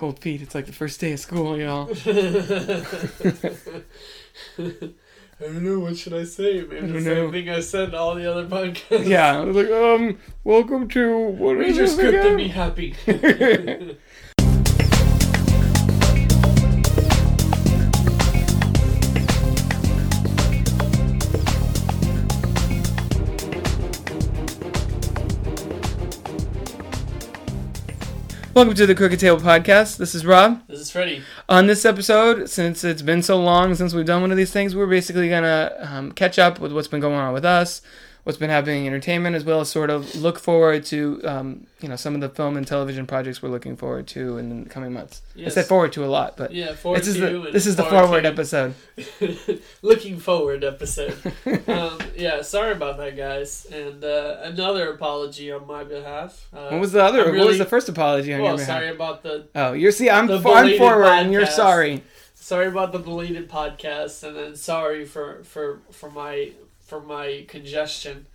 cold feet. It's like the first day of school, y'all. I don't know what should I say, man. I The same know. thing I said to all the other podcasts. yeah, I was like, um, welcome to what Read is just this and again? be happy. Welcome to the Crooked Table Podcast. This is Rob. this is Freddy. On this episode, since it's been so long since we've done one of these things, we're basically gonna um, catch up with what's been going on with us, what's been happening in entertainment, as well as sort of look forward to um, you know some of the film and television projects we're looking forward to in the coming months. I said forward to a lot, but Yeah, forward this is the this is the forward episode. Looking forward episode. um, yeah, sorry about that, guys. And uh, another apology on my behalf. Uh, What was the other? I'm what was the first apology on Well, your behalf? sorry about the Oh, you're see, I'm I'm forward and you're sorry. sorry about the belated podcast, and then sorry for for for my for my congestion,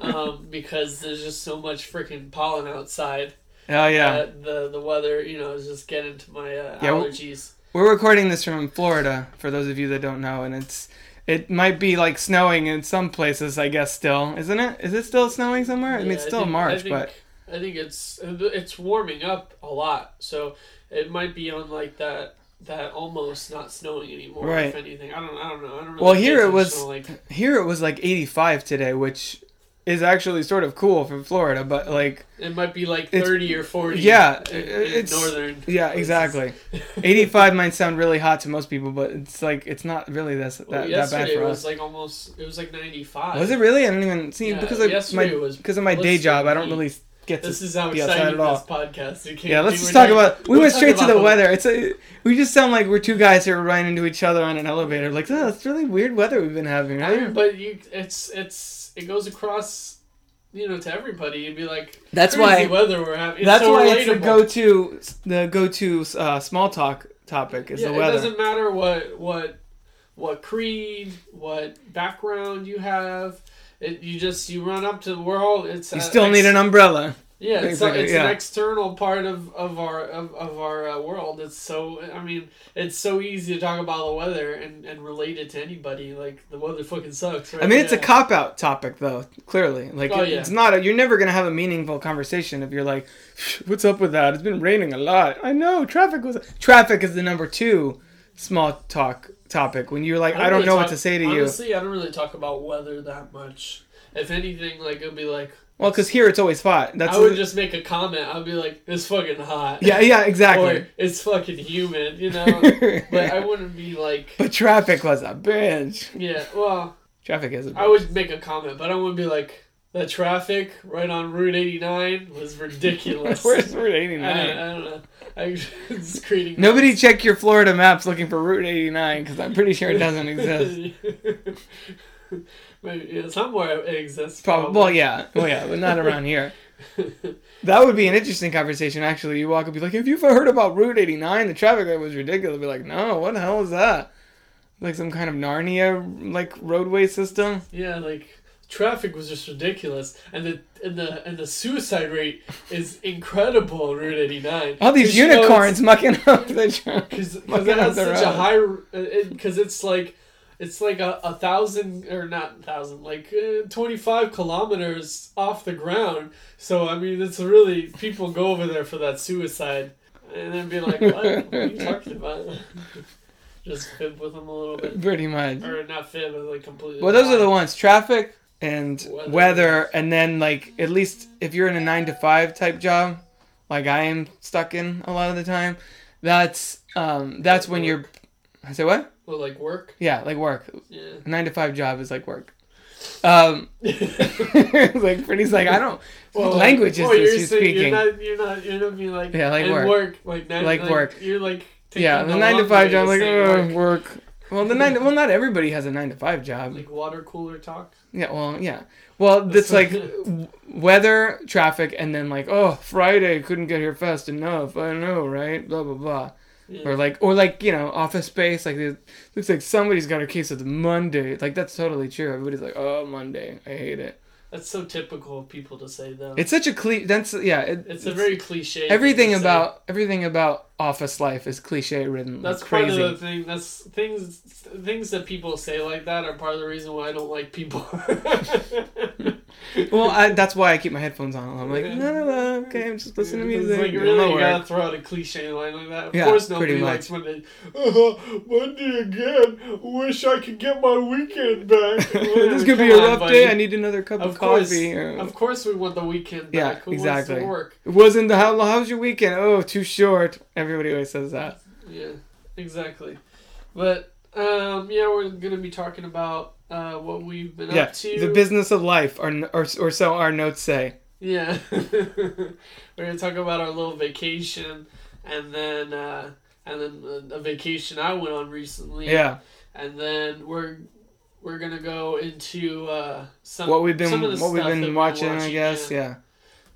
um, because there's just so much freaking pollen outside. Oh yeah, the the weather, you know, is just getting to my uh, Yeah, allergies. we're recording this from Florida for those of you that don't know, and it's it might be like snowing in some places, I guess. Still, isn't it? Is it still snowing somewhere? I mean, it's still think- March, I think, but I think it's it's warming up a lot, so it might be on like that that almost not snowing anymore. Right. If anything, I don't I don't know. I don't really Well, here it was- like here it was like 85 today, which is actually sort of cool for Florida, but like it might be like thirty or forty. yeah, in, in it's- northern. yeah, places. exactly. 85 might sound really hot to most people, but it's like it's not really this that, Well, that bad for it us. was like almost it was like ninety five. Was it really? I don't even see Yeah, because of yesterday my it was because of my day job. I don't really get to This is how be outside exciting at all. this podcast. You can't Yeah, let's just talk not- about. We we're went straight to the weather. It's a. We just sound like we're two guys who are running into each other on an elevator. Like, oh, it's really weird weather we've been having, I mean, but you, it's it's it goes across, you know, to everybody. You'd be like, That's crazy why. weather we're having. It's That's so why relatable. it's the go-to. The go-to uh, small talk topic is yeah, the weather. It doesn't matter what what what creed, what background you have. It, you just you run up to the world. It's You still ex- need an umbrella. Yeah, it's, a, it's yeah. an external part of, of our of, of our uh, world. It's so I mean it's so easy to talk about the weather and, and relate it to anybody. Like the weather fucking sucks. Right? I mean, it's a cop out topic, though. Clearly, like Oh, it- yeah. it's not. A, you're never gonna have a meaningful conversation if you're like, "What's up with that? It's been raining a lot." I know traffic was. Traffic is the number two small talk topic. When you're like, I don't, really know what to say to you. Honestly, I don't really talk about weather that much. If anything, like it'll be like Well, because here it's always hot. That's I would just make a comment. I'd be like, "It's fucking hot." yeah, yeah, exactly. Or it's fucking humid. You know. but I wouldn't be like, But traffic was a bitch. yeah. Well, Traffic is a bitch. I would make a comment, but I wouldn't be like, "The traffic right on Route 89 was ridiculous." Where's Route 89? don't, I don't know. I just creating. Nobody check your Florida maps looking for Route 89 because I'm pretty sure it doesn't exist. Maybe yeah, somewhere it exists. Probably. Well, yeah. Well, yeah, but not around here. That would be an interesting conversation, actually. You walk up and be like, Have you ever heard about Route 89? The traffic there was ridiculous. Be like, No, what the hell is that? Like some kind of Narnia, like, roadway system? Yeah, like traffic was just ridiculous, and the and the and the suicide rate is incredible on Route 89. All these unicorns mucking up the truck. because it has such a high because it's like it's like a, a thousand or not thousand like uh, 25 kilometers off the ground so i mean it's really people go over there for that suicide and then be like what, what are you talking about just fib with them a little bit Pretty much. or not fib but like completely Well, those are the ones traffic and Weather. weather. and then, like, at least if you're in a nine to five type job, like I am stuck in a lot of the time, that's um, that's when you're. I say what? well, like work Yeah, like work. yeah nine to five job is like work. Um, like Freddy's like I don't. what language is well, this you're speaking? You're not, you're not, you're not being like, Yeah, like and work. like, nine, Like work. You're like, yeah, the nine to five job. Like oh, work. Well, the nine. well, not everybody has a nine to five job. like water cooler talk. Yeah, well, yeah. Well, it's like w- weather, traffic, and then like, oh, Friday couldn't get here fast enough. I know, right? Blah blah blah. Yeah. Or like, or like, you know, office space. Like, it looks like somebody's got a case of the Monday. Like, that's totally true. Everybody's like, oh, Monday, I hate it. That's so typical of people to say though. It's such a cliche. That's yeah. It, it's a very cliche. everything to say. about everything about office life is cliche ridden. That's like part crazy. of the thing. That's things things that people say like that are part of the reason why I don't like people. well, I, that's why I keep my headphones on. I'm like, no, no, no, okay, I'm just listening to It's music. like really, my you work. gotta throw out a cliche line like that. Of Yeah, course, pretty nobody much. likes Monday. Uh, Monday again. Wish I could get my weekend back. this could be a rough buddy. day. I need another cup of, Of course, coffee. of course, we want the weekend Yeah, back. Who exactly. Wants to work? It wasn't the how How was your weekend? Oh, too short. Everybody always says that. Yeah, exactly. But um, yeah, we're gonna be talking about uh, what we've been Yeah, up to. the business of life, or or, or so our notes say. Yeah, we're gonna talk about our little vacation, and then uh, and then a, vacation I went on recently. Yeah, and then we're we're gonna go into uh, some what we've been some of the what we've been we've watching, I guess. Yeah.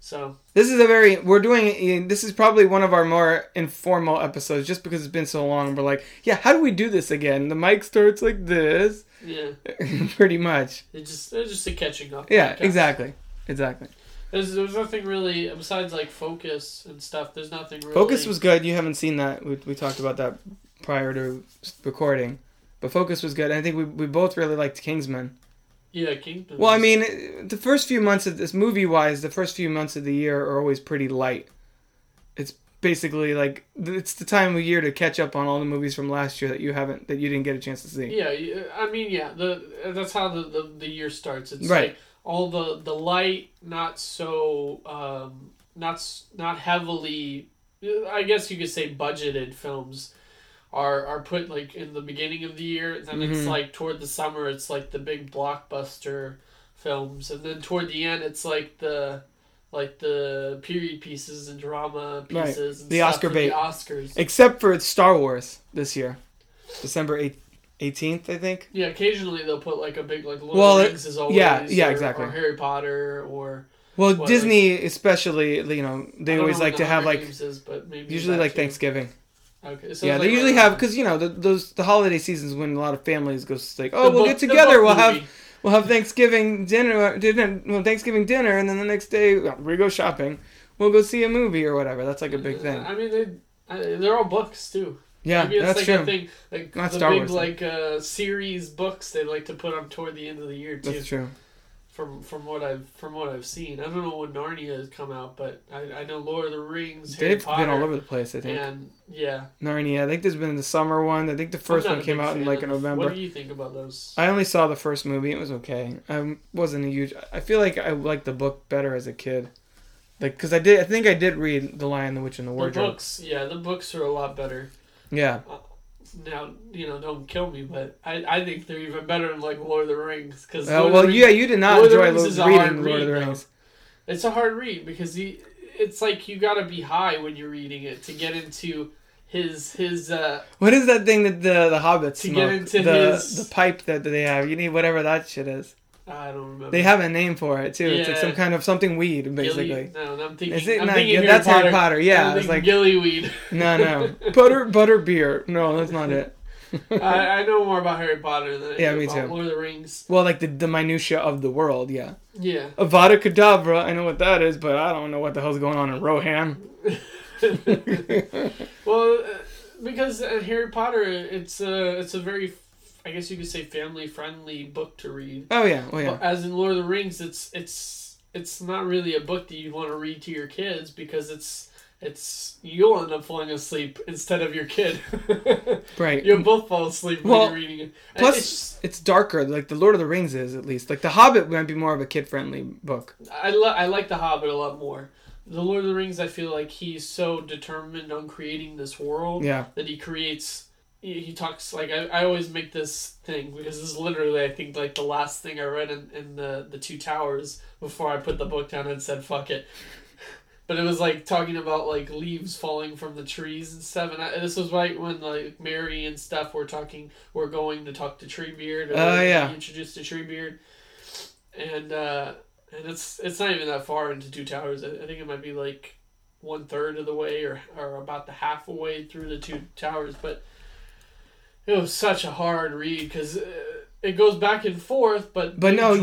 So This is a very we're doing this is probably one of our more informal episodes just because it's been so long. We're like, yeah, how do we do this again? The mic starts like this, yeah, pretty much. it's just it's just a catching up. Yeah, podcast. exactly, exactly. There's there's nothing really besides like focus and stuff. There's nothing really. Focus was good. You haven't seen that. We, we talked about that prior to recording, but Focus was good. I think we we both really liked Kingsman. Yeah Kingdom. Well, I mean, the first few months of this movie wise, the first few months of the year are always pretty light. It's basically like it's the time of year to catch up on all the movies from last year that you haven't that you didn't get a chance to see. Yeah, yeah, I mean, yeah. The that's how the, the, the year starts. It's Right. like all the the light, not so, um, not not heavily. I guess you could say budgeted films are are put like in the beginning of the year. And Then it's Mhm. like toward the summer, it's like the big blockbuster films, and then toward the end, it's like the like the period pieces and drama Right. pieces. And The Oscar bait. The Oscars. Except for Star Wars this year, December eighteenth, I think. Yeah, occasionally they'll put like a big like Lord Well, of Rings is always yeah, yeah, or, exactly. or Harry Potter or Well, What, Disney especially, you know, they always know like to have like is, usually like. Thanksgiving. Okay, so yeah, they like usually a- have because you know the, those the holiday seasons when a lot of families go like, oh, we'll book- get together, we'll have we'll have Thanksgiving dinner, dinner, well, Thanksgiving dinner, and then the next day we go shopping. We'll go see a movie or whatever. That's like a big thing. I mean, they they're all books too. Yeah, Maybe it's that's like true. a thing, like Not the Star big Wars, like uh, series books they like to put up toward the end of the year too. That's true. From from what I've from what I've seen, I don't know when Narnia has come out, but I, I know Lord of the Rings, Harry They've Potter, been all over the place. I think and yeah, Narnia. I think there's been the summer one. I think the 1st one came out in like in November. What do you think about those? I only saw the first movie. It was okay. I wasn't a huge. I feel like I liked the book better as a kid. Like, because I did. I think I did read The Lion, the Witch, and the Wardrobe. The books, yeah, the books are a lot better. Yeah. Uh, Now, you know, don't kill me, but I, I think they're even better than like Lord of the Rings because Uh, well, yeah, you did not Lord of the enjoy Rings lo- is a reading Lord of read, the though. Rings. it's a hard read because he, it's like you got to be high when you're reading it to get into his his. uh What is that thing that the the hobbits To smoke? get into the his- the pipe that they have. You need whatever that shit is. I don't remember. They have a name for it too. It's like some kind of something weed, basically. Gilly, no, I'm thinking. Is it I'm not? thinking yeah, Harry that's Potter. Harry Potter. Yeah, I'm it's like gillyweed. no, no butter butter beer. No, that's not it. I, I know more about Harry Potter than Yeah, me too. Lord of the Rings. Well, like the the minutia of the world. Yeah. Yeah. Avada Kedavra, I know what that is, but I don't know what the hell's going on in Rohan. well, uh, because uh, Harry Potter, it's a it's a very, I guess you could say, family friendly book to read. Oh yeah, oh yeah. But as in Lord of the Rings, it's it's it's not really a book that you want to read to your kids because it's it's you'll end up falling asleep instead of your kid. Right. You'll both fall asleep when you're reading it. And Plus, it's- it's, darker. Like the Lord of the Rings is at least. Like the Hobbit might be more of a kid friendly book. I, li- I like The Hobbit a lot more. The Lord of the Rings, I feel like he's so determined on creating this world Yeah. that he creates. He, he talks like I, I always make this thing because this is literally I think like the last thing I read in, in the the Two Towers before I put the book down and said fuck it. But it was like talking about like leaves falling from the trees and stuff, and I, this was right when like Merry and stuff were talking, were going to talk to Treebeard. Oh, they yeah. introduced to Treebeard, and uh, and it's it's not even that far into Two Towers. I, I think it might be like one third of the way or or about the halfway through the Two Towers. But it was such a hard read because uh, it goes back and forth, but But no, you,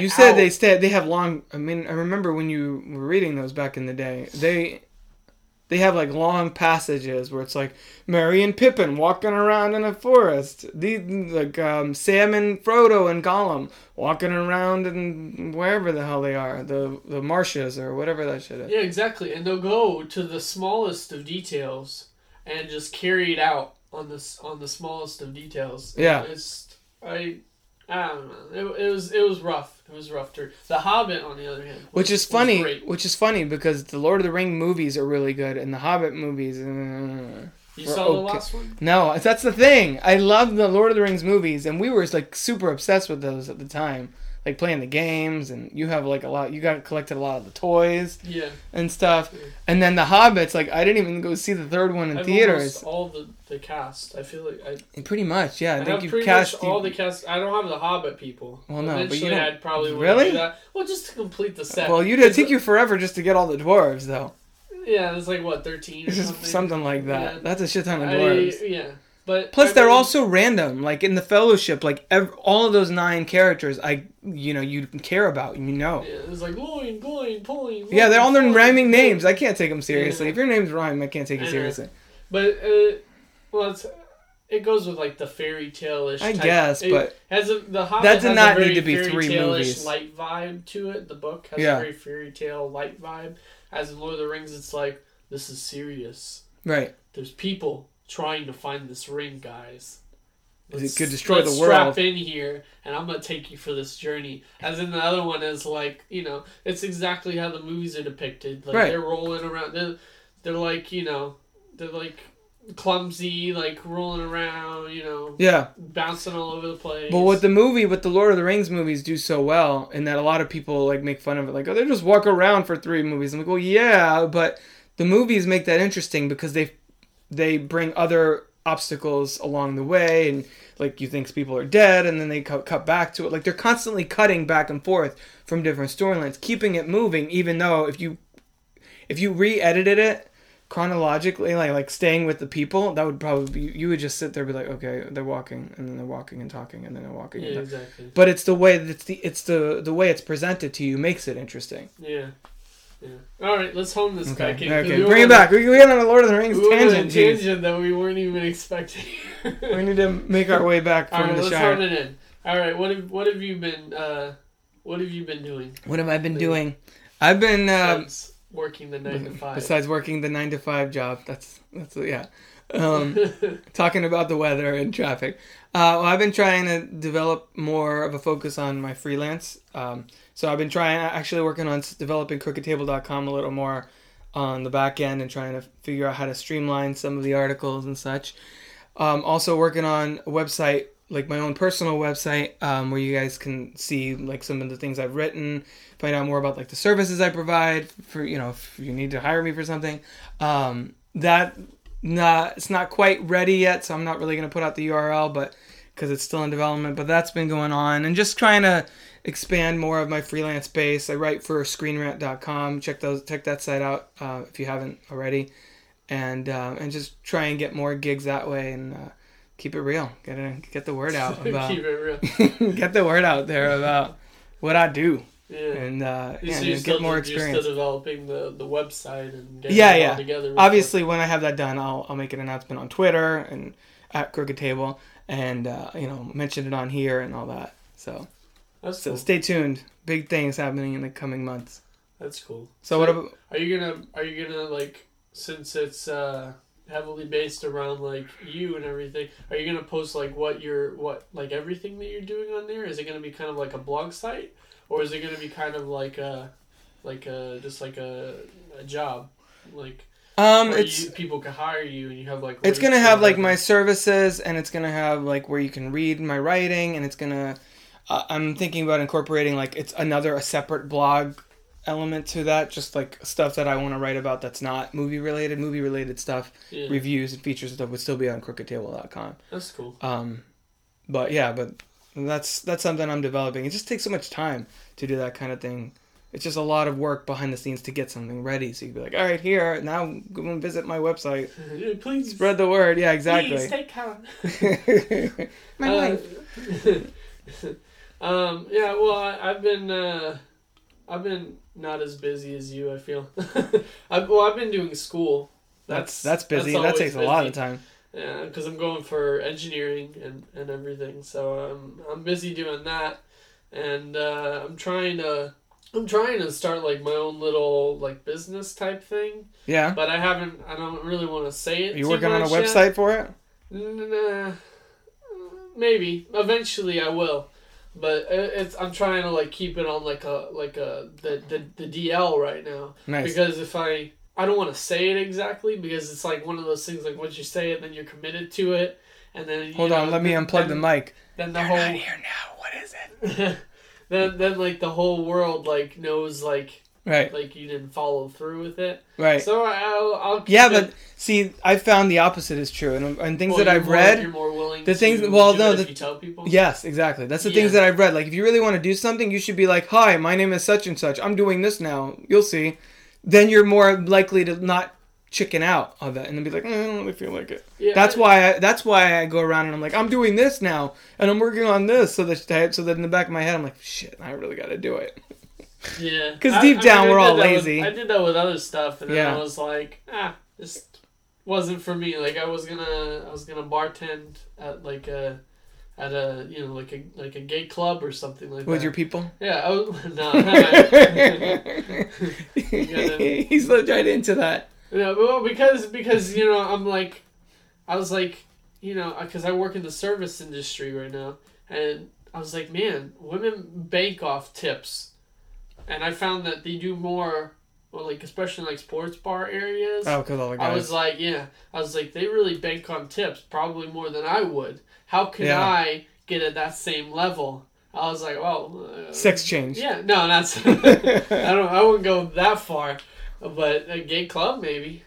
you said out. they stay. They have long. I mean, I remember when you were reading those back in the day. They they have like long passages where it's like Merry and Pippin walking around in a forest. The like um, Sam and Frodo and Gollum walking around in wherever the hell they are, the the marshes or whatever that shit is. Yeah, exactly. And they'll go to the smallest of details and just carry it out on this on the smallest of details. Yeah. it's I I don't know. It, it was it was rough. It was rough. The Hobbit, on the other hand, Which was- is was funny. Which is funny because the Lord of the Ring movies are really good, and the Hobbit movies. Uh, You saw the last one? No, that's the thing. I love the Lord of the Rings movies, and we were like super obsessed with those at the time, like playing the games. And you have like a lot. You got collected a lot of the toys Yeah. and stuff. And then the Hobbits. Like I didn't even go see the third one in I've theaters. all the, the cast. I feel like I, Pretty much, yeah. I, I, think you pretty cast all the cast. I don't have the Hobbit people. Well, no, but you Eventually, I'd probably Really? that. Well, just to complete the set. Well, you'd take you forever just to get all the dwarves, though. Yeah, it's like what thirteen or something. something like that. Yeah. That's a shit ton of I- dwarves. yeah, but Plus, I they're also random. Like in the Fellowship, like ev- all of those nine characters, I you know you care about, you know. Yeah, it's like Oin, Gloin, Pulling. Yeah, they're all their rhyming names. I can't take them seriously. Yeah. If your name's rhyme, I can't take you seriously. But uh, well, it's it goes with like the fairy tale ish. I guess, but has a, the Hobbit That did has not a very need to be fairy three movies. light vibe to it. The book has Yeah. a very fairy tale light vibe. As in Lord of the Rings, it's like this is serious. right. There's people trying to find this ring, guys. It could destroy let's the world. Strap in here, and I'm gonna take you for this journey. As in the other one is like, you know, it's exactly how the movies are depicted. Like Right. they're rolling around. They're, they're like, you know, they're like clumsy, like rolling around. You know, Yeah. bouncing all over the place. But what the movie, what the Lord of the Rings movies do so well, and that a lot of people like make fun of it, like, oh, they just walk around for three movies. I'm like, well, yeah, but the movies make that interesting because they they bring other obstacles along the way, and like you think people are dead, and then they cut, cut back to it. Like they're constantly cutting back and forth from different storylines, keeping it moving. Even though if you if you re-edited it chronologically, like like staying with the people, that would probably be you would just sit there and be like, okay, they're walking, and then they're walking and talking, and then they're walking. yeah, exactly. But it's the way that it's the it's the the way it's presented to you makes it interesting. Yeah, yeah. All right, let's hone this Okay, back in. 'cause okay, bring it back. We we went on a Lord of the Rings We went a tangent. tangent that we weren't even expecting. We need to make our way back All from right, the let's Shire. hone it in. All right, what have what have you been uh, what have you been doing? What have I been doing? I've been uh, Besides working the nine to five. besides working the nine to five job. That's that's yeah. Um, talking about the weather and traffic. Uh, well, I've been trying to develop more of a focus on my freelance. Um, so I've been trying, actually working on developing crookedtable.com a little more on the back end and trying to figure out how to streamline some of the articles and such. Um, also working on a website, like my own personal website, um, where you guys can see like some of the things I've written, find out more about like the services I provide for you know if you need to hire me for something. Um, that not it's not quite ready yet, so I'm not really gonna put out the URL, but because it's still in development. But that's been going on, and just trying to expand more of my freelance base. I write for ScreenRant.com. Check those check that site out uh, if you haven't already, and uh, and just try and get more gigs that way and. Uh, Keep it real. Get it, get the word out about Keep it real. get the word out there about what I do Yeah. and uh, yeah, so you're just still, get more you're experience. still developing the, the website and getting Yeah, it yeah. all together. Obviously, when I have that done, I'll I'll make an announcement on Twitter and at Crooked Table, and uh, you know mention it on here and all that. So That's so cool. stay tuned. Big things happening in the coming months. That's cool. So what about Are you gonna Are you gonna like since it's uh, heavily based around like you and everything? Are you gonna post like what you're what like everything that you're doing on there? Is it gonna be kind of like a blog site, or is it gonna be kind of like a like a just like a, a job like um where it's you, people can hire you and you have like it's gonna have like my services and it's gonna have like where you can read my writing and it's gonna uh, i'm thinking about incorporating like it's another a separate blog element to that just like stuff that i want to write about that's not movie related. Movie related stuff yeah, reviews and features and stuff would still be on crookedtable.com that's cool. um but yeah but that's that's something i'm developing. It just takes so much time to do that kind of thing. It's just a lot of work behind the scenes to get something ready. So you'd be like all right here now go and visit my website. Please. Spread the word. Yeah exactly. Please take count. my Uh, life um, yeah, well, I, I've been, uh, I've been not as busy as you. I feel. I, well, I've been doing school. That's that's busy. that always takes a lot of time. Yeah, because I'm going for engineering and, and everything, so I'm I'm busy doing that, and uh, I'm trying to I'm trying to start like my own little like business type thing, Yeah. but I haven't I don't really want to say it. Are you working on a much yet. website for it? Nah, maybe eventually I will, but it's I'm trying to like keep it on like a like a the the, the DL right now Nice. because if I I don't want to say it exactly because it's like one of those things like once you say it then you're committed to it and then Hold know, on, let me then- unplug the mic. Then the They're whole not here now. What is it? then then like the whole world like knows like Right. like you didn't follow through with it. Right. So I'll I'll keep Yeah, it- but see, I found the opposite is true, and, and things well, that I've more- read. You're more willing. the things- well, no, the- you tell people. Yes, exactly. That's the things that I've read. Like, if you really want to do something, you should be like, "Hi, my name is such and such. I'm doing this now. You'll see." Then you're more likely to not chicken out of it and then be like, eh, "I don't really feel like it." Yeah, That's I- why. I, that's why I go around and I'm like, "I'm doing this now, and I'm working on this." So that so that in the back of my head, I'm like, "Shit, I really got to do it." Yeah, 'Cause Because deep I down, I we're all that with- lazy. I did that with other stuff, and then Yeah. I was like, ah, this wasn't for me. Like I was gonna, I was gonna bartend at like a, at a you know like a like a gay club or something like With that. With your people. yeah, I was, no, He's lived right into that. no, well because because you know I'm like, I was like, you know, because I work in the service industry right now, and I was like, man, women bank off tips, and I found that they do more, well, like especially like sports bar areas. Oh, because all the guys. I was like, yeah, I was like, they really bank on tips, probably more than I would. How can Yeah. I get at that same level? I was like, well, uh, Sex change. Yeah, no, that's I don't. I wouldn't go that far, but a gay club maybe.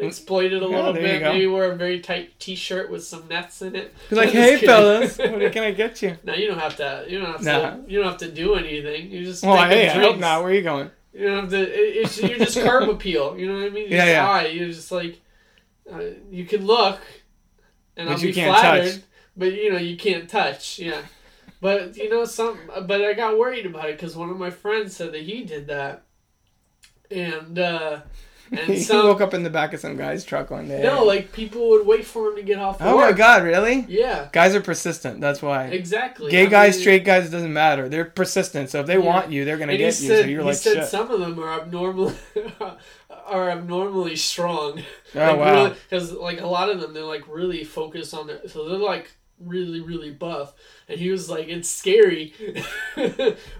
Exploit it a little bit. Maybe wear a very tight T-shirt with some nets in it. He's like, "Hey, kidding. fellas, what can I get you?" No, you don't have to. You don't have Nah. to. You don't have to do anything. You just Well, hey, I hope not. Where are you going? You don't have to. It, it's you're just curb appeal. You know what I mean? You're Yeah, yeah. You're just like, uh, you can look, and But I'll you be can't flattered, touch. but you know you can't touch. Yeah, but you know some. But I got worried about it because one of my friends said that he did that, and uh, and he some woke up in the back of some guy's truck one day. no, like people would wait for him to get off. oh my god, really? Yeah, Guys are persistent. That's why. exactly. Gay I guys, mean, straight guys, doesn't matter. They're persistent. So if they Yeah. want you, they're gonna And he get you. said, So you're like. he like, said shit. some of them are abnormally are abnormally strong. oh wow. Because like a lot of them, they're like really focused on their, so they're like really really buff. And he was like, it's scary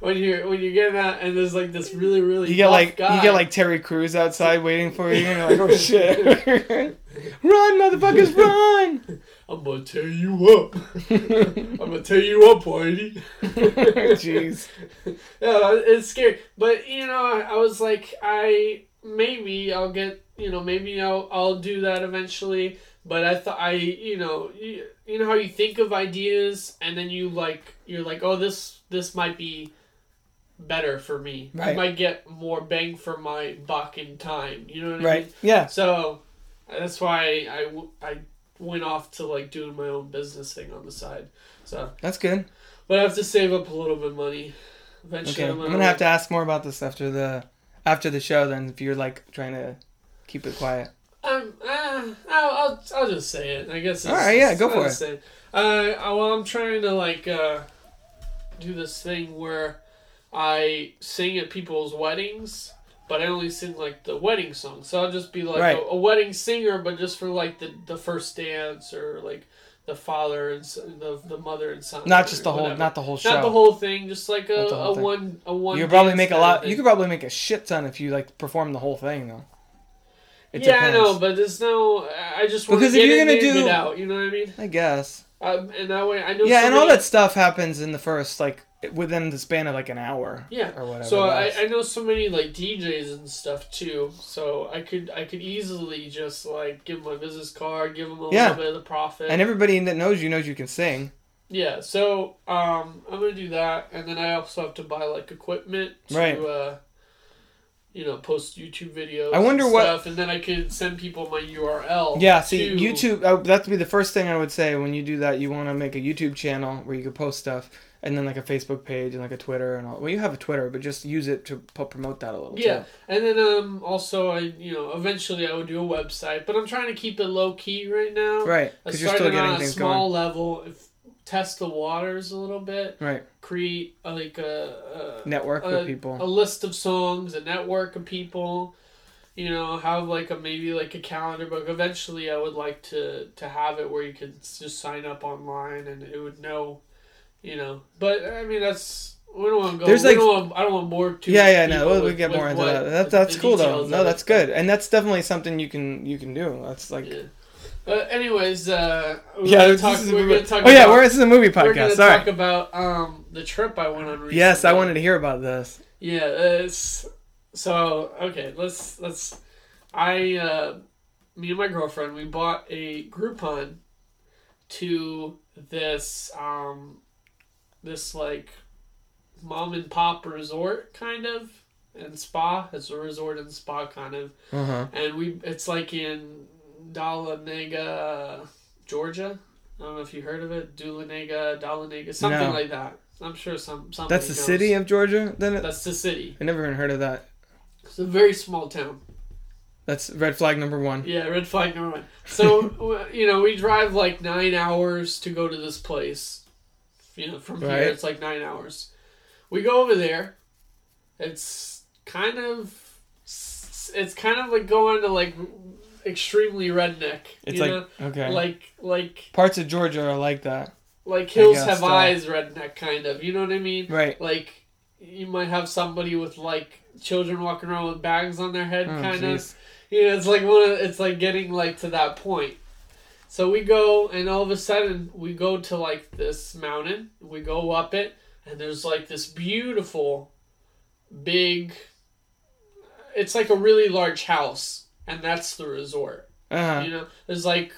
when you're when you get that, and there's like this really really You get like guy. you get like Terry Crews outside waiting for you, and you're like, oh shit, run, motherfuckers, run! I'm gonna tear you up. I'm gonna tear you up, Whitey. Jeez. yeah, it's scary. But you know, I, I was like, I maybe I'll get, you know, maybe I'll I'll do that eventually. But I thought I, you know, you, you know how you think of ideas and then you like you're like, oh, this this might be better for me. Right. I might get more bang for my buck in time. You know what I mean? Right. Yeah. So that's why I, I went off to like doing my own business thing on the side. So, That's good. but I have to save up a little bit of money. Eventually, Okay. I'm I'm gonna have to ask more about this after the after the show. Then, if you're like trying to keep it quiet. Um, uh, I'll, I'll, I'll just say it. I guess. It's, All right, yeah, go for just say it. Uh, well, I'm trying to like uh, do this thing where I sing at people's weddings, but I only sing like the wedding song. So I'll just be like Right. a, a wedding singer, but just for like the the first dance or like the father and son, the the mother and son. Not just the whole, whatever. not the whole show. Not the whole thing, just like a, Not the whole a thing. one a one. you could probably make a lot. You could probably make a shit ton if you like perform the whole thing though. It yeah, depends. I know, but there's no. I just want Because to if get you're it gonna do- get out. You know what I mean? I guess. Um, and that way, I know. Yeah, and all that stuff happens in the first like within the span of like an hour. Yeah. Or whatever. So I. I know so many like DJs and stuff too. So I could I could easily just like give them my business card, give them a Yeah. little bit of the profit. and everybody that knows you knows you can sing. yeah. So um, I'm gonna do that, and then I also have to buy like equipment to Right. uh, you know post YouTube videos. I wonder and what- stuff, and then I could send people my URL. Yeah, see, to- YouTube. Uh, that'd be the first thing I would say when you do that. You want to make a YouTube channel where you could post stuff, and then like a Facebook page and like a Twitter and all. Well, you have a Twitter, but just use it to p- promote that a little. Yeah, too. and then um also I you know eventually I would do a website, but I'm trying to keep it low key right now. right. Because you're still getting on a things small level, if, test the waters a little bit. Right. create uh, like a, a Network a, with people. a list of songs, a network of people. You know, have like a maybe like a calendar book. Eventually, I would like to to have it where you could just sign up online and it would know. You know, but I mean that's we don't want to go. There's, like- don't want, I don't want more to yeah, yeah, no, we'll, we get more into what that. That that's cool though. No, that's good, and that's definitely something you can you can do. That's like. Yeah. But anyways, uh, we're Yeah, gonna talk. is We're movie- gonna talk. Oh yeah, about, we're, this is a movie we're gonna podcast. Sorry. talk about um the trip I went on recently. Yes, I wanted to hear about this. Yeah, it's so okay. Let's let's. I uh, me and my girlfriend we bought a Groupon to this um this like mom and pop resort kind of and spa. It's a resort and spa kind of, Uh huh. and we it's like in Dahlonega, Georgia. I don't know if you heard of it. Dahlonega, Dahlonega, something No. like that. I'm sure some something. That's the city of Georgia. Then it, That's the city. I never even heard of that. It's a very small town. That's red flag number one. Yeah, red flag number one. So you know, we drive like nine hours to go to this place. You know, from here it's like nine hours. We go over there. It's kind of, it's kind of like going to like extremely redneck. It's you like know? okay. like like Parts of Georgia are like that. like hills guess, have so. eyes redneck kind of. You know what I mean? Right. Like you might have somebody with like children walking around with bags on their head, Oh, kind of. You know, it's like one. Of, it's like getting like to that point. So we go, and all of a sudden we go to like this mountain. We go up it, and there's like this beautiful, big. It's like a really large house, and that's the resort. Uh-huh. You know, there's like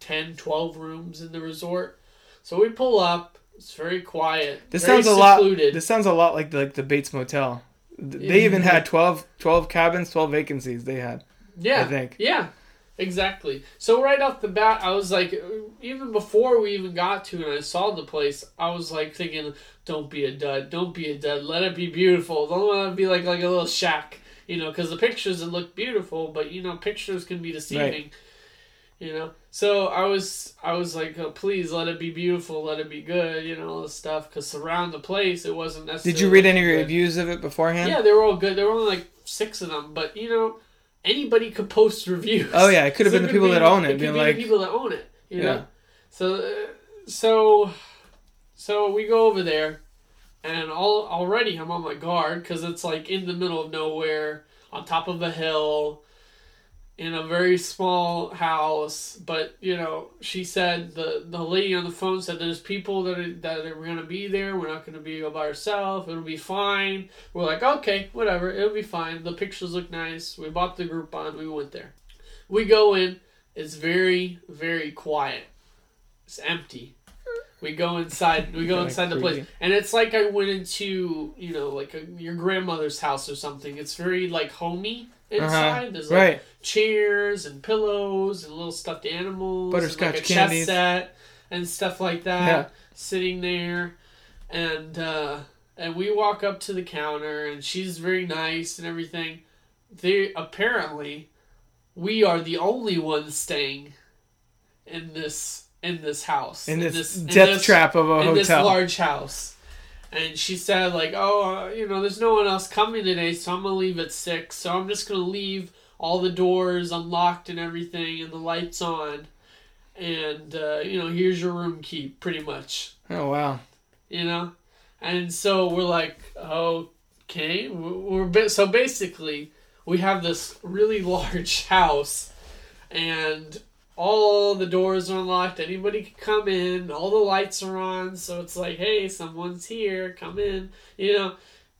10, 12 rooms in the resort. So we pull up. It's very quiet. This very sounds a lot. This sounds a lot like the, like the Bates Motel. Th- They even had 12, 12 cabins, twelve vacancies. They had. Yeah, I think. Yeah, exactly. So right off the bat, I was like, even before we even got to and I saw the place, I was like thinking, "Don't be a dud. Don't be a dud. Let it be beautiful. Don't let it be like like a little shack." You know, because the pictures it look beautiful, but you know, pictures can be deceiving. You know, so I was I was like, oh, please let it be beautiful, let it be good, you know, all this stuff. Because around the place, it wasn't necessarily. Did you read any good. reviews of it beforehand? Yeah, they were all good. There were only like six of them, but you know, anybody could post reviews. Oh, yeah, it could have been the people that own it, It could be like- the people that own it. You Yeah. know. So, uh, so, so we go over there, and all already I'm on my guard because it's like in the middle of nowhere, on top of a hill, in a very small house. But you know, she said the the lady on the phone said there's people that are, that are gonna be there. We're not gonna be all by ourselves. It'll be fine. We're like, okay, whatever. It'll be fine. The pictures look nice. We bought the Groupon. We went there. We go in. It's very very quiet. It's empty. We go inside. We go inside the place, and it's like I went into you know like a, your grandmother's house or something. It's very like homey inside. There's like Uh-huh. Right. chairs and pillows and little stuffed animals, Butterscotch like a candies. chess set and stuff like that Yeah. sitting there, and uh, and we walk up to the counter and she's very nice and everything. They apparently we are the only ones staying in this in this house In this in death this- trap of a in this hotel. large house. And she said, like, oh, uh, you know, there's no one else coming today, so I'm gonna leave at six. So I'm just gonna leave all the doors unlocked and everything, and the lights on. And uh, you know, here's your room key, pretty much. oh wow. You know, and so we're like, okay, we're ba- so basically we have this really large house, and all the doors are unlocked. Anybody can come in. All the lights are on, so it's like, hey, someone's here. Come in. You know,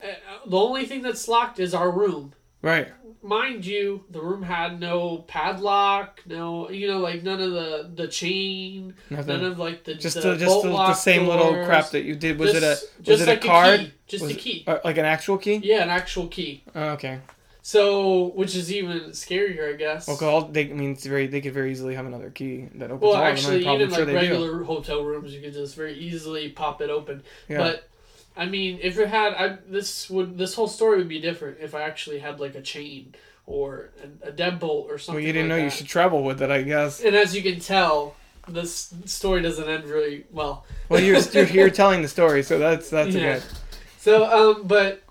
Uh, the only thing that's locked is our room. Right. Mind you, the room had no padlock, no, you know, like none of the the chain, Nothing. none of like the just the the, just the, the same little crap that you did. Was it a was just it like a card? key. Just Was a key. uh, like an actual key? Yeah, an actual key. Oh, okay. So, which is even scarier, I guess. Well, 'cause all they I mean, it's very they could very easily have another key that opens Well, all actually. Even sure like they do. regular hotel rooms, you could just very easily pop it open. Yeah. But I mean, if it had, I this would this whole story would be different if I actually had like a chain or a, a deadbolt or something. well, you didn't like know you should travel with it, I guess. And as you can tell, this story doesn't end really well. Well, you're you're here telling the story, so that's that's Yeah. good. So, um, but,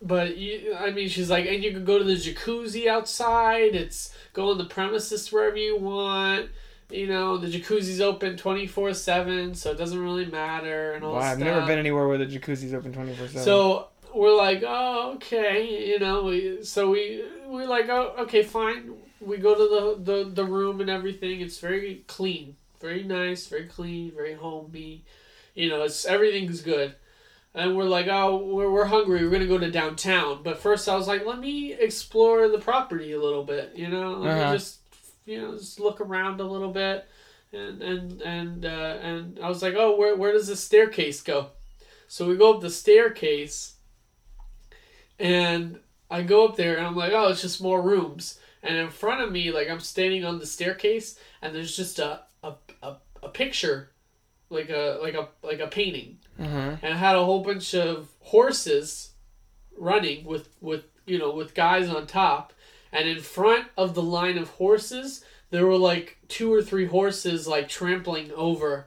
but you, I mean, she's like, and you can go to the jacuzzi outside. It's go on the premises wherever you want. You know, the jacuzzi's open twenty four seven, so it doesn't really matter and all. Wow, I've never been anywhere where the jacuzzi's open twenty four seven. So we're like, oh, okay, you know. We so we we're like, oh, okay, fine. We go to the the the room and everything. It's very clean, very nice, very clean, very homey. You know, it's everything's good. And we're like, oh, we're, we're hungry. We're gonna go to downtown. But first, I was like, let me explore the property a little bit. You know, let Uh-huh. me just you know just look around a little bit. And and and uh, and I was like, oh, where where does the staircase go? So we go up the staircase, and I go up there, and I'm like, oh, it's just more rooms. And in front of me, like I'm standing on the staircase, and there's just a a, a, a picture, like a like a like a painting, uh-huh. and it had a whole bunch of horses running with with you know with guys on top, and in front of the line of horses, there were like two or three horses like trampling over,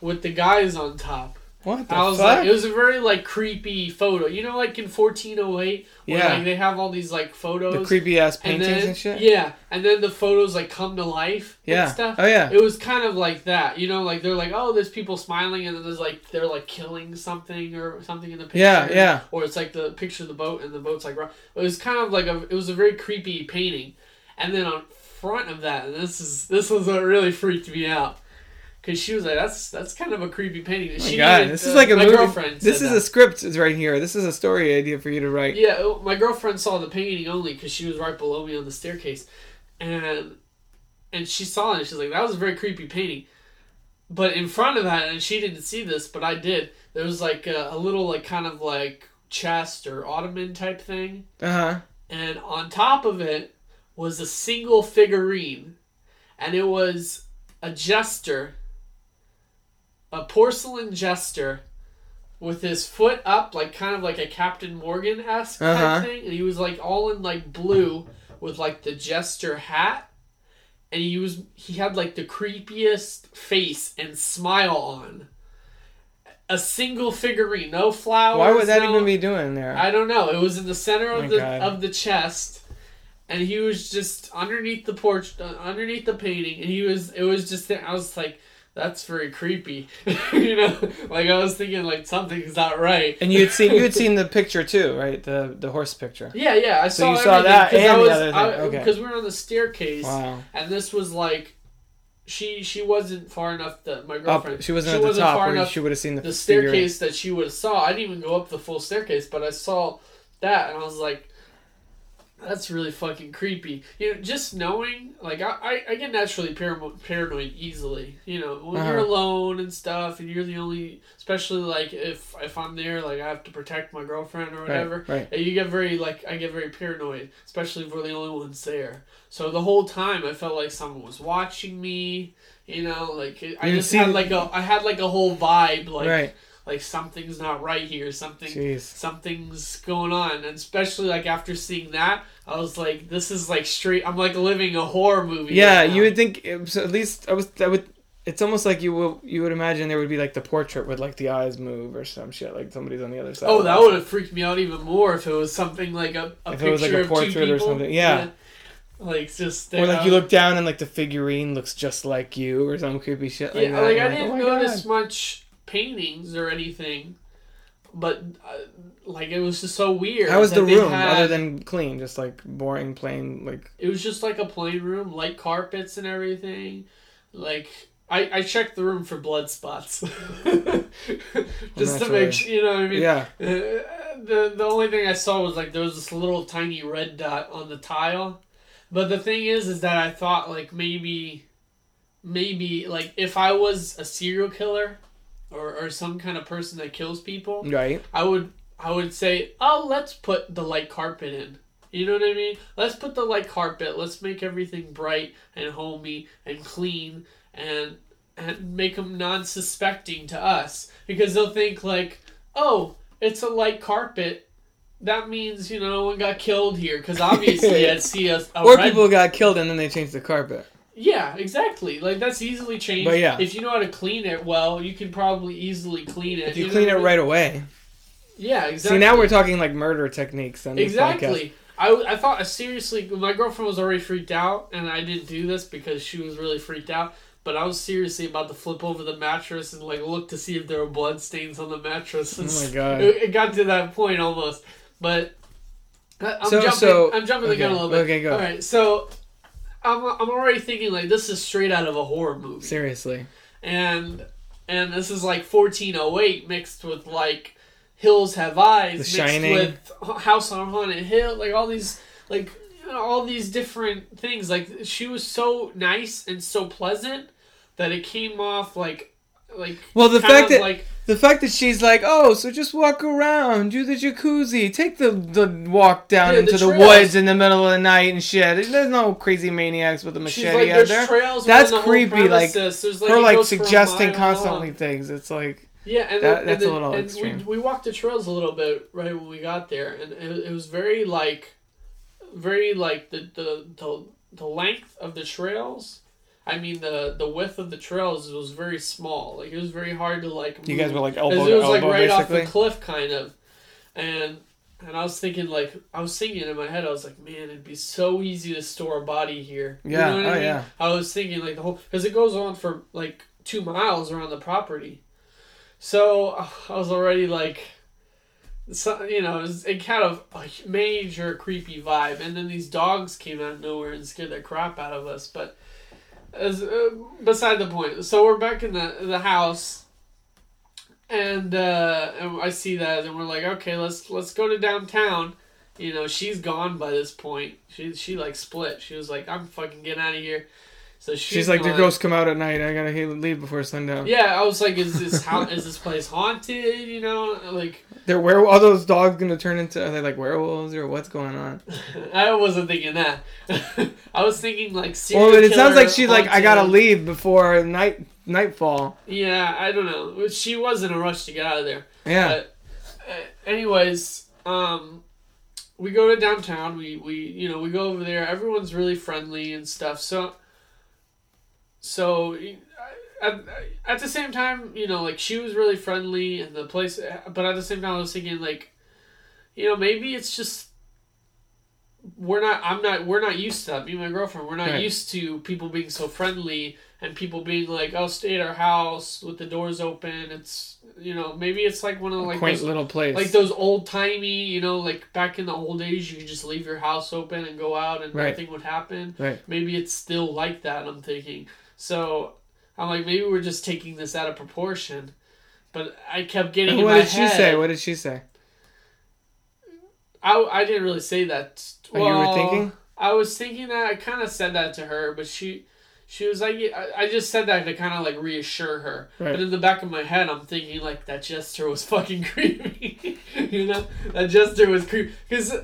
with the guys on top. What the I was fuck? like, it was a very like creepy photo. You know, like in fourteen oh eight, Yeah. like, they have all these like photos, the creepy ass and paintings then and shit. yeah, and then the photos like come to life, Yeah. and stuff. Oh yeah. It was kind of like that, you know, like they're like, oh, there's people smiling, and then there's like they're like killing something or something in the picture. Yeah, yeah. Or it's like the picture of the boat, and the boat's like, it was kind of like a, it was a very creepy painting, and then on front of that, and this is this was what really freaked me out. Cause she was like, "That's that's kind of a creepy painting." Oh my she God, needed, this uh, is like a my movie. girlfriend. This is that. a script is right here. This is a story idea for you to write. Yeah, oh, my girlfriend saw the painting only because she was right below me on the staircase, and and she saw it. and She's like, "That was a very creepy painting." But in front of that, and she didn't see this, but I did. There was like a, a little like kind of like chest or ottoman type thing, Uh huh. and on top of it was a single figurine, and it was a jester, a porcelain jester, with his foot up, like kind of like a Captain Morgan esque Uh-huh. thing, and he was like all in like blue with like the jester hat, and he was he had like the creepiest face and smile on. A single figurine, no flowers. Why would that no- even be doing there? I don't know. It was in the center Oh of my the God. of the chest, and he was just underneath the porch, uh, underneath the painting, and he was. It was just. I was like, that's very creepy, you know. Like I was thinking, like something's not right. and you had seen you had seen the picture too, right? The the horse picture. Yeah, yeah. I So saw. you saw that and I the other thing, I- okay. Because we were on the staircase, Wow. and this was like, she she wasn't far enough that my girlfriend. Up, she wasn't at the top far enough she would have seen the, the figure. staircase that she would have saw. I didn't even go up the full staircase, but I saw that and I was like, that's really fucking creepy. You know, just knowing, like, I, I, I get naturally parano- paranoid easily. You know, when you're Uh-huh. alone and stuff, and you're the only, especially like if if I'm there, like I have to protect my girlfriend or whatever. Right. Uh, You get very like I get very paranoid, especially if we're the only ones there. So the whole time I felt like someone was watching me. You know, like I You just had like a I had like a whole vibe, like right. Like something's not right here. Something Jeez. something's going on, and especially like after seeing that, I was like, this is like straight. I'm like living a horror movie. Yeah, right you would think was, at least I was I would. It's almost like you will you would imagine there would be like the portrait with like the eyes move or some shit like somebody's on the other side. Oh, that would have freaked me out even more if it was something like a, a If picture it was like a portrait or something, yeah. Like just Or like uh, you look down and like the figurine looks just like you or some creepy shit like yeah, that. like You're I didn't oh notice God. much paintings or anything, but uh, like it was just so weird. How was the room had- other than clean? Just like boring, plain, like It was just like a plain room, light carpets and everything. Like I, I checked the room for blood spots, just to make sure. You know what I mean? yeah. Uh, the the only thing I saw was like there was this little tiny red dot on the tile, but the thing is, is that I thought like maybe, maybe like if I was a serial killer, or or some kind of person that kills people, Right. I would I would say, oh, let's put the light carpet in. You know what I mean? Let's put the light carpet. Let's make everything bright and homey and clean and and make them non-suspecting to us because they'll think like, oh, it's a light carpet. That means you know no one got killed here because obviously I'd see a, a or red people got killed and then they changed the carpet. Yeah, exactly. Like that's easily changed. But yeah. if you know how to clean it well, you can probably easily clean it. If you know clean it I right away. Yeah, exactly. See, now we're talking like murder techniques on exactly. I, I thought seriously. My girlfriend was already freaked out, and I didn't do this because she was really freaked out. But I was seriously about to flip over the mattress and like look to see if there were blood stains on the mattress. Oh my God. It, it got to that point almost, but I- I'm So- jumping. so- I'm jumping the gun a little bit. okay, go. All right, so I'm I'm already thinking like this is straight out of a horror movie. Seriously. and and this is like 1408 mixed with like Hills Have Eyes The mixed Shining. with House on Haunted Hill, like all these like you know, all these different things. Like she was so nice and so pleasant that it came off like like Well, the fact that like the fact that she's like, oh, so just walk around, do the jacuzzi, take the the walk down Yeah, into the, trails. woods in the middle of the night and shit. There's no crazy maniacs with a machete like out there. trails That's the creepy, like. There's, like Her like goes for a suggesting constantly things. It's like Yeah, and, That- then, that's and a little and extreme. We, we walked the trails a little bit right when we got there, and it, it was very like, very like the, the the the length of the trails. I mean the the width of the trails was very small. Like it was very hard to like. you guys were like elbow it was like right off the cliff, kind of, and and I was thinking like I was thinking in my head I was like, man, it'd be so easy to store a body here. You Yeah, know what I oh, mean? yeah. I was thinking like the whole because it goes on for like two miles around the property, so I was already like. So, you know, it, was, it kind of a major creepy vibe, and then these dogs came out of nowhere and scared the crap out of us. But as uh, beside the point, so we're back in the the house, and uh, and I see that, and we're like, okay, let's let's go to downtown. You know, she's gone by this point. She she like split. She was like, I'm fucking getting out of here. So she's, She's like, the ghosts come out at night. I gotta leave before sundown. Yeah, I was like, is this how is this place haunted? You know, like They're were all those dogs gonna turn into? Are they like werewolves or what's going on? I wasn't thinking that. I was thinking like Well, it sounds like she's like, I gotta leave before night nightfall. Yeah, I don't know. She was in a rush to get out of there. Yeah. But uh, anyways, um, we go to downtown. We we you know we go over there. Everyone's really friendly and stuff. So so at, at the same time, you know, like she was really friendly and the place. But at the same time, I was thinking like, you know, maybe it's just. We're not. I'm not. We're not used to that. Me and my girlfriend. We're not Right. used to people being so friendly and people being like, "Oh, stay at our house with the doors open." It's you know maybe it's like one of like Quaint those, little place. like those old timey, you know, like back in the old days, you could just leave your house open and go out and Right. nothing would happen. Right. Maybe it's still like that. I'm thinking. So I'm like, maybe we're just taking this out of proportion. But I kept getting. What did she say? What did she say? I I didn't really say that. Oh, you were thinking? I was thinking that I kind of said that to her, but she. She was like, I, I just said that to kind of like reassure her. Right. But in the back of my head, I'm thinking like that gesture was fucking creepy. you know, that gesture was creepy because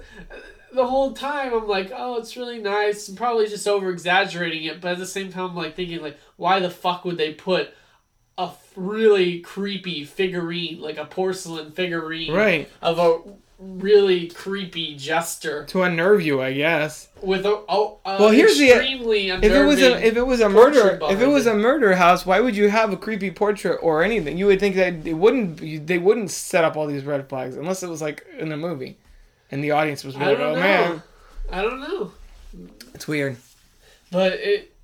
the whole time I'm like, oh, it's really nice. I'm probably just over exaggerating it, but at the same time, I'm like thinking like, why the fuck would they put a really creepy figurine, like a porcelain figurine, Right. of a really creepy jester To unnerve you, I guess. with a oh, uh, Well, here's the- If it was a if it was a murder if it was a murder house, why would you have a creepy portrait or anything? You would think that it wouldn't they wouldn't set up all these red flags unless it was like in a movie, and the audience was I like, don't "Oh know. man, I don't know. it's weird." But it,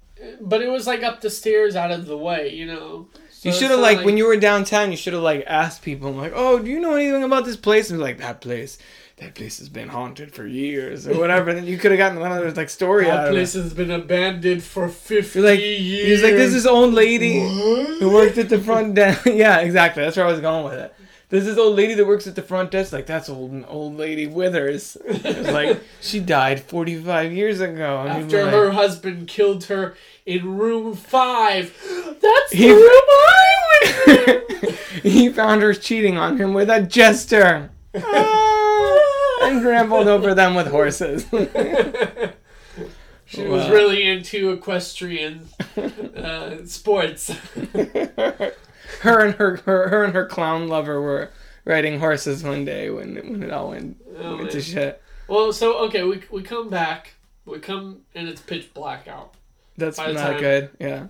but it was like up the stairs, out of the way, you know. So You should have not like, when you were downtown, you should have like asked people like, "Oh, do you know anything about this place?" And be like, "That place, that place has been haunted for years or whatever." then you could have gotten another like story out that place has been abandoned for fifty like, years. he's like, "This is old lady What? who worked at the front desk." yeah, exactly. That's where I was going with it. There's this old lady that works at the front desk. Like that's old old lady Withers. Like she died 45 years ago. After like, her husband killed her in room five. That's He- the room I was he found her cheating on him with a jester. Ah, and rambled over them with horses. she was really into equestrian uh, sports. Her and her, her her and her clown lover were riding horses one day when when it all went, Oh, went to shit. Well, so okay, we we come back. We come and it's pitch black out. That's not time- good. Yeah.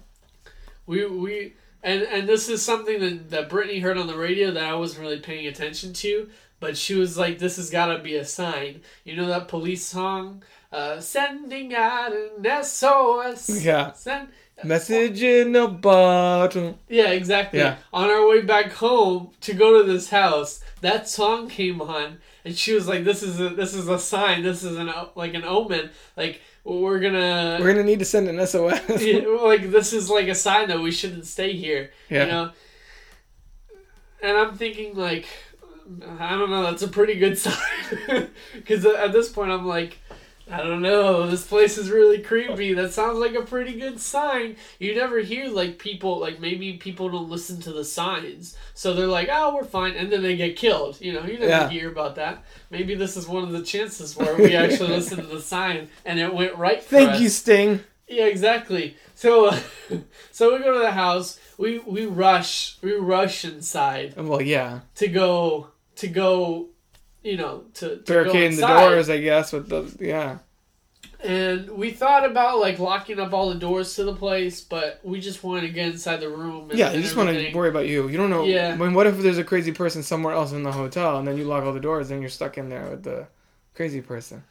We we and and this is something that that Brittany heard on the radio that I wasn't really paying attention to, but she was like, "This has got to be a sign." You know that police song, uh, "Sending out an SOS." Yeah. Send. Message in a bottle. Yeah, exactly. Yeah. On our way back home to go to this house, that song came on, and she was like, "This is a this is a sign. This is an like an omen. Like we're gonna." We're gonna need to send an SOS. Yeah, like this is like a sign that we shouldn't stay here. Yeah. You know. And I'm thinking like, I don't know. That's a pretty good sign because at this point I'm like, I don't know. This place is really creepy. That sounds like a pretty good sign. You never hear like people like maybe people don't listen to the signs, so they're like, oh, we're fine, and then they get killed. You know, you never Yeah. hear about that. Maybe this is one of the chances where we actually listened to the sign and it went right. For Thank us. you, Sting. Yeah, exactly. So, uh, so we go to the house. We we rush. We rush inside Well, yeah. to go to go, you know, to, to Barricading the doors, I guess, with the yeah. And we thought about like locking up all the doors to the place, but we just wanted to get inside the room. And, Yeah, you and just want to worry about you. You don't know. Yeah. I mean, what if there's a crazy person somewhere else in the hotel, and then you lock all the doors, and you're stuck in there with the crazy person?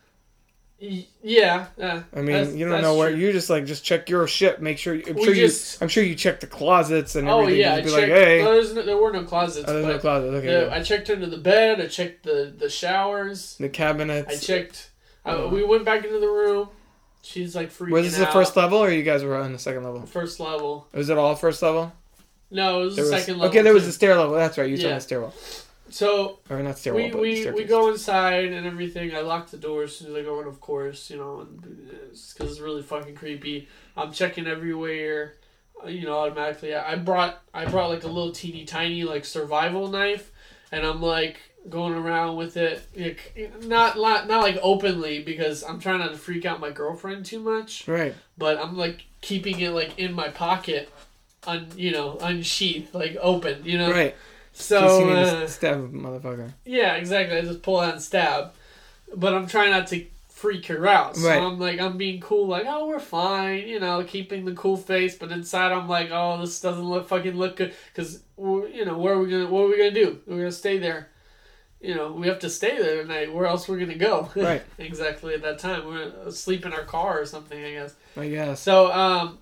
Yeah, uh, I mean, that's- you don't know where. true. You just like just check your shit. Make sure. I'm We sure just- you. I'm sure you check the closets and everything. Oh everything. yeah, I just checked. be like, hey, no, there were no closets. oh, there's no but closet. Okay, the-. I checked under the bed. I checked the the showers. the cabinets. I checked. Oh. Uh, we went back into the room. She's like freaking Was this the first level, or you guys were on the second level? First level. Was it all first level? No, it was There the was- second level. Okay, there was too. the stair level. That's right. You told Yeah. me stairwell, So or not stairwell, we we, staircase. we go inside and everything. I lock the doors as soon as I go in, of course. You know, because it's really fucking creepy. I'm checking everywhere. uh, You know, automatically. I I brought I brought like a little teeny tiny like survival knife, and I'm like going around with it. Like, not not not like openly because I'm trying not to freak out my girlfriend too much. Right. but I'm like keeping it like in my pocket, un you know unsheathed, like open, you know. Right. So Just you need uh, stab a motherfucker. yeah, exactly. I just pull out and stab, but I'm trying not to freak her out. So Right. I'm like I'm being cool, like oh we're fine, you know, keeping the cool face, but inside I'm like oh this doesn't look fucking look good because you know where are we gonna what are we gonna do? We're gonna stay there. You know, we have to stay there tonight. Where else we're gonna go? Right. exactly at that time. We're sleep in our car or something, I guess. I guess. So um,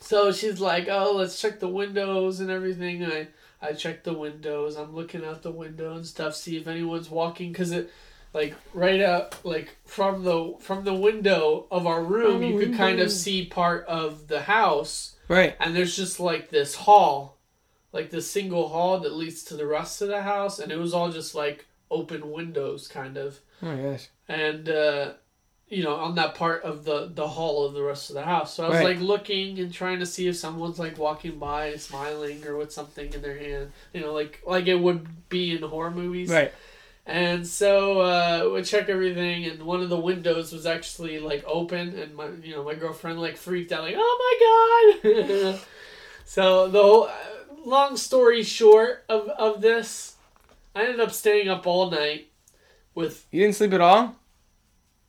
so she's like, "Oh, let's check the windows and everything." And I I check the windows. I'm looking out the window and stuff, see if anyone's walking, cause it like right out like from the from the window of our room, you could kind of see part of the house, Right. and there's just like this hall, like this single hall that leads to the rest of the house, and it was all just like open windows, kind of Oh my gosh. and uh, you know on that part of the the hall of the rest of the house so i was Right. like looking and trying to see if someone's like walking by smiling or with something in their hand you know like like it would be in horror movies Right. and so uh, we check everything and one of the windows was actually like open and my you know my girlfriend like freaked out like oh my god so the whole uh, long story short of of this i ended up staying up all night with You didn't sleep at all.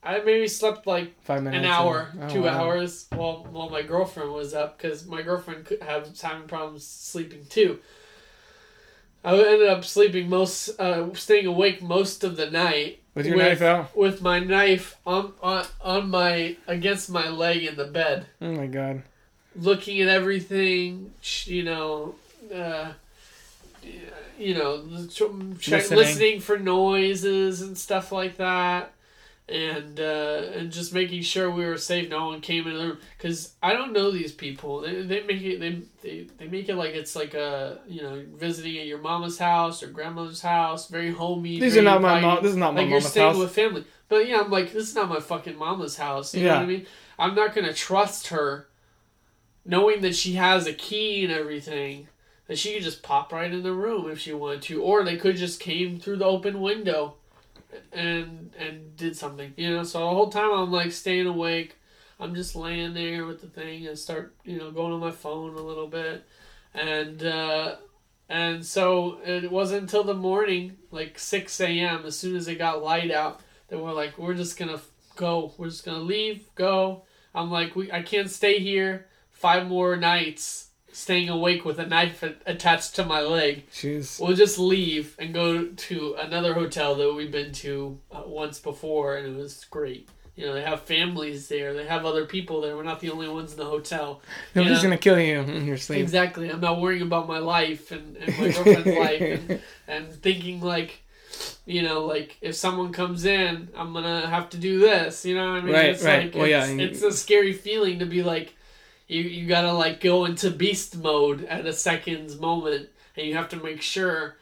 I maybe slept like Five minutes. an hour, Oh, two wow. hours while while my girlfriend was up because my girlfriend could have having problems sleeping too. I ended up sleeping most, uh, staying awake most of the night With your knife out. with my knife on on on my against my leg in the bed, Oh my god. looking at everything. You know, uh, you know, check, Listening. listening for noises and stuff like that and uh, and just making sure we were safe. No one came in the room because I don't know these people. They, they make it they, they they make it like it's like a you know visiting at your mama's house or grandmother's house, very homey. These very are not my mom. This is not my like you're staying house. with family. But yeah, I'm like this is not my fucking mama's house. You know Yeah. what I mean? I'm not gonna trust her, knowing that she has a key and everything. And she could just pop right in the room if she wanted to, or they could just came through the open window, and and did something, you know. So the whole time I'm like staying awake. I'm just laying there with the thing and start, you know, going on my phone a little bit, and uh, and so it wasn't until the morning, like six a.m. As soon as it got light out, that we're like, we're just gonna go. We're just gonna leave. Go. I'm like, we. I can't stay here five more nights staying awake with a knife attached to my leg. Jeez. We'll just leave and go to another hotel that we've been to uh, once before, and it was great. You know, they have families there. They have other people there. We're not the only ones in the hotel. Nobody's know? gonna kill you in your sleep. Exactly. I'm not worrying about my life and, and my girlfriend's life and, and thinking like, you know, like if someone comes in, I'm gonna have to do this. You know what I mean? Right, it's right. like Well, it's, yeah, it's a scary feeling to be like, you you gotta like go into beast mode at a second's moment, and you have to make sure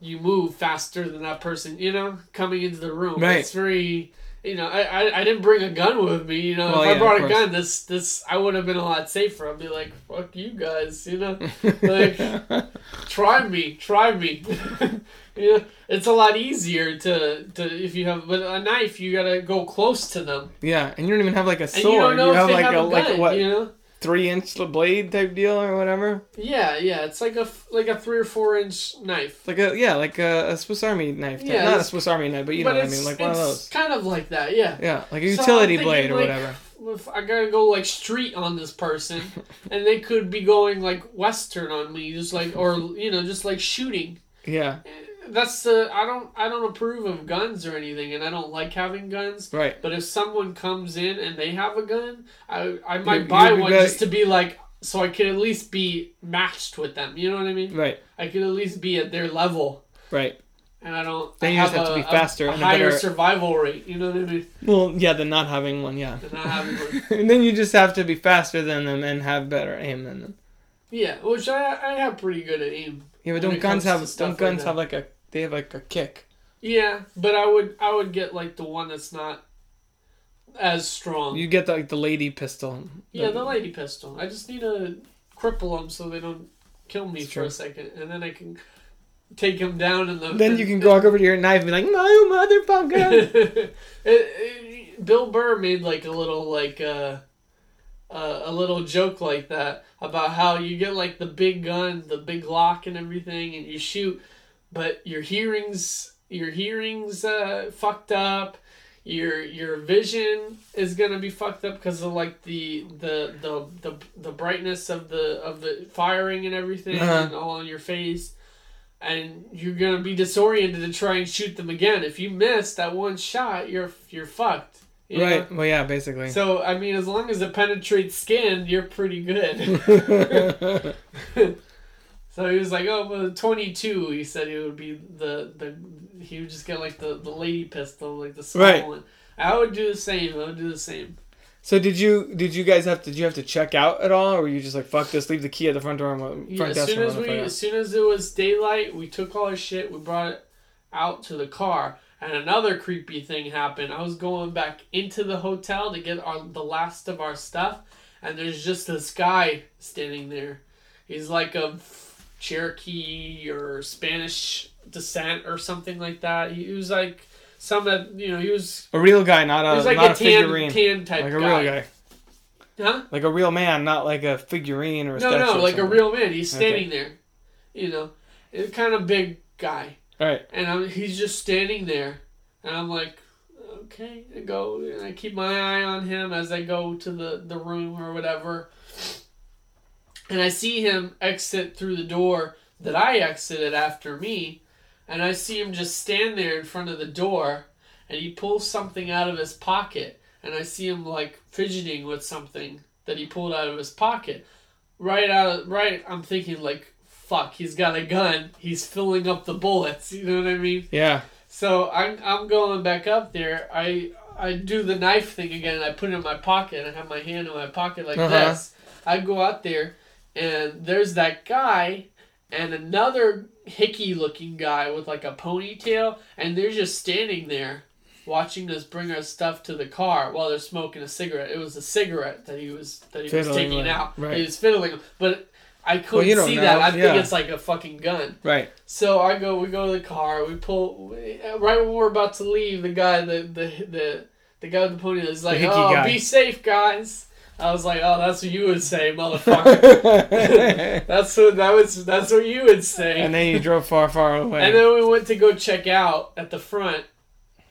you move faster than that person. You know, coming into the room. Right. It's very. You know, I, I, I didn't bring a gun with me. You know, Well, if yeah, I brought a gun, this this I would have been a lot safer. I'd be like, "Fuck you guys," you know. Like, try me, try me. yeah, it's a lot easier to, to if you have, but a knife you gotta go close to them, yeah, and you don't even have like a and sword. you don't know if have like have a, a gun. a what You know? Three inch blade type deal or whatever. Yeah, yeah. It's like a like a three or four inch knife. Like a yeah, like a, a Swiss Army knife. type. Yeah, not a Swiss Army knife, but you but know what I mean, like one of those. kind of like that. Yeah. Yeah, like a utility blade or like, whatever. If I gotta go like street on this person, and they could be going like western on me, just like or you know just like shooting. Yeah, eh, That's the I don't I don't approve of guns or anything, and I don't like having guns. right. But if someone comes in and they have a gun, I I might You- buy one just to be like, so I could at least be matched with them. You know what I mean? Right, I could at least be at their level, right. and I don't. Then I you just have to a- be faster a, and a higher better- survival rate. You know what I mean? Well, yeah, than not having one, yeah. And not having one. and then you just have to be faster than them and have better aim than them. Yeah, which I I have pretty good at aim. Yeah, but don't guns have don't guns that. have like a they have like a kick. Yeah, but I would I would get like the one that's not as strong. You get the, like the lady pistol. yeah, the lady pistol. I just need to cripple them so they don't kill me for true. a second, and then I can take them down in the. Then you can walk over to your knife and be like, "My motherfucker!" it, it, Bill Burr made like a little like uh, uh, a little joke like that about how you get like the big gun, the big lock, and everything, and you shoot, but your hearings your hearings uh, fucked up. Your your vision is gonna be fucked up because of like the, the the the the brightness of the of the firing and everything Uh-huh. and all on your face and you're gonna be disoriented to try and shoot them again. If you miss that one shot, you're you're fucked. you know? right. Well, yeah, basically. So I mean, as long as it penetrates skin, you're pretty good. so he was like, "Oh, well, 22." He said it would be the the he would just get like the the lady pistol, like the small Right. one. I would do the same. I would do the same. so did you did you guys have to did you have to check out at all, or were you just like fuck this, leave the key at the front door, front Yeah, as desk soon as we, as soon as it was daylight, we took all our shit, we brought it out to the car, and another creepy thing happened. I was going back into the hotel to get our the last of our stuff, and there's just this guy standing there. He's like a Cherokee or Spanish descent or something like that. He was like some that you know he was a real guy, not a like not a tan figurine, tan type like a guy. real guy, Huh? like a real man, not like a figurine or a No, statue. no, like a real man. He's standing there. You know, kind of big guy. All right. and I'm, he's just standing there, and I'm like, okay, I go, and I keep my eye on him as I go to the the room or whatever, and I see him exit through the door that I exited after me, and I see him just stand there in front of the door, and he pulls something out of his pocket, and I see him like fidgeting with something that he pulled out of his pocket, right out of right. I'm thinking like. Fuck, he's got a gun. He's filling up the bullets. You know what I mean? Yeah. So I'm I'm going back up there. I I do the knife thing again. And I put it in my pocket. I have my hand in my pocket like Uh-huh. this. I go out there, and there's that guy and another hickey looking guy with like a ponytail, and they're just standing there watching us bring our stuff to the car while they're smoking a cigarette. It was a cigarette that he was that he was taking with, out. right. He was fiddling, but I couldn't don't see know, that. I yeah. think it's like a fucking gun. Right. So I go, we go to the car. We pull we- right when we're about to leave. The guy, the the the, the guy with the pony is like, "Oh, guy." be safe, guys." I was like, "Oh, that's what you would say, motherfucker." that's what that was. That's what you would say. And then you drove far, far away. And then we went to go check out at the front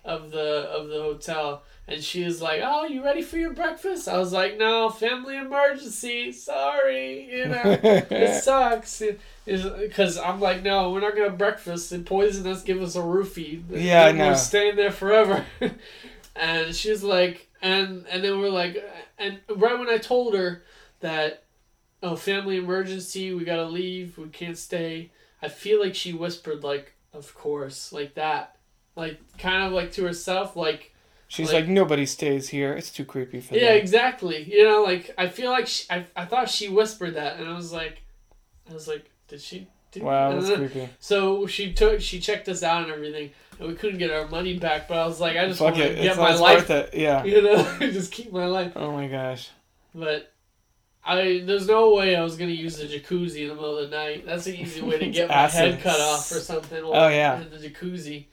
of the of the hotel, and she was like, "Oh, you ready for your breakfast?" I was like, "No, family emergency. Sorry, you know, it sucks." Because I'm like, "No, we're not gonna breakfast and poison us. Give us a roofie. Yeah, I We're know. staying there forever." and she was like, and and then we're like, and right when I told her that, oh, family emergency, we gotta leave, we can't stay. I feel like she whispered like, "Of course," like that, like kind of like to herself, like, She's like- like, nobody stays here. It's too creepy for yeah, them. exactly. You know, like I feel like she, I, I thought she whispered that, and I was like, I was like, did she? Did, Wow, that's creepy. So she took, she checked us out and everything, and we couldn't get our money back. But I was like, I just Fuck want to get my it's life, worth it. Yeah. you know, just keep my life. Oh my gosh. But I there's no way I was gonna use the jacuzzi in the middle of the night. That's an easy way to get my head cut off or something. Oh, yeah. in the jacuzzi.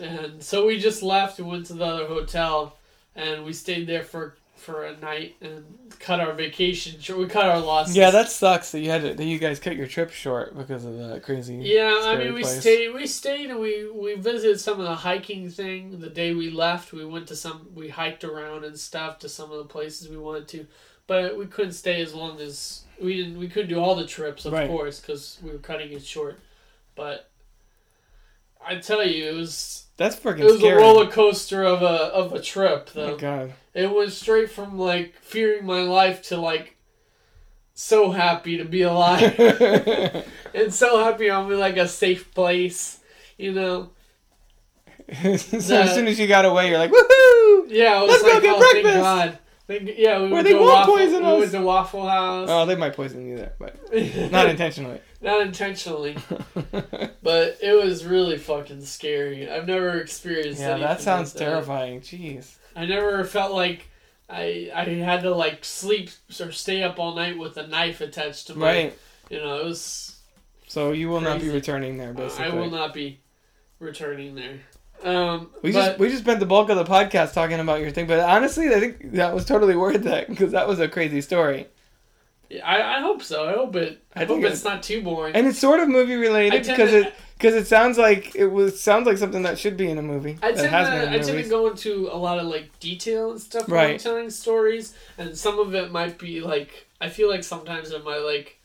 And so we just left and went to the other hotel, and we stayed there for for a night and cut our vacation short. We cut our losses. Yeah, that sucks that you had to, that you guys cut your trip short because of that crazy. Yeah, I mean, we place. stayed. We stayed and we we visited some of the hiking thing. The day we left, we went to some. We hiked around and stuff to some of the places we wanted to, but we couldn't stay as long as we didn't. We couldn't do all the trips, of Right. course, because we were cutting it short. But I tell you, it was That's freaking it was scary. a roller coaster of a of a trip. Oh my Though god. It was straight from like fearing my life to like so happy to be alive and so happy I'm in like a safe place, you know. so as soon as you got away, you're like, woohoo! Yeah, was Let's go get oh, breakfast." thank God. Thank, yeah, we Where they won't Waffle, poison we us. went to Waffle House. Oh, they might poison you there, but not intentionally. Not intentionally, but it was really fucking scary. I've never experienced. yeah, that sounds like that. terrifying. Jeez. I never felt like I I had to like sleep or stay up all night with a knife attached to my. Right. You know, it was. So you will not be returning there, basically. I will not be returning there. Um, We but- just we just spent the bulk of the podcast talking about your thing, but honestly, I think that was totally worth it because that was a crazy story, I, I hope so. I hope it. I, I hope think it's not too boring. and it's sort of movie related because to- it because it sounds like it was sounds like something that should be in a movie. I tend, has to, I tend to go into a lot of like detail and stuff when I'm Right. telling stories, and some of it might be like I feel like sometimes it might like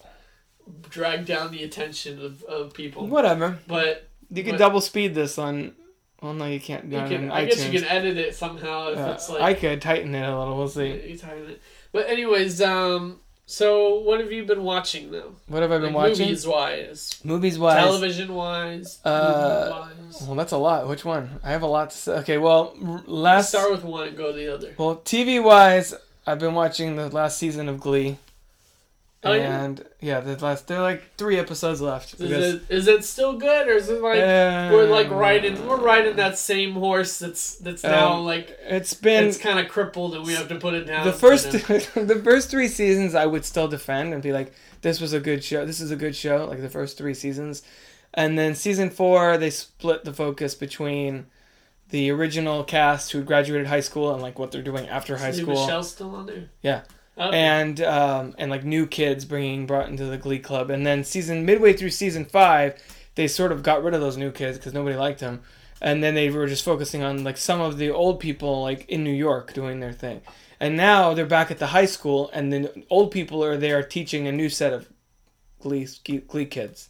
drag down the attention of, of people. Whatever. But You can But- double speed this on. Well, no, you can't. you can. I guess you can edit it somehow if Uh, it's like I could tighten it a little. We'll see. you tighten it. But anyways, um, so what have you been watching though? What have I been Like, watching? Movies wise, Movies wise. television wise, Uh, wise. Well, that's a lot. Which one? I have a lot to say. Okay, well, last. Start with one and go to the other. Well, TV wise, I've been watching the last season of Glee. Oh, yeah? and yeah, the last there are like three episodes left. Is because- it is it still good or is it like Uh, we're like riding we're riding that same horse that's that's now Um, like It's been it's kind of crippled and we have to put it down. the first the first three seasons I would still defend and be like, this was a good show. This is a good show. Like the first three seasons, and then season four they split the focus between the original cast who graduated high school and like what they're doing after high Is school. Michelle's still on there. Yeah. Okay. and um, and like new kids bringing brought into the Glee club, and then season midway through season five, they sort of got rid of those new kids because nobody liked them, and then they were just focusing on like some of the old people like in New York doing their thing, and now they're back at the high school, and the old people are there teaching a new set of Glee Glee kids.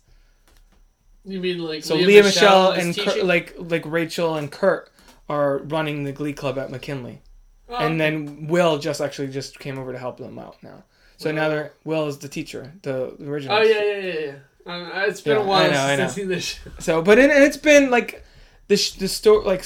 you mean like So Lea, Lea Michele, and Kurt, like like Rachel and Kurt are running the Glee club at McKinley. Oh, and then Will just actually just came over to help them out now. So now they're Will is the teacher, the original. oh yeah yeah yeah yeah. Um, it's been Yeah, a while I know, I since know. I've seen this. Show. So, but it, and it's been like the sh- the story like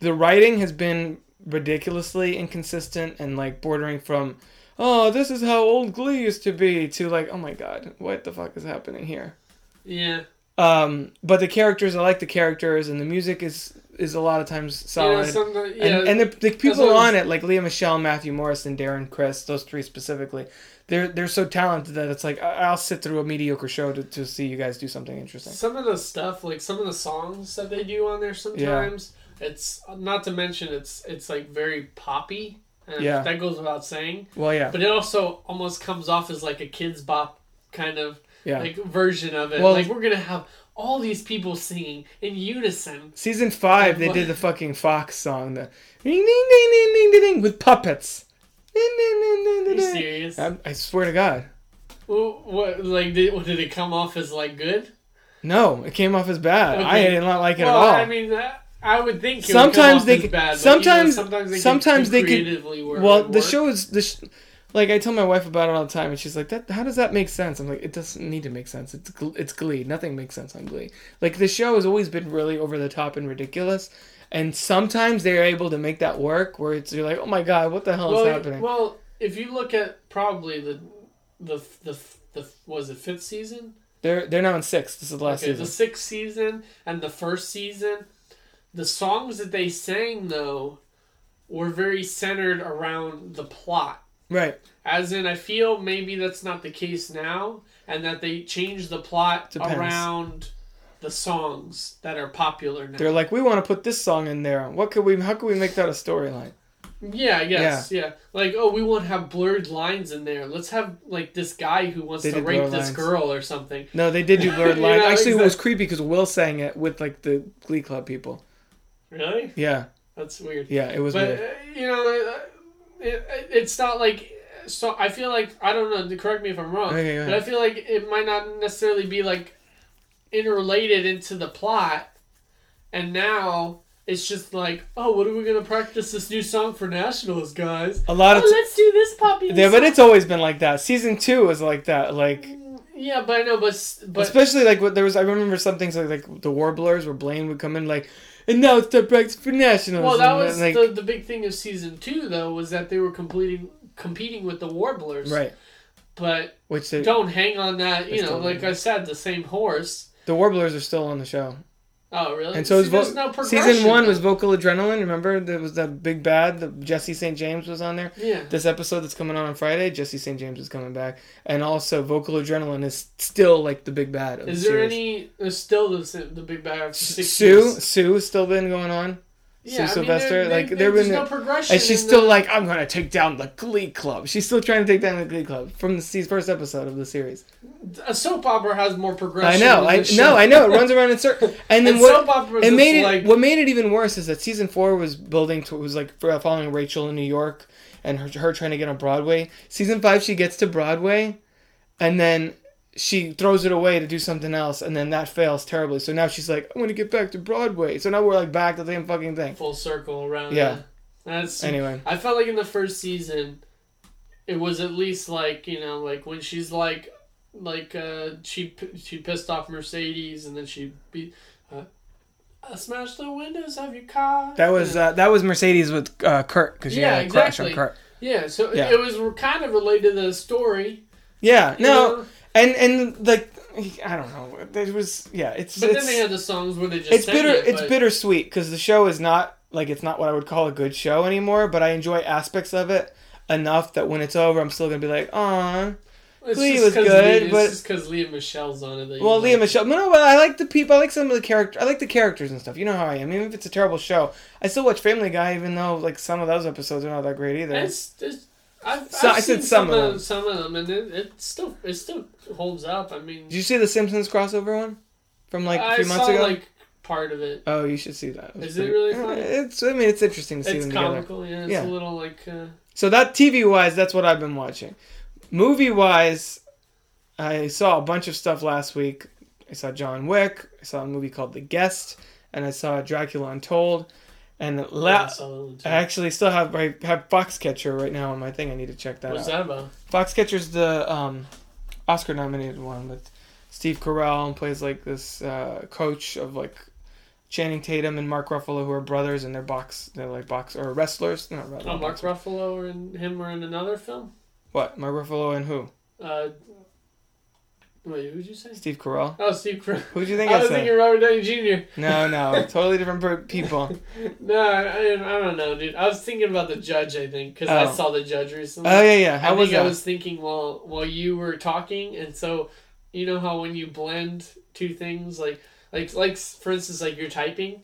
the writing has been ridiculously inconsistent and like bordering from oh this is how old Glee used to be to like oh my god what the fuck is happening here. Yeah, Um, but the characters I like the characters and the music is is a lot of times solid. know, some, yeah, and, and the, the people on it, like Lea Michele, Matthew Morris, and Darren Criss, those three specifically, they're they're so talented that it's like I'll sit through a mediocre show to, to see you guys do something interesting. some of the stuff, like some of the songs that they do on there, sometimes it's not to mention it's it's like very poppy. And Yeah. that goes without saying. Well, yeah, But it also almost comes off as like a Kidz Bop kind of yeah. like version of it. Well- like we're gonna have all these people singing in unison. Season five, they did the fucking Fox song, the ding ding ding ding ding ding, ding with puppets. Ding, ding, ding, ding, Are ding, you serious? I, I swear to God, Well, what like did, what, did it come off as like good? no, it came off as bad. I did not like it well, at all. I mean, I would think it Sometimes would come off they could- bad, but, you know, sometimes- sometimes they sometimes could, they could could- creatively work. well, the show is the. Like I tell my wife about it all the time, and she's like, "That how does that make sense?" I'm like, "It doesn't need to make sense. It's it's Glee. Nothing makes sense on Glee. Like the show has always been really over the top and ridiculous, and sometimes they're able to make that work. Where it's you're like, "Oh my god, what the hell well, is happening?" Well, if you look at probably the the the the was it fifth season? they're they're now in six. This is the last okay, season. the sixth season and the first season, the songs that they sang though were very centered around the plot. Right. As in, I feel maybe that's not the case now, and that they changed the plot Depends. around the songs that are popular now. They're like, we want to put this song in there. What could we? How could we make that a storyline? Yeah, I guess. Yeah. Like, oh, we want to have blurred lines in there. Let's have like this guy who wants They to rape this lines. girl or something. No, they did do blurred lines. know, Actually, it was creepy because Will sang it with like the Glee Club people. Really? Yeah, That's weird. yeah, it was But weird. uh, you know, uh, it, it's not like. So I feel like I don't know. Correct me if I'm wrong. Okay, But I feel like it might not necessarily be like interrelated into the plot, and now it's just like, oh, what are we gonna practice this new song for nationals, guys? A lot Oh, of t- let's do this poppy. yeah, but song. it's always been like that. Season two was like that. Like mm, yeah, but I know, but but especially like what there was. I remember some things like like the Warblers where Blaine would come in like, and now it's time practice for nationals. well, that and, was like the the big thing of season two though was that they were completing competing with the Warblers, right, But which they, don't hang on that. You know, like. I said, the same horse. the Warblers are still on the show. Oh, really? And so See, there's vo- no season one though. was Vocal Adrenaline. Remember there was that big bad. The Jesse St James was on there. yeah. This episode that's coming on on Friday, Jesse St James is coming back, and also Vocal Adrenaline is still like the big bad. Of Is the there series. any? There's still the the big bad Sue? years. Sue still been going on, Yeah, I mean, Sylvester, there- like, there- there there's no progression, and she's still the- like, "I'm gonna take down the Glee Club." She's still trying to take down the Glee Club from the first episode of the series. a soap opera has more progression. I know, I no, show. I know. It runs around in circles, and then And what? It made it. like what made it even worse is that season four was building to was like following Rachel in New York and her, her trying to get on Broadway. Season five, she gets to Broadway, and then she throws it away to do something else, and then that fails terribly. So now she's like, "I'm gonna get back to Broadway." So now we're like back to the same fucking thing. full circle around. Yeah. that. That's Anyway, I felt like in the first season, it was at least like you know like when she's like like uh she she pissed off Mercedes and then she be. Uh, I smashed the windows of your car. that was uh, that was Mercedes with uh, Kurt because Yeah, had a crush on exactly. Kurt. yeah. So Yeah. it was kind of related to the story. Yeah, no, know? And and like I don't know. There was yeah, it's But it's, then they had the songs where they just it's bitter It, it's but bittersweet because the show is not like it's not what i would call a good show anymore but i enjoy aspects of it enough that when it's over i'm still gonna be like It's Glee was good, Lea, but- it's just because Lea Michele's on it. well like. lea michele no but i like the people i like some of the character i like the characters and stuff you know how i am even if it's a terrible show i still watch family guy even though like some of those episodes are not that great either It's, it's, I've, So- I've I said seen some some, of them. some of them, and it, it still it still holds up. I mean, did you see the simpsons crossover one from like a I few months saw ago like part of it. oh you should see that was Is it really funny? it's i mean it's interesting to see It's them together comical, yeah. It's Yeah. a little like uh, So that TV wise, that's what I've been watching. Movie wise, I saw a bunch of stuff last week. I saw John Wick. I saw a movie called The Guest, and I saw Dracula Untold. And la- I saw that one too. I actually still have I have Foxcatcher right now on my thing. I need to check that What's out. that about? Foxcatcher's the um, Oscar nominated one with Steve Carell and plays like this uh, coach of like Channing Tatum and Mark Ruffalo who are brothers and they're box they're like box or wrestlers. Not, Oh, Mark boxers. Ruffalo and him were in another film. What Mark Ruffalo and who? Uh, Wait, who'd you say? Steve Carell. Oh, Steve Carell. Who'd you think I I, was said? thinking Robert Downey Jr. No, no, totally different people. No, I, I don't know, dude. I was thinking about the judge. I think because I Oh. saw the judge recently. Oh yeah, yeah. I How think was I was thinking while while you were talking, and so you know how when you blend two things, like like like for instance, like you're typing,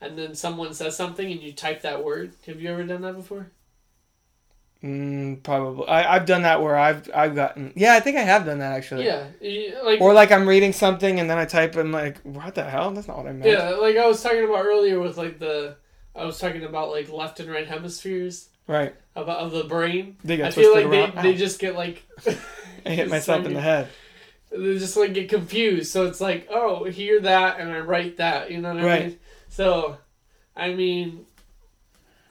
and then someone says something, and you type that word. Have you ever done that before? Mm, probably. I, I've done that where I've I've gotten. Yeah, I think I have done that actually. Yeah, like Or like I'm reading something and then I type and like, what the hell? That's not what I meant. yeah, like I was talking about earlier with like the I was talking about like left and right hemispheres Right. about of the brain. They got I feel twisted like around. they, they just get like I hit myself in the head. they just like get confused. So it's like, oh, hear that, and I write that. You know what I Right. mean? So, I mean,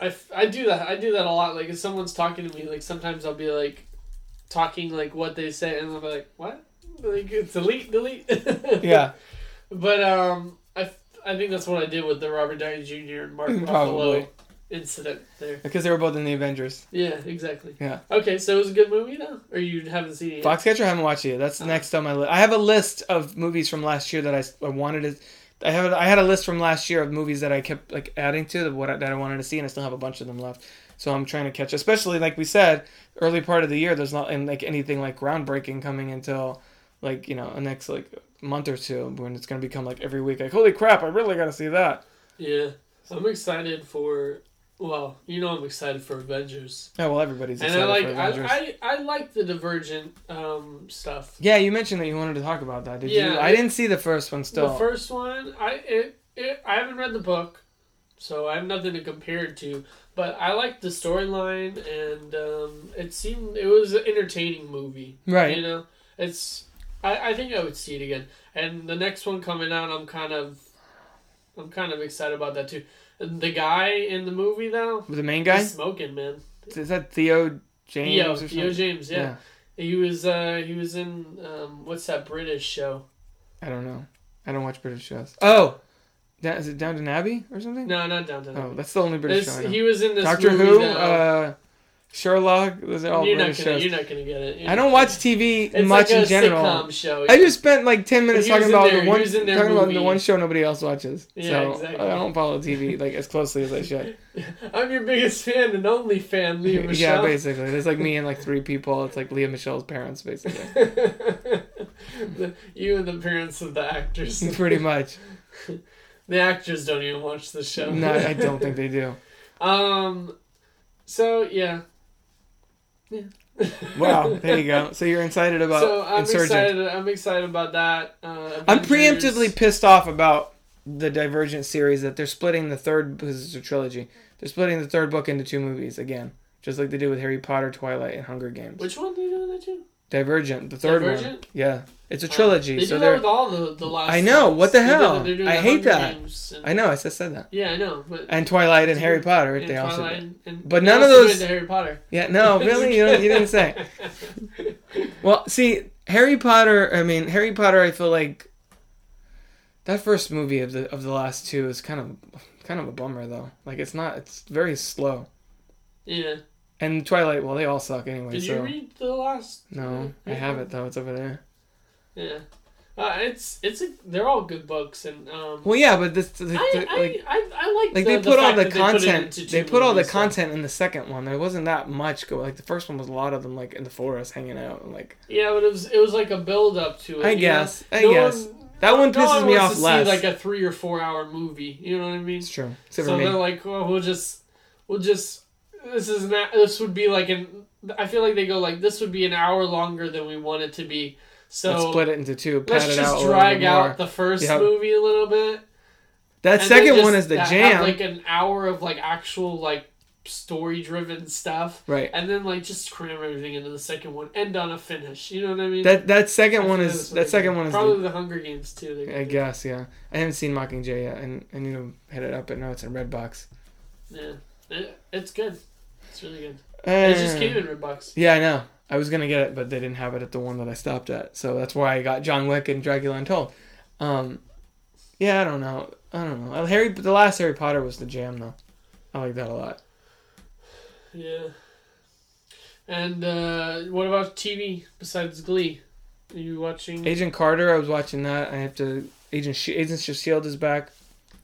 I, I do that. I do that a lot. Like if someone's talking to me, like sometimes I'll be like talking like what they say, and I'll be like, what? Like delete, delete. Yeah. But um, I, I think that's what I did with the Robert Downey Jr. and Mark. Ruffalo incident there. Because they were both in the Avengers. Yeah, exactly. Yeah. Okay, so it was a good movie though, or you haven't seen it? Yet? Foxcatcher, I haven't watched it yet. That's next on my list. I have a list of movies from last year that I, I wanted to. I have. I had a list from last year of movies that I kept like adding to the, what I, that I wanted to see, and I still have a bunch of them left. So I'm trying to catch, especially like we said, early part of the year. There's not and like anything like groundbreaking coming until like you know the next like month or two when it's gonna become like every week. Like holy crap, I really got to see that. Yeah, I'm excited for. Well, you know, I'm excited for Avengers, Oh well, everybody's and excited I like for Avengers. I, I I like the Divergent um, stuff. yeah, you mentioned that you wanted to talk about that. Did Yeah, you? I it- didn't see the first one still. The first one, I it, it I haven't read the book, so I have nothing to compare it to. But I liked the storyline, and um, it seemed it was an entertaining movie. right. You know, it's I, I think I would see it again. And the next one coming out, I'm kind of I'm kind of excited about that too. The guy in the movie though, The main guy he's smoking man. is that Theo James Theo, or something? Theo James, yeah. He was uh he was in um what's that British show? I don't know. I don't watch British shows. Oh, Da- is it Downton Abbey or something? No, not Downton. Oh, Abbey. that's the only British This- show he was in this Doctor Who, that- uh, Sherlock. Those are all you're not British gonna shows. you're not gonna get it. You're I don't watch TV much like in general. sitcom show. I just spent like ten minutes talking about their- the one was in their talking about the one show nobody else watches. Yeah, so exactly. I don't follow TV like as closely as I should. I'm your biggest fan and only fan, Lea Michele. yeah, basically, It's like me and like three people. It's like Lea Michele's parents, basically. The- you and the parents of the actors. Pretty much. The actors don't even watch the show. No, I don't think they do. Um. So yeah. Yeah. Wow, there you go. So you're excited about so I'm Insurgent. excited. I'm excited about that. Uh, I'm preemptively pissed off about the Divergent series that they're splitting the third because it's a trilogy. They're splitting the third book into two movies again, just like they did with Harry Potter, Twilight, and Hunger Games. Which one do you do that to? Divergent, the third one. Yeah, it's a trilogy. Uh, they so do that they're. with all the the last. I know, ones. what the They're doing- hell? they're doing I hate that. And- I know, I just said that. Yeah, I know, but And Twilight and Harry. Potter, and they also did. and- But none of those- Harry Potter. Yeah, no, really, you, you didn't say. Well, see, Harry Potter. I mean, Harry Potter. I feel like that first movie of the of the last two is kind of kind of a bummer though. Like it's not. It's very slow. Yeah. And Twilight. Well, they all suck anyway. Did so you read the last? no, I have it though. It's over there. Yeah. Uh, it's it's a, they're all good books and um. Well, yeah, but this the, the- I, I, like I, I like like the, they put all the that they put content. They put all the content in the second one. There wasn't that much go. Like the first one was a lot of them like in the forest hanging out and like. Yeah, but it was it was like a build up to it. I you know? guess. I No guess. one- That one no pisses me off to see, less. like a three or four hour movie. You know what I mean? It's true. Except so they're like, well, we'll just, we'll just. This is not. This would be like an. I feel like they go like this would be an hour longer than we want it to be. So Let's split it into two. let's out just a drag out the first Yep. movie a little bit. That second then one is the jam. like an hour of like actual like story driven stuff, right. and then like just cram everything into the second one, end on a finish. You know what I mean? That that second one is that second one is. probably the- the Hunger Games too. I guess yeah. I haven't seen Mockingjay yet, and I need to hit it up. But no, it's in Redbox. Yeah, it, it's good. It's really good. Uh, It just came in Redbox. Yeah, I know. I was gonna get it, but they didn't have it at the one that I stopped at. So that's why I got John Wick and Dracula Untold. Um, yeah, I don't know. I don't know. Uh, Harry, the last Harry Potter was the jam though. I like that a lot. Yeah. And uh, what about TV besides Glee? Are you watching Agent Carter, I was watching that. I have to. Agent Sh- Agents of Shield is back.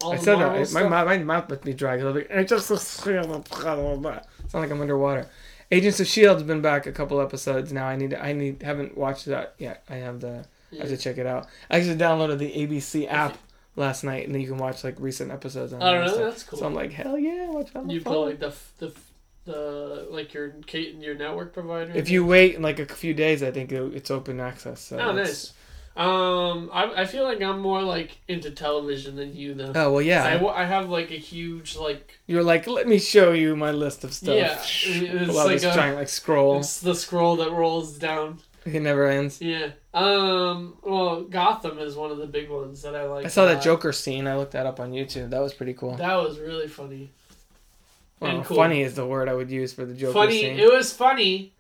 all I said that. My, my, my mouth must be dry. I'm like, Agents of Shield. Sound like I'm underwater. Agents of Shield's been back a couple episodes now. I need. to, I need. Haven't watched that yet. I have the. I have to check it out. I actually downloaded the ABC app last night, and then you can watch like recent episodes. On oh, don't know. stuff. Oh, That's cool. So I'm like, hell yeah, watch on you put like the f- the f- the like your Kate your network provider. If you wait like a few days, I think it- it's open access. So Oh, nice. Um, I, I feel like I'm more like into television than you though. Oh well, yeah. wa- I have like a huge like You're like, let me show you my list of stuff. Yeah, it's like this a- giant like scroll. it's the scroll that rolls down. It never ends. Yeah. Um. Well, Gotham is one of the big ones that I like. I saw that. Joker scene. I looked that up on YouTube. That was pretty cool. That was really funny. Well, and cool. Funny is the word I would use for the Joker funny. scene. It was funny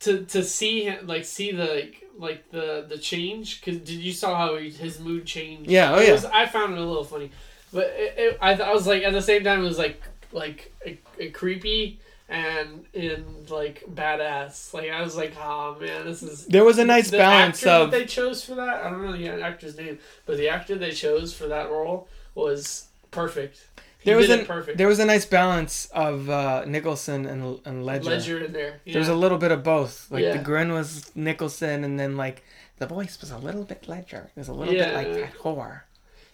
to to see him like see the like, like the the change because did you saw how he, his mood changed? Yeah, oh It yeah. was- I found it a little funny, but it, it, I I was like at the same time it was like like a, a creepy and in like badass. Like I was like, oh man, this is. There was a nice the balance of they chose for that. I don't know the actor's name, but the actor they chose for that role was perfect. He there was an perfect. there was a nice balance of uh, Nicholson and and Ledger. Ledger in there. Yeah. There was a little bit of both. Like the grin was Nicholson, and then like the voice was a little bit Ledger. It was a little Yeah. bit like that horror.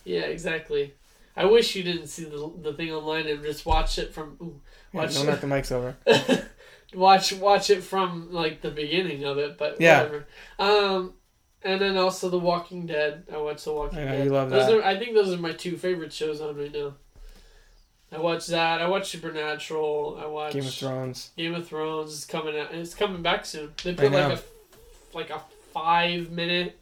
Yeah, exactly. I wish you didn't see the, the thing online and just watch it from ooh, Yeah, watch don't knock the mics over. watch watch it from like the beginning of it, but Yeah. whatever. Um, and then also The Walking Dead. I watched The Walking I know, Dead. you love those that. Are, I think those are my two favorite shows on right now. I watched that. I watched Supernatural. I watched Game of Thrones. Game of Thrones is coming out. It's coming back soon. They put like a like a five minute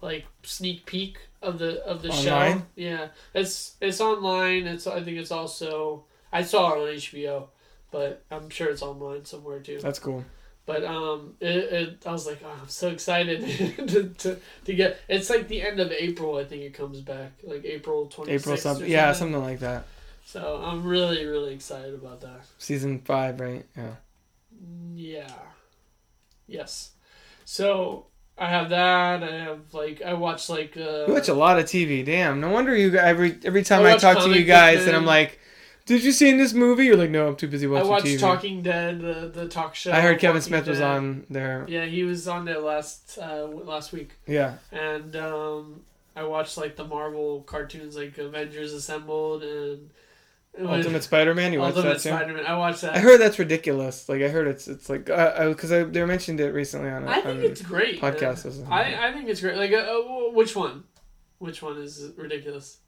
like sneak peek of the of the show. Yeah, it's it's online. It's I think it's also I saw it on HBO, but I'm sure it's online somewhere too. That's cool. But um, it, it I was like, oh, I'm so excited to, to to get. It's like the end of April. I think it comes back, like April twenty. April something. Yeah, something like that. So I'm really really excited about that. Season five, right? Yeah. Yeah. Yes. So I have that. I have like I watch like uh, You watch a lot of TV. Damn. No wonder you every every time I I, talk to you guys and I'm like, "Did you see this movie?" You're like, "No, I'm too busy watching. I watched TV." Talking Dead, the the talk show. I heard Kevin Smith was on there. Yeah, he was on there last uh, last week, Yeah. and um, I watched like the Marvel cartoons, like Avengers Assembled and Ultimate Spider-Man. You watched Ultimate that too? Spider-Man. I watched that. I heard that's ridiculous. Like I heard it's it's like because I, they mentioned it recently on a I think it's great. podcast. something. I I think it's great. Like, uh, uh, which one? Which one is ridiculous?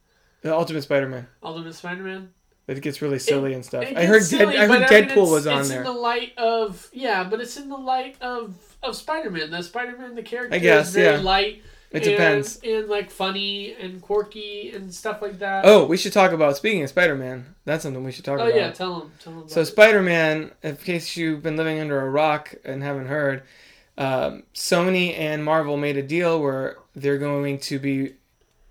the Ultimate Spider-Man. Ultimate Spider-Man. It gets really silly and stuff. I heard gets Dead, silly, I heard but mean, Deadpool was on it's there. in the light of yeah, but it's in the light of of Spider-Man. The Spider-Man, the character, I guess, is very yeah. light. It and, depends. And like funny and quirky and stuff like that. Oh, we should talk about speaking of Spider-Man. That's something we should talk Oh about. Oh yeah, tell him, tell him. So. Spider-Man, in case you've been living under a rock and haven't heard, um, Sony and Marvel made a deal where they're going to be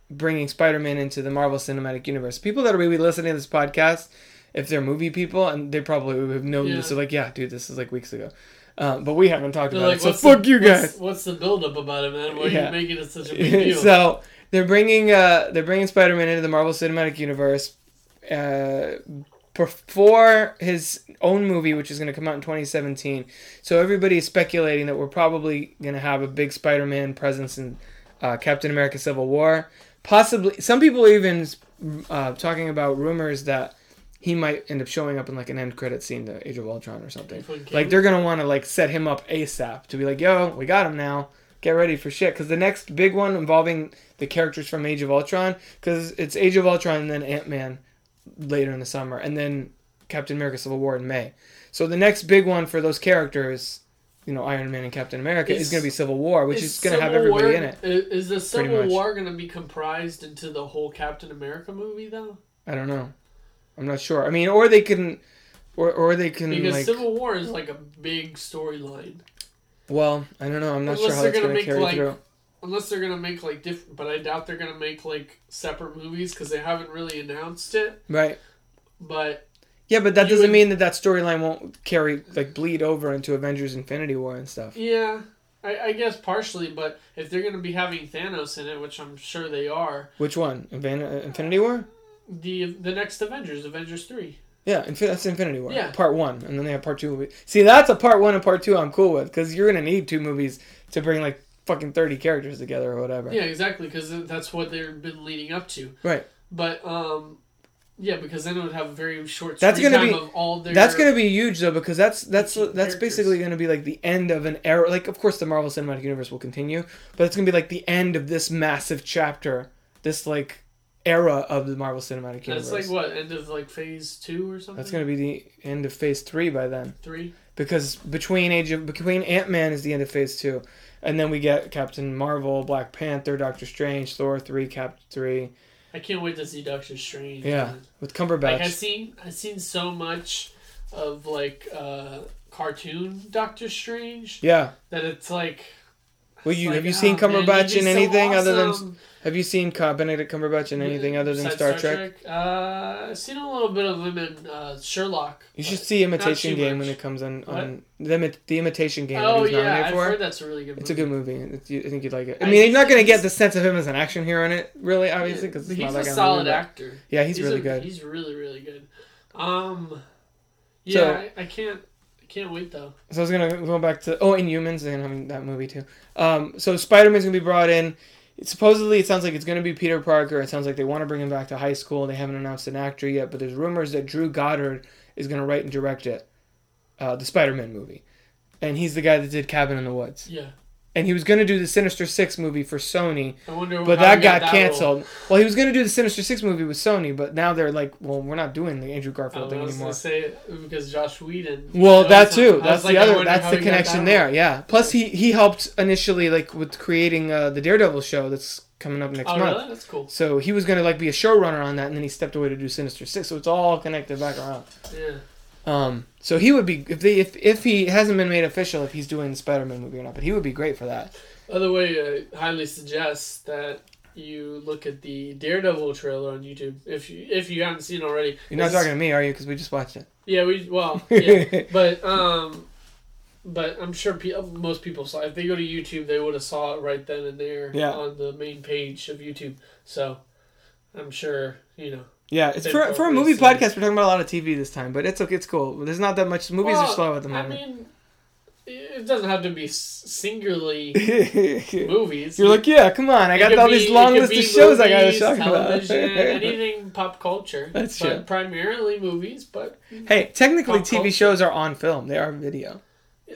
bringing Spider-Man into the Marvel Cinematic Universe. People that are maybe listening to this podcast, if they're movie people, and they probably would have known Yeah. this, are like, yeah, dude, this is like weeks ago. Um, but we haven't talked They're about like, it. So what's fuck the, you guys. What's, the build-up about it, man? Why are Yeah. you making it such a big deal? so they're bringing uh, they're bringing Spider-Man into the Marvel Cinematic Universe uh, before his own movie, which is going to come out in 2017. So everybody is speculating that we're probably going to have a big Spider-Man presence in uh, Captain America: Civil War. Possibly, some people are even uh, talking about rumors that he might end up showing up in like an end credit scene to Age of Ultron or something. Like they're gonna want to like set him up ASAP to be like, yo, we got him now. Get ready for shit. Because the next big one involving the characters from Age of Ultron, because it's Age of Ultron and then Ant Man later in the summer, and then Captain America: Civil War in May. So the next big one for those characters, you know, Iron Man and Captain America, is, Is- going to be Civil War, which is, going to have everybody War, in it. Is the Civil. War going to be comprised into the whole Captain America movie though? I don't know. I'm not sure. I mean, or they can, or or they can Because like. Civil War is like a big storyline. well, I don't know. I'm not Unless sure how they're that's gonna going to make, carry like, through. Unless they're gonna make like different, but I doubt they're gonna make like separate movies because they haven't really announced it. Right. But Yeah, but that doesn't would- mean that that storyline won't carry like bleed over into Avengers: Infinity War and stuff. yeah, I, I guess partially, but if they're going to be having Thanos in it, which I'm sure they are, Which one? Uh, Infinity War? The the next Avengers, Avengers three. Yeah, that's Infinity War. Yeah. Part one, and then they have part two. See, that's a part one and part two. I'm cool with because you're gonna need two movies to bring like fucking thirty characters together or whatever. Yeah, exactly, because that's what they've been leading up to. Right. But um, yeah, because then it would have a very short. That's gonna time be- of all their. That's gonna be huge though because that's that's that's characters. basically gonna be like the end of an era. Like, of course, the Marvel Cinematic Universe will continue, but it's gonna be like the end of this massive chapter, this like era of the Marvel Cinematic Universe. That's like what end of like phase two or something. That's gonna be the end of Phase Three by then. three. because between Age of between Ant Man is the end of Phase Two, and then we get Captain Marvel, Black Panther, Doctor Strange, Thor three, Cap three, I can't wait to see Doctor Strange. Yeah. man. with Like Cumberbatch. I've seen, I've seen so much of like uh cartoon Doctor Strange yeah. that it's like. Well, you like, have you oh, seen man, Cumberbatch he'd in be so anything other than awesome. Have you seen Benedict Cumberbatch in anything other than Besides Star, Trek? Uh, I've seen a little bit of him in uh, Sherlock. You should see Imitation Game much. when it comes on on the, the Imitation Game. Oh that he's yeah, I've for. heard that's a really good. It's a movie. good movie. I think you'd like it. I I mean, you're not going to get the sense of him as an action hero in it, really, obviously, because he's not a kind solid movie, actor. Yeah, he's, really a- good. He's really really good. Um, yeah, So- I, I can't. I can't wait though. So I was gonna go back to oh, Inhumans and I mean that movie too. Um, so Spider Man's gonna be brought in. Supposedly, it sounds like it's gonna be Peter Parker. It sounds like they want to bring him back to high school. They haven't announced an actor yet, but there's rumors that Drew Goddard is gonna write and direct it, uh, the Spider Man movie, and he's the guy that did Cabin in the Woods. Yeah, And he was gonna do the Sinister Six movie for Sony, I wonder. but that got, canceled. Well, he was gonna do the Sinister Six movie with Sony, but now they're like, well, we're not doing the Andrew Garfield I thing was anymore. gonna say because Joss Whedon. Well, that too. That's the I other. That's the connection there. role. Yeah. Plus, he he helped initially like with creating uh, the Daredevil show that's coming up next Oh month. really? That's cool. So he was gonna like be a showrunner on that, and then he stepped away to do Sinister Six. So it's all connected back around. Yeah. Um, so he would be if they if if he hasn't been made official if he's doing the Spider Man movie or not, but he would be great for that. Other way, I highly suggest that you look at the Daredevil trailer on YouTube if you if you haven't seen it already. You're not talking to me, are you? Because we just watched it. Yeah, we well, yeah, but um, but I'm sure pe- most people saw. If they go to YouTube, they would have saw it right then and there Yeah. on the main page of YouTube. So I'm sure you know. Yeah, it's for for a movie podcast. We're talking about a lot of TV this time, but it's okay. It's cool. There's not that much. Movies are slow at the moment. I mean, it doesn't have to be singularly movies. You're like, yeah, come on. I It got all be- these long list of shows I gotta movies, talk about. anything pop culture. That's but true. Primarily movies, but hey, technically, TV culture. shows are on film. They are video.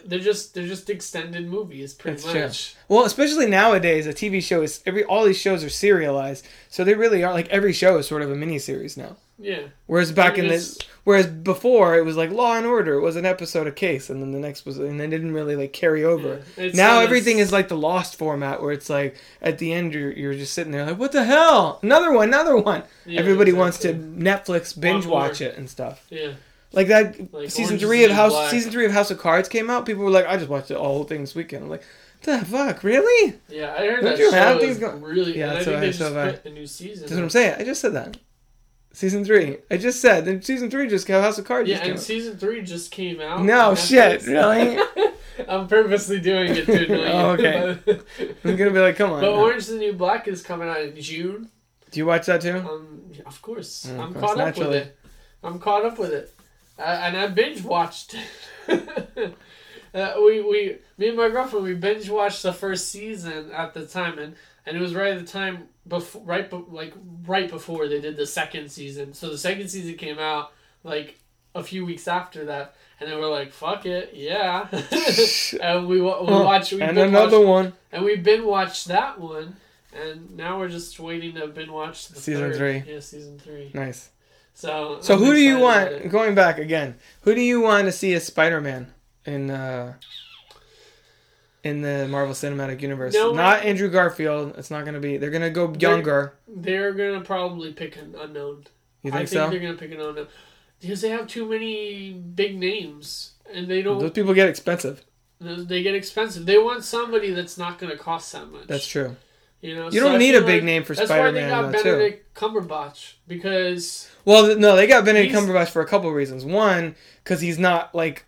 They're just they're just extended movies, pretty That's true. much. Well, especially nowadays, a TV show is every all these shows are serialized, so they really are like every show is sort of a mini series now. Yeah, Whereas back in this, whereas before it was like Law and Order, it was an episode a case, and then the next was, and they didn't really like carry over. yeah. Now everything is like the Lost format, where it's like at the end you're, you're just sitting there like, what the hell? Another one, another one. yeah, Everybody wants to. Netflix binge watch it and stuff. Yeah, Like that Like season three of House Black. season three of House of Cards came out. People were like, I just watched the whole thing this weekend. I'm like, the fuck, really? yeah. I heard Don't that you have things going? really. Yeah, I that's think I- just so I. a new season. That's what I'm saying. I just said that. Season three. I just said. Then season three just came. House of Cards Yeah, just came and out. season three just came out. No shit, really? I'm purposely doing it to annoy. Oh, okay. I'm gonna be like, come on. but now. Orange is the New Black is coming out in June. Do you watch that too? Um, of course, Mm, of I'm course, caught up with it. I'm caught up with it, uh, and I binge watched. uh, we we me and my girlfriend we binge watched the first season at the time, and and it was right at the time before right be, like right before they did the second season. So the second season came out like a few weeks after that. And then we're like, "Fuck it, yeah!" and we we watched, we and another watched- one. and we binge watched that one, and now we're just waiting to binge watch the Season third. three. Yeah, season three. Nice. So, So who do you want? it. Going back again, who do you want to see as Spider-Man in uh, in the Marvel Cinematic Universe? No, not I- Andrew Garfield. It's not gonna be. They're gonna go younger. They're gonna probably pick an unknown. You think, I think so? they're gonna pick an unknown because they have too many big names, and they don't. Those people get expensive. They get expensive. They want somebody that's not gonna cost that much. That's true. You know, You So don't I need a big like name for Spider-Man. That's why they got though, too. Benedict Cumberbatch because Well, no, they got Benedict He's- Cumberbatch for a couple of reasons. One, because he's not like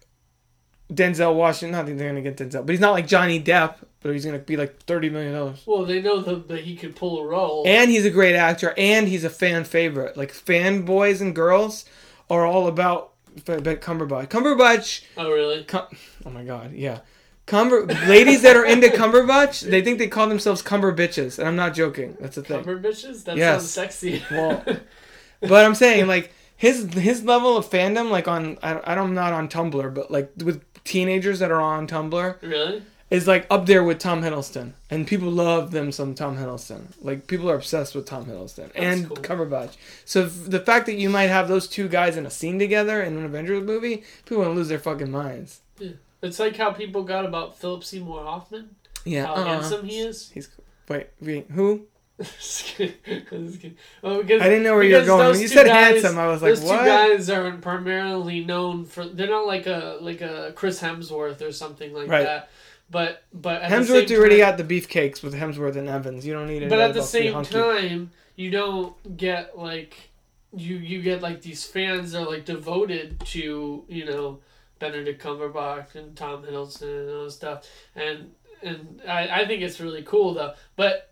Denzel Washington. Not that they're gonna get Denzel, but he's not like Johnny Depp but he's gonna be like thirty million dollars. Well, they know that, that he could pull a role. And he's a great actor, and he's a fan favorite. Like fanboys and girls are all about about Cumberbatch. Cumberbatch. oh, really? Cum- oh my god, yeah. Cumber ladies that are into Cumberbatch, they think they call themselves Cumber bitches, and I'm not joking. That's a thing. Cumber bitches? That Yes. sounds sexy. Well, but I'm saying like his his level of fandom, like on I, I don't I'm not on Tumblr, but like with teenagers that are on Tumblr, really? is like up there with Tom Hiddleston, and people love them some Tom Hiddleston. Like people are obsessed with Tom Hiddleston and cool. Cumberbatch. So f- the fact that you might have those two guys in a scene together in an Avengers movie, people want to lose their fucking minds. Yeah. It's like how people got about Philip Seymour Hoffman. Yeah, How uh, handsome he is. he's wait, wait who? Just kidding. Just kidding. Well, because, I didn't know where you were going. When you said guys- handsome, I was like, those what? two guys are primarily known for. They're not like a like a Chris Hemsworth or something like Right. that. But but Hemsworth same already time, got the beefcakes with Hemsworth and Evans. You don't need it. But at the same time, you don't get like you you get like these fans that are like devoted to you know Benedict Cumberbatch and Tom Hiddleston and all this stuff, and and I I think it's really cool though. But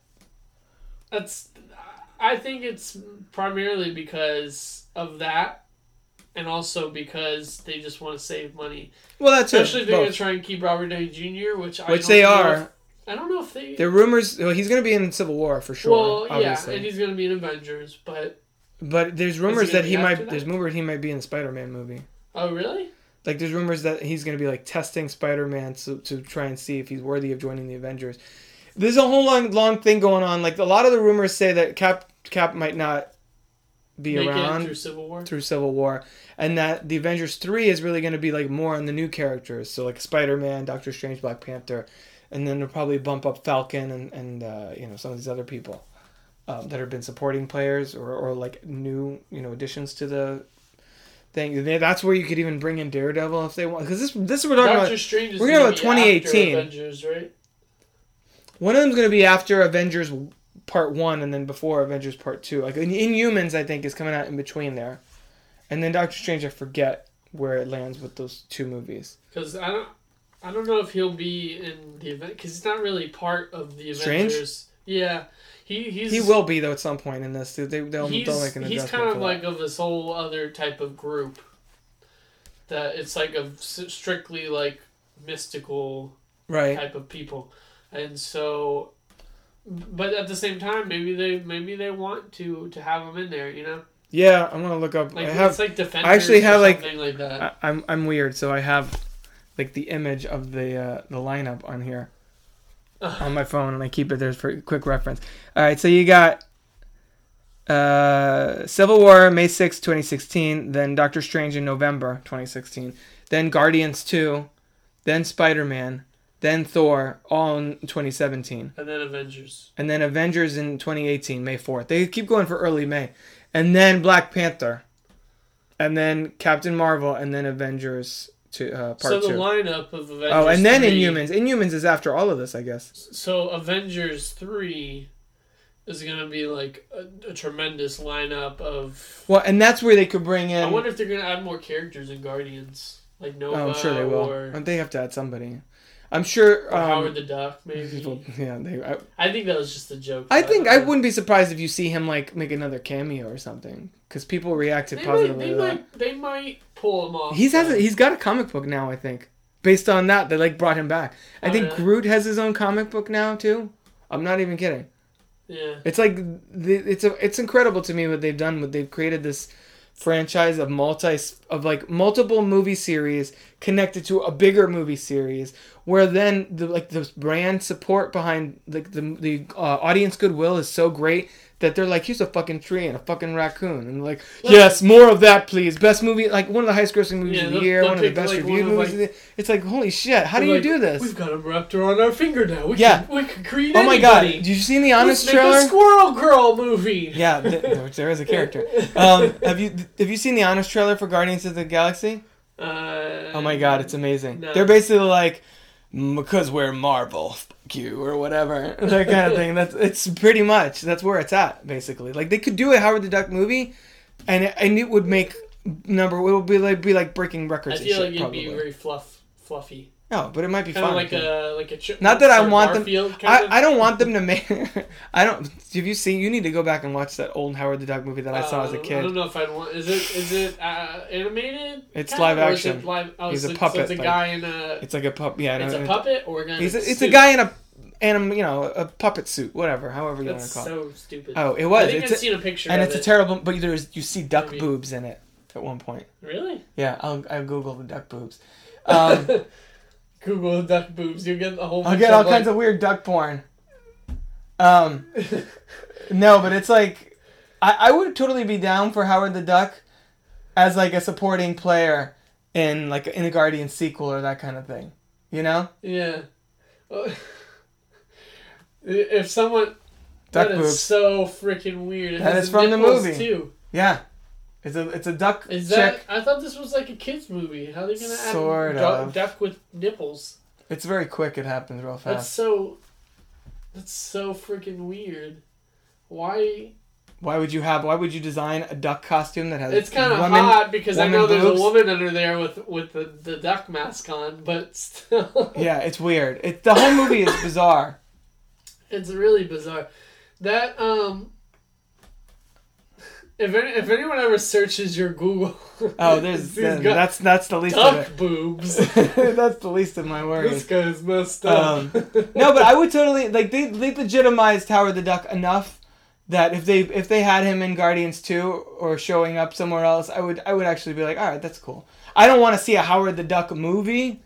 that's I think it's primarily because of that. And also because they just want to save money, well, that's especially if they're going to try and keep Robert Downey Jr., which I Which they are. if- I don't know if they. The rumors. Well, he's going to be in Civil War for sure. well, obviously. yeah, and he's going to be in Avengers, but But there's rumors that he might. that? There's rumors he might be in the Spider-Man movie. oh really? Like there's rumors that he's going to be like testing Spider-Man to, to try and see if he's worthy of joining the Avengers. There's a whole long long thing going on. Like a lot of the rumors say that Cap Cap might not be Make around through Civil War. through Civil War, and that the Avengers three is really going to be like more on the new characters. So like Spider-Man, Doctor Strange, Black Panther, and then they'll probably bump up Falcon and and uh, you know some of these other people um, that have been supporting players or or like new you know additions to the thing. That's where you could even bring in Daredevil if they want because this this we're talking Doctor about. Strange is we're talking about be after 2018. Avengers, right? One of them's going to be after Avengers Part One, and then before Avengers Part Two. Like in Inhumans, I think is coming out in between there, and then Doctor Strange. I forget where it lands with those two movies. Because I don't, I don't know if he'll be in the event because he's not really part of the Strange? Avengers. Yeah, he he's He will be though at some point in this. They they'll, he's, they'll make an he's kind of like that. of this whole other type of group that it's like a strictly like mystical right. type of people and so but at the same time maybe they maybe they want to to have him in there you know Yeah, I'm gonna look up. like I have. it's like defenders I actually have, like- something like that I, I'm I'm weird, so I have like the image of the uh, the lineup on here on my phone, and I keep it there for quick reference. All right, so you got uh, Civil War May 6, 2016, then Doctor Strange in November 2016, then Guardians 2, then Spider Man, then Thor, all in 2017, and then Avengers and then Avengers in 2018, May 4th. They keep going for early May, and then Black Panther, and then Captain Marvel, and then Avengers to uh, part so the two. lineup of Avengers Oh, and then 3, Inhumans. Inhumans is after all of this, I guess. so Avengers 3 is gonna be like a, a tremendous lineup of Well, and that's where they could bring in. I wonder if they're gonna add more characters in Guardians like Nova oh, I'm sure they will. or, They have to add somebody. I'm sure. Um, Howard the Duck maybe people- yeah, they. I, I think that was just a joke I think I wouldn't be surprised if you see him like make another cameo or something because people reacted They might, positively they, to that. might, they might pull him off. He's has a, he's got a comic book now. I think based on that they like brought him back. I Oh, think yeah. Groot has his own comic book now too. I'm not even kidding. yeah. It's like the, it's a, it's incredible to me what they've done. What they've created this franchise of multi of like multiple movie series connected to a bigger movie series where then the like the brand support behind like the the uh, audience goodwill is so great that they're like here's a fucking tree and a fucking raccoon and like yes more of that please best movie like one of the highest grossing movies Yeah, of the year one of the best like, reviewed one of, movies of the, it's like holy shit how do you like, do this We've got a raptor on our finger now. We Yeah. can, we can create oh my god did you see the honest Let's make trailer a Squirrel Girl movie. Yeah, th- there is a character. Um, have you have you seen the honest trailer for Guardians of the Galaxy? Uh, Oh my god, it's amazing. No. They're basically like because we're Marvel, fuck you or whatever that kind of thing. That's it's pretty much that's where it's at basically. Like they could do a Howard the Duck movie, and it, and it would make number it would be like be like breaking I records. and feel shit, like it'd probably. be very fluff, fluffy. No, but it might be Kind of fun. like a like a chip. Not that I want them- of. I, I don't want them to make. I don't. Have you seen? You need to go back and watch that old Howard the Duck movie that I saw as a kid. I don't know if I'd want. Is it is it uh, animated? It's kind live of, action. it live, oh, He's so, a So puppet, it's a like- guy in a. It's like a pup. Yeah, It's a puppet or a guy. in He's a, a it's a guy in a anim, you know, a puppet suit, whatever, however you want That's to call it. so stupid. Oh, it was. I think It's I've a- seen a picture. and of it's a terrible. But there's you see duck Maybe. boobs in it at one point. Really? Yeah, I'll I'll Google the duck boobs. Um, Google duck boobs. You get the whole. I'll get all kinds of weird duck porn. Um, no, but it's like I, I would totally be down for Howard the Duck as like a supporting player in like in a Guardian sequel or that kind of thing. You know, Yeah. If someone. duck that is boobs. so freaking weird. It That is from the movie. Too. Yeah, it's a it's a duck Is chick. that? I thought this was like a kids movie. How are they gonna Sort add of. duck with nipples? It's very quick. It happens real fast. That's so. That's so freaking weird. Why? Why would you have? Why would you design a duck costume that has? It's kind of hot because I know there's boobs? a woman under there with with the, the duck mask on, but still, Yeah, it's weird. It the whole movie is bizarre. it's really bizarre. That um, if any, if anyone ever searches your Google, Oh, there's then that's that's the least of duck boobs. that's the least of my worries. this guy's messed up. Um, no, but I would totally like they they legitimized Howard the Duck enough that if they if they had him in Guardians two or showing up somewhere else, I would I would actually be like, all right, that's cool. I don't want to see a Howard the Duck movie,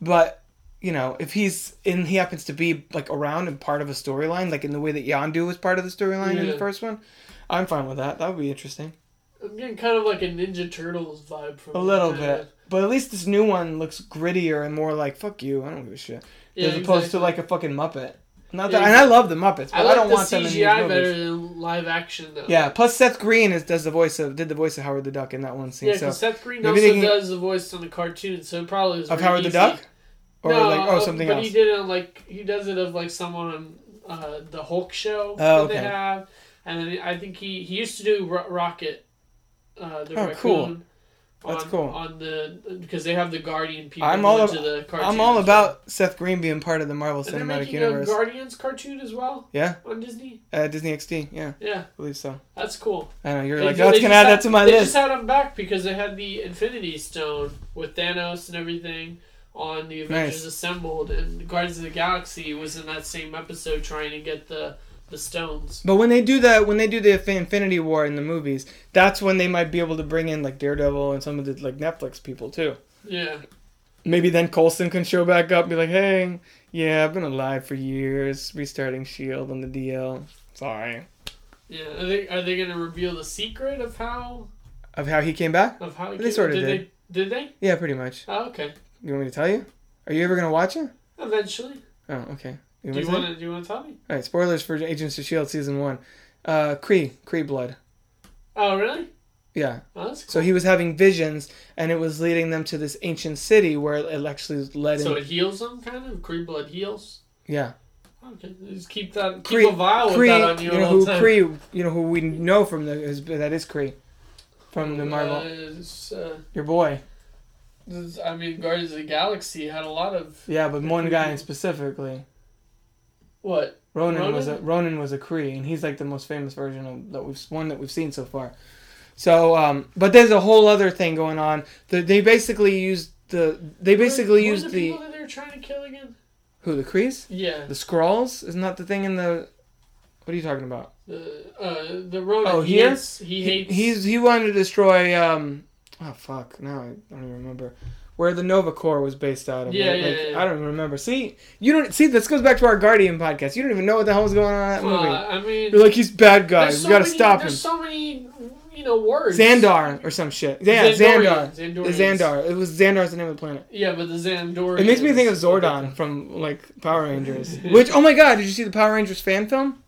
but you know, if he's in, he happens to be like around and part of a storyline, like in the way that Yondu was part of the storyline in the first one. I'm fine with that. That would be interesting. I'm getting kind of like a Ninja Turtles vibe from A little bit. But at least this new one looks grittier and more like fuck you. I don't give a shit. Yeah, as opposed exactly. to like a fucking Muppet. Not Yeah, that, and I love the Muppets, but I I, like don't the want them in these CGI movies. better than live action though. Yeah. Plus, Seth Green is does the voice of did the voice of Howard the Duck in that one scene. Yeah, so because Seth Green also can- does the voice on the cartoon, so it probably was of Howard the. Duck, or no, like oh uh, something but else. he did it on like he does it of like someone on uh, the Hulk show Oh, that they have, and then I think he he used to do Ro- Rocket, uh, the Oh, raccoon. cool. That's on, cool. On the because they have the Guardian people. I'm all ab- the cartoon I'm all about Seth Green being part of the Marvel. And Cinematic Universe. a Guardians cartoon as well. Yeah. On Disney. Uh, Disney XD, yeah, Yeah, I believe so. that's cool. I know you're They like, oh, it's they gonna add had- that to my they list. just had them back because they had the Infinity Stone with Thanos and everything on the Avengers Nice. Assembled, and Guardians of the Galaxy was in that same episode trying to get the the stones. But when they do that, when they do the Infinity War in the movies, that's when they might be able to bring in like Daredevil and some of the like Netflix people too. Yeah, Maybe then Coulson can show back up, and be like, "Hey, yeah, I've been alive for years, restarting Shield on the DL. Sorry." yeah. Are they are they gonna reveal the secret of how Of how he came back? of how he They came- sorta did. did. They, did they? Yeah, pretty much. Oh, okay. You want me to tell you? Are you ever gonna watch it? Eventually. Oh, okay. Do you want to do you want to tell me? All right, spoilers for Agents of Shield season one. Uh, Kree, Kree blood. Oh, really? Yeah. Oh, that's cool. So he was having visions, and it was leading them to this ancient city where it actually led So him. it heals them, kind of. Kree blood heals. Yeah. Okay, just keep that. Kree- keep a vial with that on Kree, you, you know who time. Kree, you know who we know from the is, that is Kree, from the Marvel. Uh, uh, Your boy. I mean, Guardians of the Galaxy had a lot of Yeah, but one guy specifically. What? Ronan, was a Ronan? Ronan was a Kree, and he's like the most famous version of that we've one that we've seen so far. So, um, but there's a whole other thing going on. The, they basically used the they basically What used the the people that they were trying to kill again. who the Krees Yeah, the Skrulls isn't that the thing in the what are you talking about? the uh, the Ronan. Oh, he here? hates, he hates. He's he wanted to destroy um oh fuck now I don't even remember where the Nova Corps was based out of. Yeah, right? yeah, Like, yeah. I don't even remember. See, you don't see. This goes back to our Guardian podcast. You don't even know what the hell's going on in that Well, movie. I mean, You're like he's bad guy. so gotta many- stop him. There's so many, you know, words. Xandar or some shit. Yeah, Xandar. The. Xandar. It was Xandar's the name of the planet. Yeah, but the Xandarians. It makes me think of Zordon from like Power Rangers. Which oh my god, did you see the Power Rangers fan film?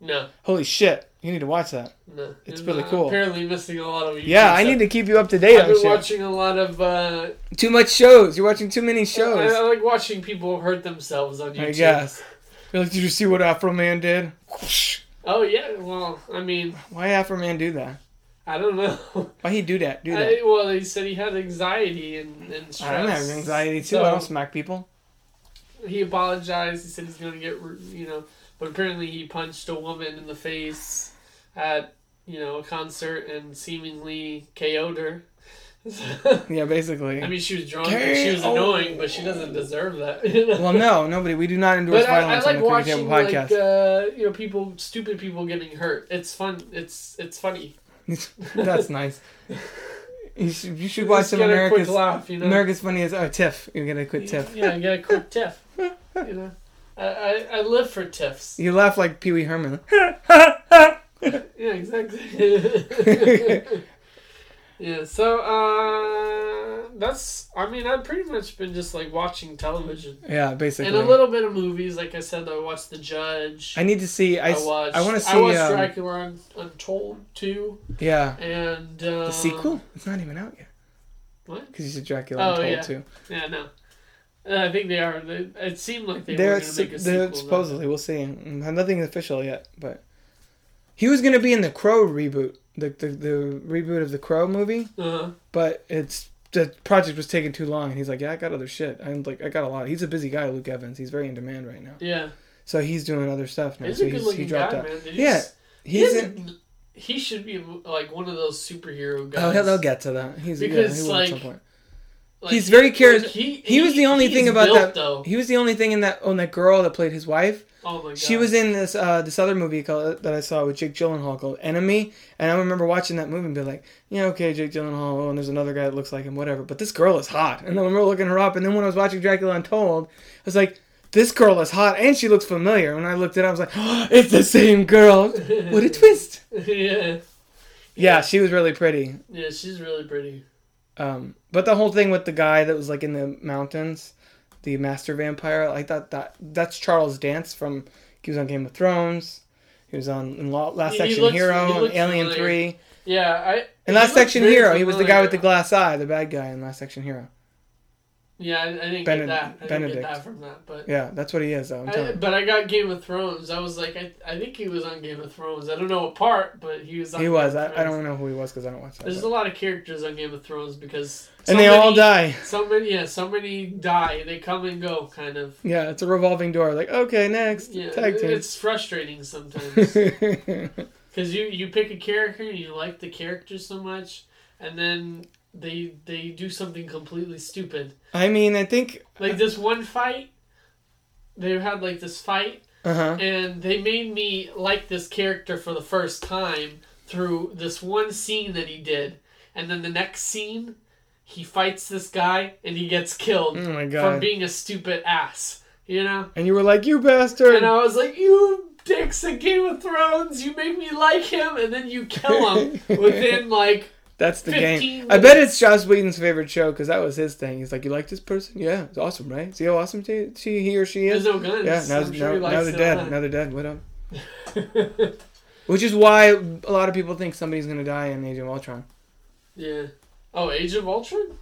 No, Holy shit. You need to watch that. no. It's I'm, really uh, cool. Apparently missing a lot of. YouTube Yeah, I stuff. need to keep you up to date I've on been shit. watching a lot of. Uh, Too much shows. You're watching too many shows. I like watching people hurt themselves on YouTube. I guess. You're like, did you see what Afroman did? Oh yeah, well, I mean, Why Afroman do that? I don't know. Why he do that? Do that. I, well, he said he had anxiety and, and stress. I don't have anxiety too. So, I don't smack people. He apologized. He said he's gonna get, you know, but apparently he punched a woman in the face at, you know, a concert and seemingly KO'd her. Yeah, basically. I mean, she was drunk and she was annoying, but she doesn't deserve that. You know? well, no, nobody. We do not endorse But I, I violence like on the watching Table like podcast. uh, you know people, stupid people getting hurt. It's fun. It's it's funny. That's nice. You should, you should watch some America's quick laugh, you know. America's Funniest. Oh, Tiff. You're gonna quit Tiff. Yeah, you get a quick tiff. you know, I, I I live for tiffs. You laugh like Pee Wee Herman. Yeah, exactly. yeah, so uh that's I mean I've pretty much been just like watching television. yeah, basically. And a little bit of movies, like I said, I watched The Judge. I need to see. I, I watched. I want to see. I watched um, Dracula Untold too, yeah, and uh, the sequel. It's not even out yet What? because you said Dracula Oh, Untold yeah. too. Yeah, no. Uh, I think they are. They, it seemed like they They're, were going to make a sequel. supposedly. We'll see. Nothing official yet, but he was gonna be in the Crow reboot, the the, the reboot of the Crow movie, Uh-huh. but it's the project was taking too long, and he's like, "Yeah, I got other shit. I'm like, I got a lot." He's a busy guy, Luke Evans. He's very in demand right now, Yeah, so he's doing other stuff now. he's so a good looking he guy, dropped out. man. Did Yeah, he, He's in, he should be like one of those superhero guys. oh, they'll get to that. He's Because, yeah, he like, at some point. Like, he's very like, charis- he, he was the only thing about built, that- Though. He was the only thing in that on that girl that played his wife. Oh my god. She was in this uh, this other movie called, that I saw with Jake Gyllenhaal called Enemy, and I remember watching that movie and be like, yeah, okay, Jake Gyllenhaal, oh, and there's another guy that looks like him, whatever. But this girl is hot, and then I remember looking her up, and then when I was watching Dracula Untold, I was like, this girl is hot, and she looks familiar. When I looked it up, I was like, oh, it's the same girl. what a twist! yeah. Yeah, she was really pretty. Yeah, she's really pretty. Um, but the whole thing with the guy that was like in the mountains, the master vampire, I thought that that's Charles Dance from he was on Game of Thrones. He was on in Last Action looks- Hero, Alien familiar. Three, Yeah, I. and Last very Hero. He was the guy with the glass eye, the bad guy in Last Action Hero. Yeah, I, I didn't Bened- get that. I didn't Benedict. get that from that, but. Yeah, that's what he is. Though, I, but I got Game of Thrones. I was like, I, I think he was on Game of Thrones. I don't know what part, but he was. On He Game was. I, I don't know who he was because I don't watch that. There's but- a lot of characters on Game of Thrones because. and they all die. So many, yeah, so many die. They come and go, kind of. Yeah, it's a revolving door. Like, okay, next Yeah, tag team. it's frustrating sometimes because you you pick a character and you like the character so much, and then they they do something completely stupid. I mean, I think. Like this one fight, they had like this fight, Uh huh. and they made me like this character for the first time through this one scene that he did, and then the next scene, he fights this guy and he gets killed Oh my for god. being a stupid ass. You know. and you were like, you bastard. And I was like, you dicks in Game of Thrones, you make me like him, and then you kill him within like. That's the 15 game. I bet it's Joss Whedon's favorite show because that was his thing. He's like, "You like this person? Yeah, it's awesome, right? See how awesome she, she he or she There's is? no guns. Yeah, now, sure now, now they're dead. Now they're dead. What up? Which is why a lot of people think somebody's gonna die in Age of Ultron. yeah. Oh, Age of Ultron?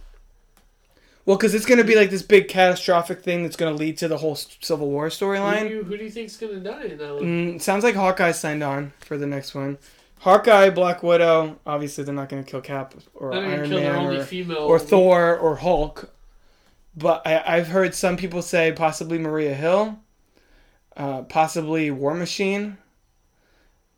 Well, because it's gonna be like this big catastrophic thing that's gonna lead to the whole Civil War Who do, storyline. you, who do you think's gonna die in that one? Mm, sounds like Hawkeye signed on for the next one. Hawkeye, Black Widow. Obviously, they're not gonna kill Cap or Iron Man or or Thor or Hulk. But I, I've heard some people say possibly Maria Hill, uh, possibly War Machine,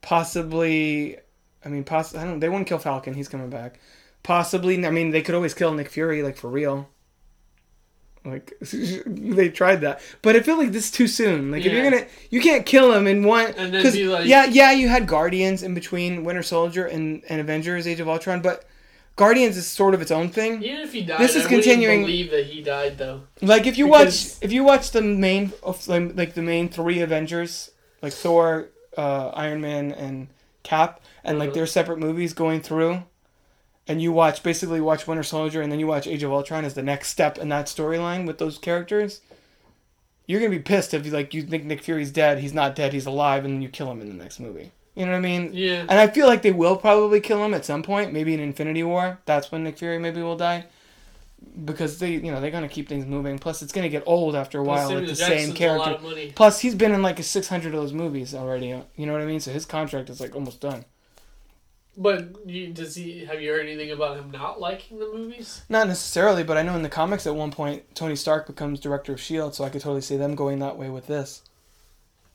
possibly. I mean, poss- I don't. They wouldn't kill Falcon. He's coming back. Possibly. I mean, they could always kill Nick Fury, like for real. Like they tried that, but I feel like this is too soon. Like if you're gonna, you can't kill him in one. And then 'cause, be like- yeah, yeah, you had Guardians in between Winter Soldier and, and Avengers: Age of Ultron, but Guardians is sort of its own thing. Even if he died, This is wouldn't continuing- believe that he died though. Like if you Because- watch if you watch the main of like, like the main three Avengers, like Thor, uh, Iron Man, and Cap, and like Uh-huh. their separate movies going through, and you watch basically watch Winter Soldier, and then you watch Age of Ultron as the next step in that storyline with those characters. You're gonna be pissed if you like you think Nick Fury's dead, he's not dead, he's alive, and then you kill him in the next movie. You know what I mean? Yeah. And I feel like they will probably kill him at some point, maybe in Infinity War. That's when Nick Fury maybe will die. Because they, you know, they're gonna keep things moving. Plus, it's gonna get old after a while, Samuel the Jackson's same character. lot of money. Plus, he's been in like a six hundred of those movies already. You know what I mean? So his contract is like almost done. But you, does he? Have you heard anything about him not liking the movies? Not necessarily, but I know in the comics at one point Tony Stark becomes director of Shield, so I could totally see them going that way with this.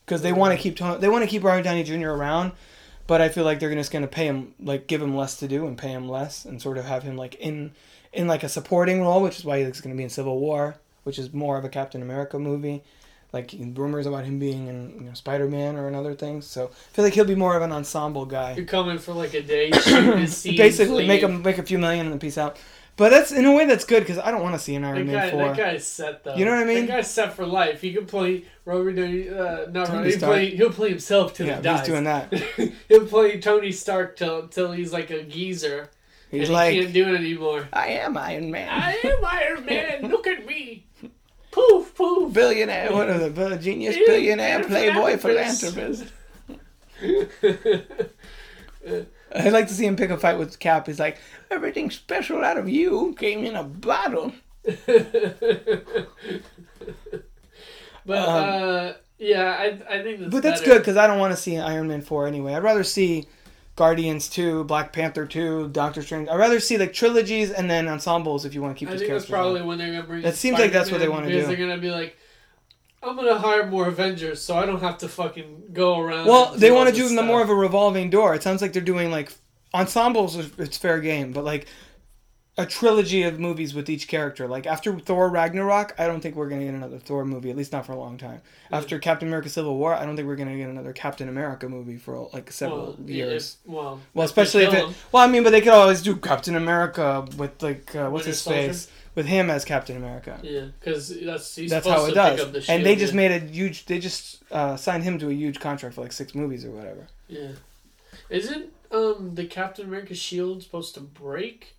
Because they want to keep Tony, they want to keep Robert Downey Jr. around, but I feel like they're just going to pay him like give him less to do and pay him less and sort of have him like in in like a supporting role, which is why he's going to be in Civil War, which is more of a Captain America movie. Like rumors about him being in you know, Spider Man or another thing. so I feel like he'll be more of an ensemble guy. You're coming for like a day, shoot his scenes, Basically, make leave. him make a few million and then peace out. But that's in a way that's good because I don't want to see an That Iron Man guy, four. that guy's set though. You know what I mean? That guy's set for life. He can play Robert Downey. Uh, not Tony Robert. Play, he'll play himself till yeah, he dies. he's doing that. he'll play Tony Stark till till he's like a geezer. He's and like, he can't do it anymore. I am Iron Man. I am Iron Man. Look at me. Poof poof. billionaire, one of the genius billionaire playboy philanthropist. I'd like to see him pick a fight with Cap. He's like, everything special out of you came in a bottle. But Um, uh, yeah, I I think that's. But that's better. good because I don't want to see Iron Man 4 anyway. I'd rather see Guardians 2, Black Panther 2, Doctor Strange. I'd rather see like trilogies and then ensembles if you want to keep I those think that's on. probably when they're gonna bring. It seems like that's what they wanna because do. They're gonna be like, I'm gonna hire more Avengers, so I don't have to fucking go around. Well, they want to do them more of a revolving door. It sounds like they're doing like ensembles. It's fair game, but like a trilogy of movies with each character. Like after Thor Ragnarok, I don't think we're gonna get another Thor movie, at least not for a long time. After Captain America: Civil War, I don't think we're gonna get another Captain America movie for like several well, years. If, well, well, especially if it. Well, I mean, but they could always do Captain America with like uh, what's Winter his Soldier? face with him as Captain America. Yeah, because that's he's That's supposed how it does. The and they just yeah. made a huge. They just uh, signed him to a huge contract for like six movies or whatever. Yeah, isn't um the Captain America shield supposed to break?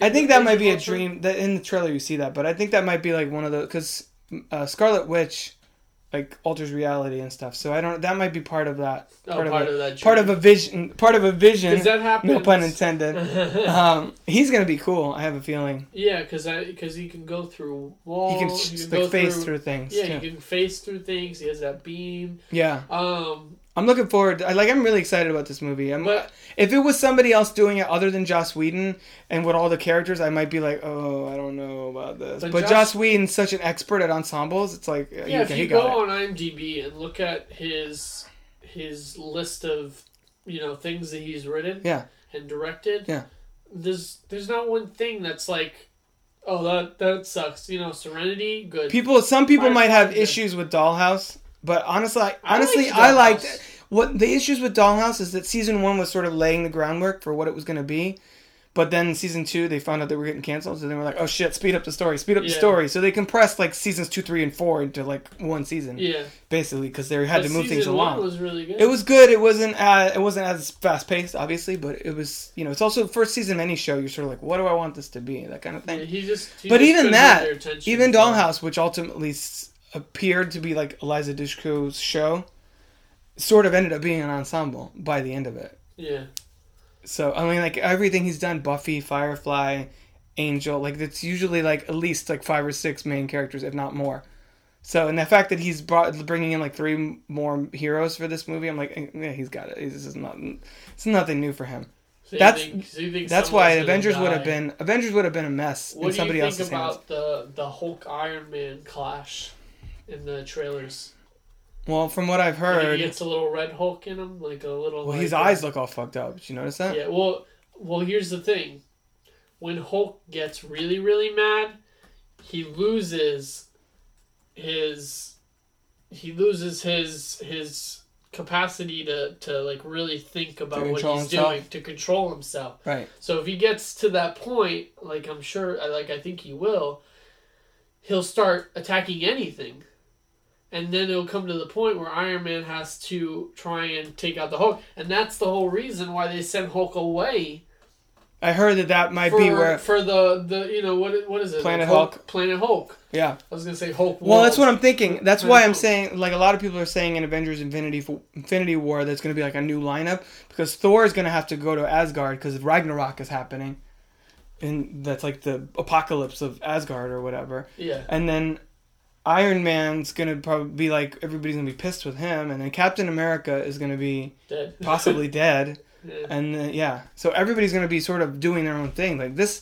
I think that might of be a dream. That in the trailer you see that, but I think that might be like one of the because uh, Scarlet Witch like alters reality and stuff. So I don't. That might be part of that. Oh, Part, part, of, of, a, that. part of a vision. Part of a vision. Because that happens. No pun intended. um, he's gonna be cool. I have a feeling yeah, because because he can go through walls. he can, he can like go face through, through, things. Yeah, too. he can face through things. He has that beam. yeah. Um, I'm looking forward. I like. I'm really excited about this movie. I'm, But- if it was somebody else doing it other than Joss Whedon and with all the characters, I might be like, oh, I don't know about this. But, But Joss, Joss- Whedon's such an expert at ensembles. It's like, uh, yeah, he, if you go it. on IMDb and look at his his list of you know things that he's written Yeah. and directed, Yeah. there's there's not one thing that's like, oh that that sucks. You know, Serenity, good. People, some people Firefly might have good. issues with Dollhouse, but honestly, I, I honestly, liked I liked what the issues with Dollhouse is that season one was sort of laying the groundwork for what it was going to be. But then season two, they found out they were getting canceled, so they were like, "Oh shit, speed up the story, speed up the story." So they compressed like seasons two, three, and four into like one season, yeah, basically, because they had But to move things along. Was really good. It was good. It wasn't as, it wasn't as fast paced, obviously, but it was you know it's also first season of any show. You're sort of like, what do I want this to be? That kind of Yeah, thing. he just. He But just even that, Even. Dollhouse, which ultimately appeared to be like Eliza Dushku's show, sort of ended up being an ensemble by the end of it. Yeah, So I mean, like everything he's done, Buffy, Firefly, Angel, like it's usually like at least like five or six main characters, if not more. So and the fact that he's brought bringing in like three more heroes for this movie, I'm like, eh, yeah, he's got it. This is not, it's nothing new for him. so That's- think- so That's why Avengers would have been Avengers would have been a mess What in do somebody you think else's hands. about the the Hulk Iron Man clash in the trailers? Well, from what I've heard, he gets a little red Hulk in him, like a little. well, like, his uh, eyes look all fucked up. Did you notice that? Yeah, well, well, here's the thing: when Hulk gets really, really mad, he loses his he loses his his capacity to to like really think about what he's himself? doing to control himself. Right. So if he gets to that point, like I'm sure, like I think he will, he'll start attacking anything. And then it'll come to the point where Iron Man has to try and take out the Hulk, and that's the whole reason why they sent Hulk away I heard that that might for, be where. for the the you know what what is it Planet Like Hulk? Planet Hulk. Yeah. I was gonna say Hulk. Well, that's what I'm thinking. That's Planet why I'm Hulk. saying, like, a lot of people are saying in Avengers Infinity Infinity War, that's going to be like a new lineup because Thor is going to have to go to Asgard because Ragnarok is happening, and that's like the apocalypse of Asgard or whatever. Yeah, And then Iron Man's going to probably be like everybody's going to be pissed with him, and then Captain America is going to be dead. possibly dead. Yeah. and uh, yeah, so everybody's gonna be sort of doing their own thing like this,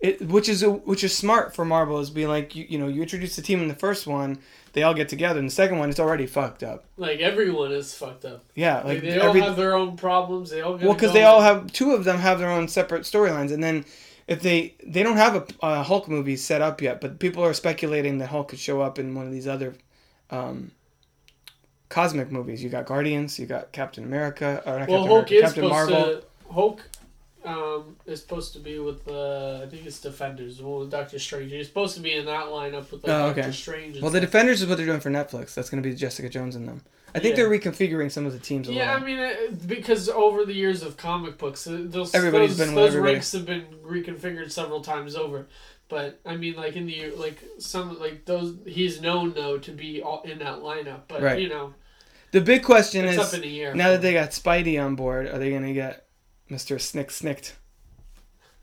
it, which is which is smart for Marvel is being like you, you know you introduce the team in the first one, they all get together, in the second one it's already fucked up. Like everyone is fucked up. Yeah, Like, like they every all have their own problems. They all well because they all have two of them have their own separate storylines, and then if they they don't have a, a Hulk movie set up yet, but people are speculating that Hulk could show up in one of these other. Um, Cosmic movies. You got Guardians. You got Captain America. Or Well, Captain Hulk America, is Captain supposed Marvel. to. Hulk um, is supposed to be with uh, I think it's Defenders. Well, Doctor Strange. He's supposed to be in that lineup with like, Oh, Doctor. Strange. Well, the. Defenders is what they're doing for Netflix. That's going to be Jessica Jones in them. I think Yeah. they're reconfiguring some of the teams a Yeah, I mean, it, because over the years of comic books, uh, those Everybody's those, those ranks have been reconfigured several times over. But I mean, like in the like some like those, he's known though to be all in that lineup. But Right. you know, the big question is up in the air. now that they got Spidey on board, are they going to get Mister Snick Snicked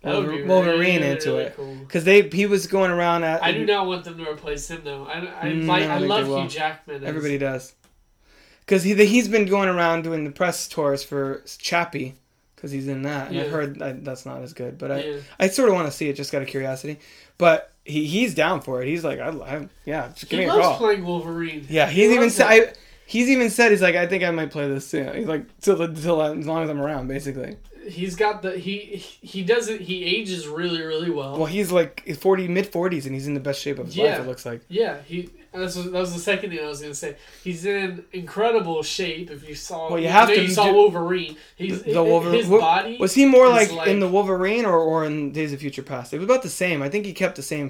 Wolverine really, into really it? cool. Because they he was going around at I do not want them to replace him though. I I, Mm, like, I I love. Hugh Jackman. everybody does. Because he he's been going around doing the press tours for Chappie because he's in that, and I've heard that that's not as good. But I Yeah. I sort of want to see it just out of curiosity. But he he's down for it. He's like I, I yeah, just give He me a loves call. playing Wolverine. Yeah, He he's even said. I, he's even said he's like I think I might play this soon. He's like till till as long as I'm around, basically. He's got the he he doesn't he ages really really well. Well, he's like forty, mid forties, and he's in the best shape of his life. Yeah. It looks like. Yeah, he. That's what, that was the second thing I was gonna say. He's in incredible shape. If you saw, Well, you have know to You saw do- Wolverine. He's The Wolverine- His body Was he more like, like- in the Wolverine or, or in Days of Future Past? It was about the same. I think he kept the same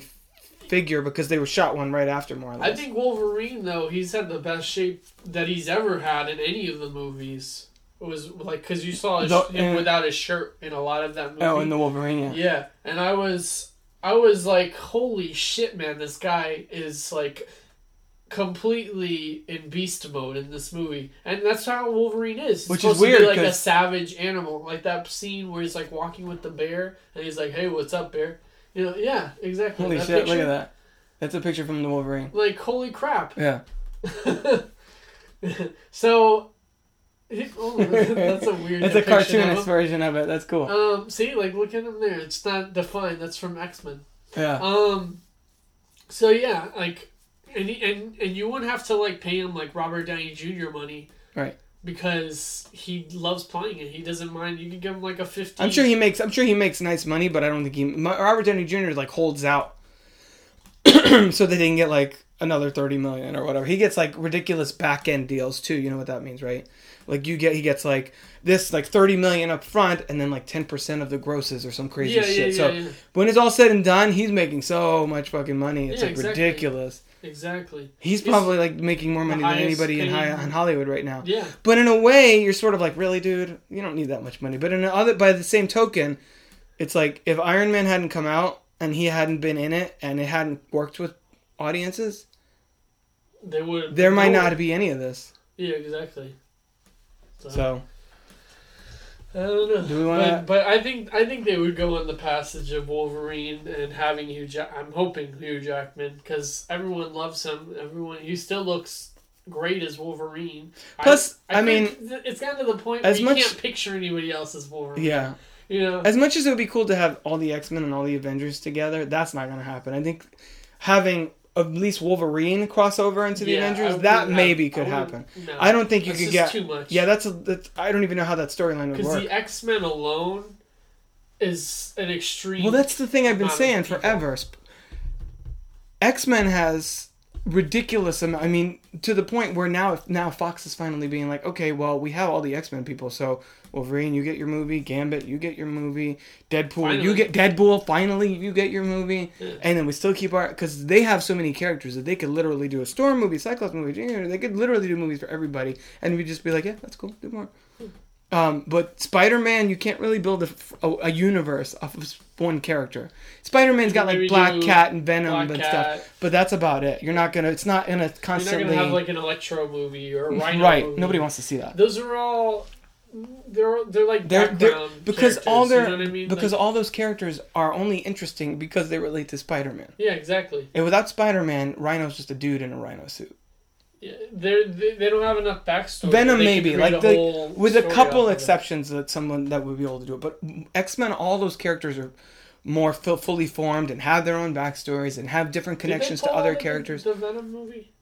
figure because they were shot one right after more or I think Wolverine though he's had the best shape that he's ever had in any of the movies. It was like because you saw his, The- him uh, without his shirt in a lot of that movie. oh, in the Wolverine, yeah. Yeah, and I was I was like, holy shit, man! This guy is like completely in beast mode in this movie, and that's how Wolverine is. He's Which is supposed to be weird, like a savage animal, like that scene where he's like walking with the bear, and he's like, "Hey, what's up, bear?" You know, yeah, exactly. Holy That shit! picture, Look at that. That's a picture from the Wolverine. Like, holy crap! Yeah. so. oh, that's a weird. It's a cartoonist version of it. That's cool. Um, see, like, look at him there. It's not defined. That's from X Men. Yeah. Um. So yeah, like, and and and you wouldn't have to like pay him like Robert Downey Jr. money, Right. Because he loves playing it. He doesn't mind. You could give him like a fifty. I'm sure he makes. I'm sure he makes nice money, but I don't think he. Robert Downey Jr. like holds out, so that they can get like another thirty million or whatever. He gets like ridiculous back end deals too. You know what that means, right? Like you get, he gets like this like thirty million up front, and then like ten percent of the grosses or some crazy Yeah, shit. yeah, so yeah. when it's all said and done, he's making so much fucking money. It's like exactly. ridiculous. Exactly. He's He's probably like making more money than anybody in, high, in Hollywood right now. Yeah. But in a way, you're sort of like, really, dude, you don't need that much money. But in other, by the same token, it's like if Iron Man hadn't come out and he hadn't been in it and it hadn't worked with audiences, They would. there might no- not be any of this. Yeah, exactly. So, So I don't know. Do we wanna- But, but I think I think they would go on the passage of Wolverine and having Hugh. Jack- I'm hoping Hugh Jackman because everyone loves him. Everyone he still looks great as Wolverine. Plus, I think th- it's gotten to the point as where you much- can't picture anybody else as Wolverine. yeah, you know. as much as it would be cool to have all the X Men and all the Avengers together, that's not going to happen. I think having at least Wolverine crossover into the Yeah, Avengers, that maybe could wouldn't- happen. no. I don't think you could get. too much. Yeah, that's a. That's, I don't even know how that storyline would because work. the X Men alone is an extreme. Well, that's the thing I've been saying forever. X Men has ridiculous amount. I mean, to the point where now, now Fox is finally being like, okay, well, we have all the X Men people, so Wolverine, you get your movie. Gambit, you get your movie. Deadpool, you get Deadpool. Finally, you get your movie. Yeah. And then we still keep our because they have so many characters that they could literally do a Storm movie, Cyclops movie. They could literally do movies for everybody, and we'd just be like, yeah, that's cool, do more. Um, but Spider-Man, you can't really build a, a, a universe off of one character. Spider-Man's got like Black Cat and Venom Black and Cat. stuff, but that's about it. You're not gonna. It's not in a constantly. You're not gonna have like an Electro movie or a Rhino movie. right. movie. Nobody wants to see that. Those are all. They're they're like They're, they're because all their you know I mean? because Like- all those characters are only interesting because they relate to Spider-Man. yeah, exactly. And without Spider-Man, Rhino's just a dude in a rhino suit. Yeah, they they don't have enough backstory. Venom maybe, like the- with a couple off of it. exceptions that someone that would be able to do it. But X Men, all those characters are more fu- fully formed and have their own backstories and have different connections to other of the- characters. The Venom movie.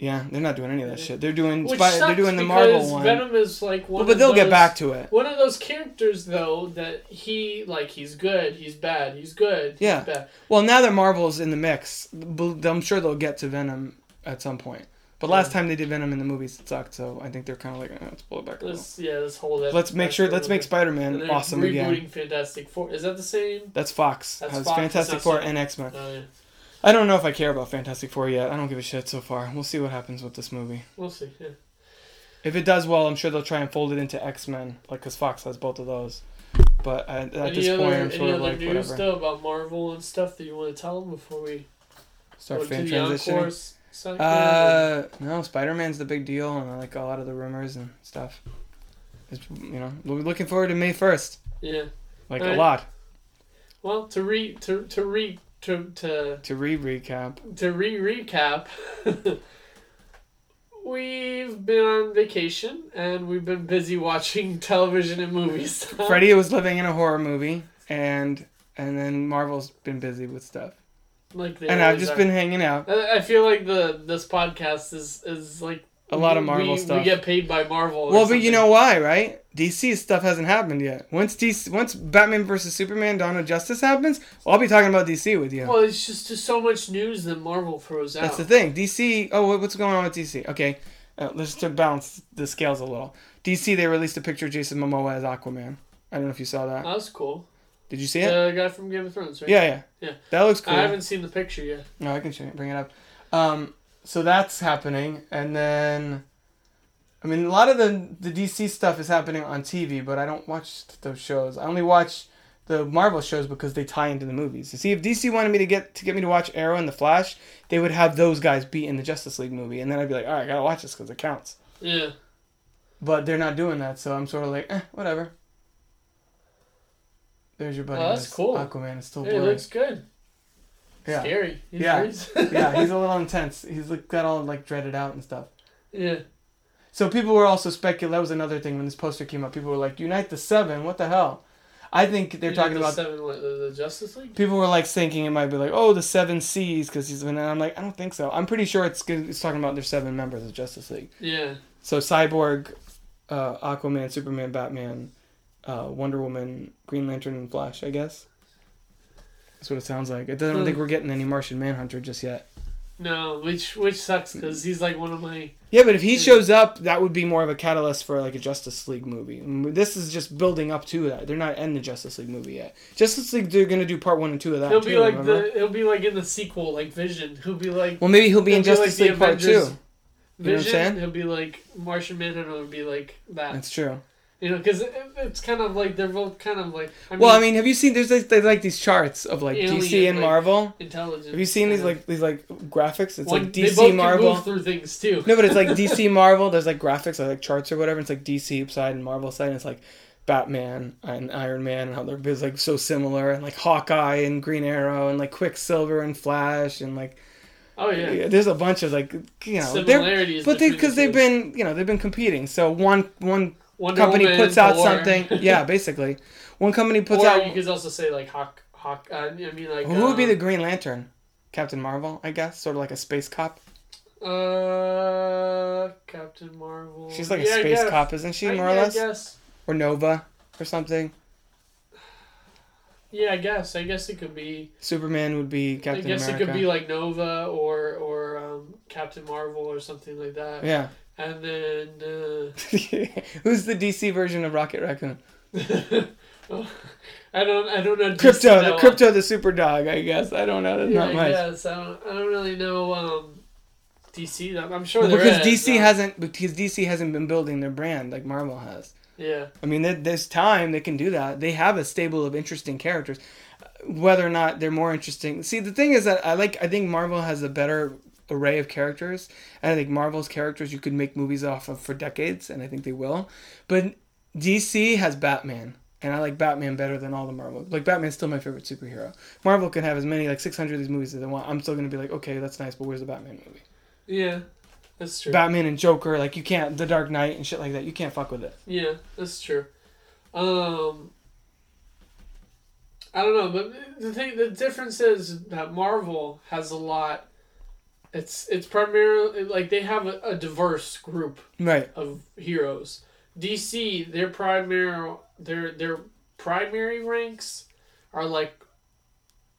Yeah, they're not doing any of that shit. They're doing Which Spy- they're doing the Marvel one. Venom is like one Well, but of they'll get those- back to it. One of those characters though that he like he's good, he's bad, he's good, he's Yeah. bad. Well, now that Marvel's in the mix, I'm sure they'll get to Venom at some point. But last time they did Venom in the movies, it sucked. So I think they're kind of like, eh, let's pull it back a. Let's yeah, let's hold it. Let's make sure. Let's make Spider-Man they're awesome rebooting again. Fantastic Four. Is that the same? That's Fox. That's Fox, Fantastic Four and X Men. Oh yeah, I don't know if I care about Fantastic Four yet. I don't give a shit so far. We'll see what happens with this movie. we'll see. Yeah. If it does well, I'm sure they'll try and fold it into X Men, like because Fox has both of those. But at, at any this other point, I'm sort of like news whatever. though about Marvel and stuff that you want to tell them before we Start fan transitioning. Uh, no, Spider Man's the big deal, and I like a lot of the rumors and stuff. It's, you know, we're looking forward to May first, yeah. like a lot. Well, to re to to re to to To re recap, to re recap, we've been on vacation and we've been busy watching television and movies. Freddy was living in a horror movie, and and then Marvel's been busy with stuff, like and I've just are. been hanging out. I I feel like the this podcast is is like A lot of Marvel we, stuff. We get paid by Marvel. Well, but you know why, right? DC stuff hasn't happened yet. Once DC, once Batman versus Superman: Dawn of Justice happens, I'll be talking about DC with you. Well, it's just there's so much news that Marvel throws out. That's the thing. DC. Oh, what's going on with DC? Okay, uh, let's to balance the scales a little. DC they released a picture of Jason Momoa as Aquaman. I don't know if you saw that. That was cool. Did you see it? The guy from Game of Thrones, right? yeah, yeah, Yeah. That looks cool. I haven't seen the picture yet. No, I can show you, bring it up. Um, so that's happening, and then, I mean, a lot of the the DC stuff is happening on TV, but I don't watch those shows. I only watch the Marvel shows because they tie into the movies. You see, if DC wanted me to get to get me to watch Arrow and the Flash, they would have those guys be in the Justice League movie, and then I'd be like, all right, I gotta watch this because it counts. Yeah. But they're not doing that, so I'm sort of like, eh, whatever. There's your buddy. Oh, that's cool. Aquaman is still Hey, it blurry. looks good. Yeah. Scary. He's Yeah. yeah, he's a little intense. He's like got all like dreaded out and stuff. yeah. So people were also speculating. That was another thing when this poster came up. People were like, "Unite the Seven? What the hell?" I think they're You talking the about. seven, the, the Justice League. People were like thinking it might be like, "Oh, the Seven Seas," because he's been. And I'm like, I don't think so. I'm pretty sure it's it's talking about their seven members of Justice League. Yeah. So Cyborg, uh, Aquaman, Superman, Batman, uh, Wonder Woman, Green Lantern, and Flash. I guess. That's what it sounds like. I don't Hmm. think we're getting any Martian Manhunter just yet. No, which which sucks because he's like one of my. Yeah, but if he Hmm. shows up, that would be more of a catalyst for like a Justice League movie. This is just building up to that. They're not in the Justice League movie yet. Justice League, they're gonna do part one and two of that. He'll too, be like remember? the. He'll be like in the sequel, like Vision. He'll be like Well, maybe he'll be in he'll be like Justice the League part Avengers. two. You know what I'm Vision. saying? He'll be like Martian Manhunter. Will be like that. That's true. You know, because it, it's kind of like they're both kind of like. I mean, well, I mean, have you seen? There's like, there's like these charts of like DC and like, Marvel. intelligence. Have you seen these like these like graphics? It's One- like they both DC Marvel. move through things too. No, but it's like DC Marvel. There's like graphics, or like charts or whatever. It's like DC side and Marvel side. And it's like Batman and Iron Man and how they're like so similar, and like Hawkeye and Green Arrow and like Quicksilver and Flash and like Oh yeah. there's a bunch of like you know Similarities. but they because the they've been you know they've been competing. So one one Wonder company Woman, puts out Thor. something, yeah, basically one company puts or out. you could also say like Hawk. Hawk. Uh, I mean like. who would be uh, the Green Lantern? Captain Marvel, I guess, sort of like a space cop. Uh, Captain Marvel. She's like a Yeah, I space cop, isn't she? I- More or yeah, less, I guess. or Nova, or something. Yeah, I guess. I guess it could be. Superman would be Captain Marvel. I guess America. it could be like Nova or or um, Captain Marvel or something like that. yeah. And then uh, Who's the DC version of Rocket Raccoon? I don't I don't know. DC Krypto, the. Krypto, the super dog. I guess I don't know. That's Yeah, not I much. guess I don't. I don't really know. Um, DC. I'm- I'm sure Well, because is, DC hasn't because DC hasn't been building their brand like Marvel has. Yeah. I mean, this time they can do that. They have a stable of interesting characters. Whether or not they're more interesting. See, the thing is that I like. I think Marvel has a better array of characters, and I think Marvel's characters you could make movies off of for decades, and I think they will. But DC has Batman, and I like Batman better than all the Marvel. Like Batman's still my favorite superhero. Marvel can have as many like six hundred of these movies as they want. I'm still gonna be like, okay, that's nice, but where's the Batman movie? Yeah. That's true. Batman and Joker, like you can't the Dark Knight and shit like that. You can't fuck with it. Yeah, that's true. Um, I don't know, but the thing, the difference is that Marvel has a lot. It's it's primarily like they have a, a diverse group Right. of heroes. DC, their primary their their primary ranks are like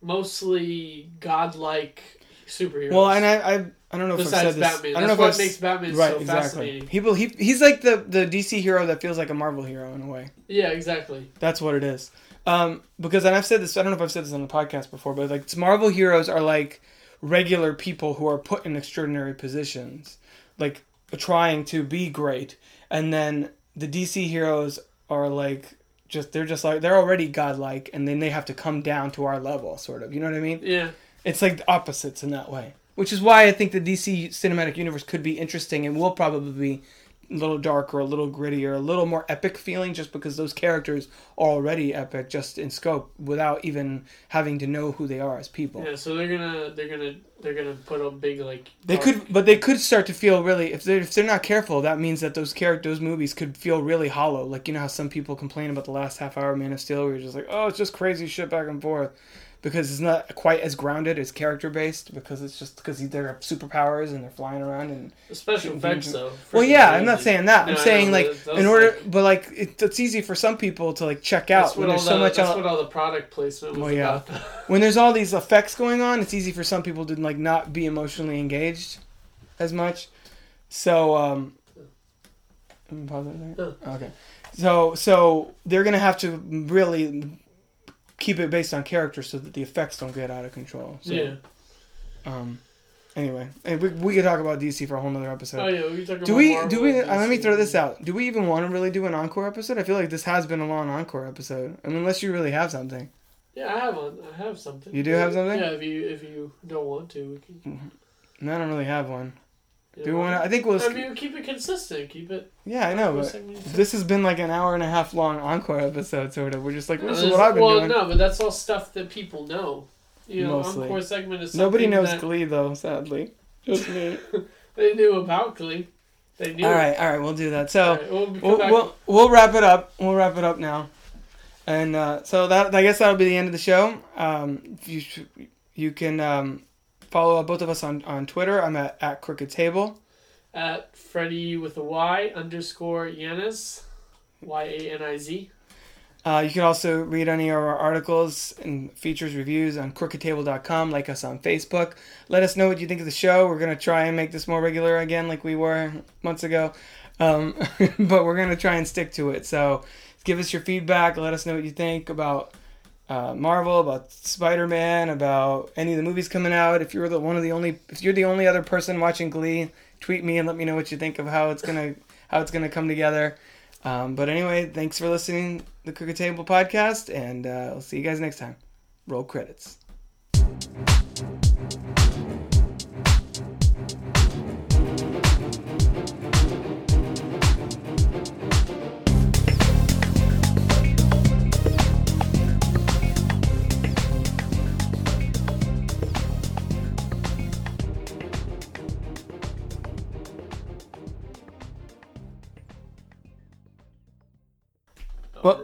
mostly godlike superheroes. Well, and I, I, I don't know if I've said this. Batman, I don't that's know what if I've makes Batman right so exactly. fascinating. He, he he's like the the DC hero that feels like a Marvel hero in a way. Yeah, exactly. That's what it is. Um, because and I've said this. I don't know if I've said this on the podcast before, but like Marvel heroes are like regular people who are put in extraordinary positions, like trying to be great, and then the DC heroes are like just they're just like they're already godlike, and then they have to come down to our level, sort of. You know what I mean? Yeah. It's like the opposites in that way, which is why I think the DC cinematic universe could be interesting and will probably be little darker, a little grittier, a little more epic feeling, just because those characters are already epic, just in scope, without even having to know who they are as people. Yeah, so they're gonna they're gonna they're gonna put a big like They dark- could, but they could start to feel really. If they're if they're not careful, that means that those characters, those movies, could feel really hollow. Like you know how some people complain about the last half hour of Man of Steel, where you're just like, oh, it's just crazy shit back and forth, because it's not quite as grounded as character based. Because it's just because they're superpowers and they're flying around and the special effects though. Well, yeah, I'm not saying that. No, I'm saying like in order, like- but like it, it's easy for some people to like check out when there's the, so much. that's on- what all the product placement was Well, yeah. about. when there's all these effects going on, it's easy for some people to like not be emotionally engaged as much. So, um, pause it there. Okay. So, so they're gonna have to really keep it based on character so that the effects don't get out of control. So, yeah. Um. Anyway, and we we could talk about DC for a whole nother episode. Oh yeah, we talking Do about we? Marvel Do we? Uh, let me throw this out. Do we even want to really do an encore episode? I feel like this has been a long encore episode. I mean, unless you really have something. Yeah, I have one. I have something. You do have something? Yeah, if you if you don't want to, we can. No, I don't really have one. You Do we know. want to? I think we'll. I mean, keep it consistent. Keep it. yeah, I know, but this has been like an hour and a half long encore episode, sort of. We're just like, No, this is what I've been well, doing. no, but that's all stuff that people know. You know, Mostly. encore segment is so. Nobody knows that Glee though, sadly. Just me. they knew about Glee. They knew. all right, all right, we'll do that. So. Right, we'll, we'll, we'll, we'll wrap it up. We'll wrap it up now. And uh, so that I guess that'll be the end of the show. Um, you you can um, follow both of us on, on Twitter. I'm at, at Crooked Table. at Freddy with a Y underscore Yaniz, Y A N I Z. Uh, you can also read any of our articles and features reviews on crookedtable.com. Like us on Facebook. Let us know what you think of the show. We're going to try and make this more regular again, like we were months ago. Um, but we're going to try and stick to it. So give us your feedback. Let us know what you think about uh, Marvel, about Spider Man, about any of the movies coming out. If you're the one of the only, if you're the only other person watching Glee, tweet me and let me know what you think of how it's gonna how it's gonna come together. Um, but anyway, thanks for listening to the Crooked Table podcast, and uh, I'll see you guys next time. Roll credits. Well,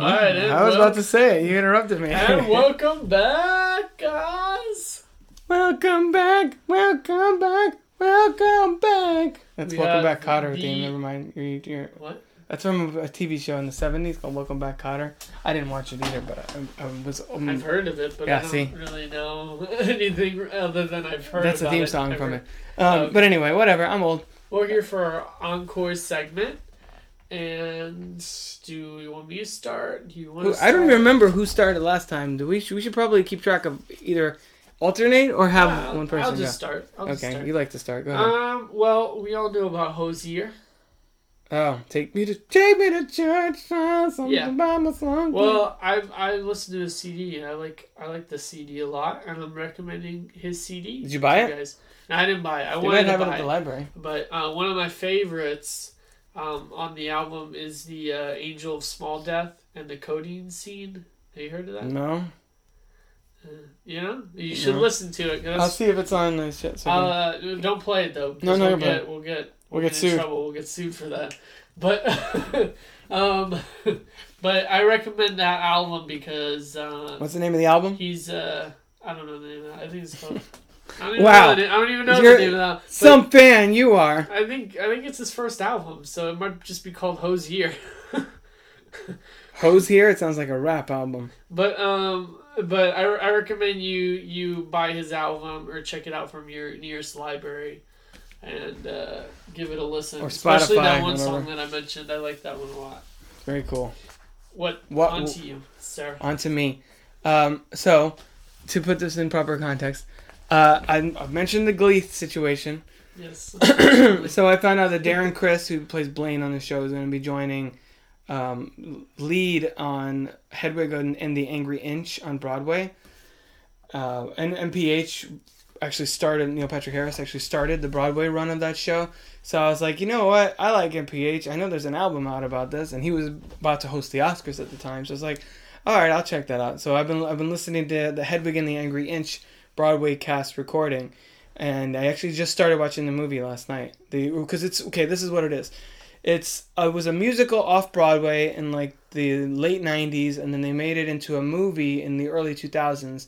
Right, I was wel- about to say it. You interrupted me. And welcome back, guys. welcome back. Welcome back. Welcome back. That's We Welcome Back Kotter the- theme. Never mind. You're, you're, What? that's from a TV show in the 70s called Welcome Back Kotter. I didn't watch it either, but I, I was. Um, I've heard of it, but Yeah, I don't see? really know anything other than I've heard. that's the about theme song ever. from it. Um, Um, but anyway, whatever. I'm old. We're here for our encore segment, and do you want me to start? Do you want? To I don't remember who started last time. Do we? Should, we should probably keep track of either alternate or have Yeah, one person I'll go. just start. I'll just okay, start. you like to start. Go ahead. Um. Well, we all know about Hozier. oh, take me to take me to church. Find something Yeah. about my song. Well, I've I listened to his CD and I like I like the CD a lot, and I'm recommending his CD. Did you buy it? Guys. No, I didn't buy it. I you wanted might to have it at the it, library. but uh, one of my favorites um, on the album is the uh, Angel of Small Death and the codeine scene. Have you heard of that? No. You know, you should No. listen to it. I'll see if it's on the shit. So uh, don't play it though. No, no, we'll get we'll get We'll we'll get in sued. trouble. We'll get sued for that. But um, but I recommend that album because uh, What's the name of the album? he's uh, I don't know the name of that. I think it's called. I Wow. Know the name, I don't even know You're- the name of that. Some fan you are. I think I think it's his first album, so it might just be called Hozier. Hose here. It sounds like a rap album. But um, but I, I recommend you you buy his album or check it out from your nearest library, and uh, give it a listen. Or Especially that one whatever. song that I mentioned. I like that one a lot. Very cool. What? What- On to you, sir. On to me. Um, so, to put this in proper context, uh, I, I've mentioned the Glee situation. Yes. so I found out that Darren Criss, who plays Blaine on the show, is going to be joining um, lead on Hedwig and, and the Angry Inch on Broadway. Uh, and NPH actually started, Neil Patrick Harris actually started the Broadway run of that show. So I was like, you know what? I like NPH. I know there's an album out about this, and he was about to host the Oscars at the time. So I was like, all right, I'll check that out. So I've been I've been listening to the Hedwig and the Angry Inch Broadway cast recording, and I actually just started watching the movie last night. The because it's okay. This is what it is. It's uh, it was a musical off Broadway in like the late '90s, and then they made it into a movie in the early 2000s,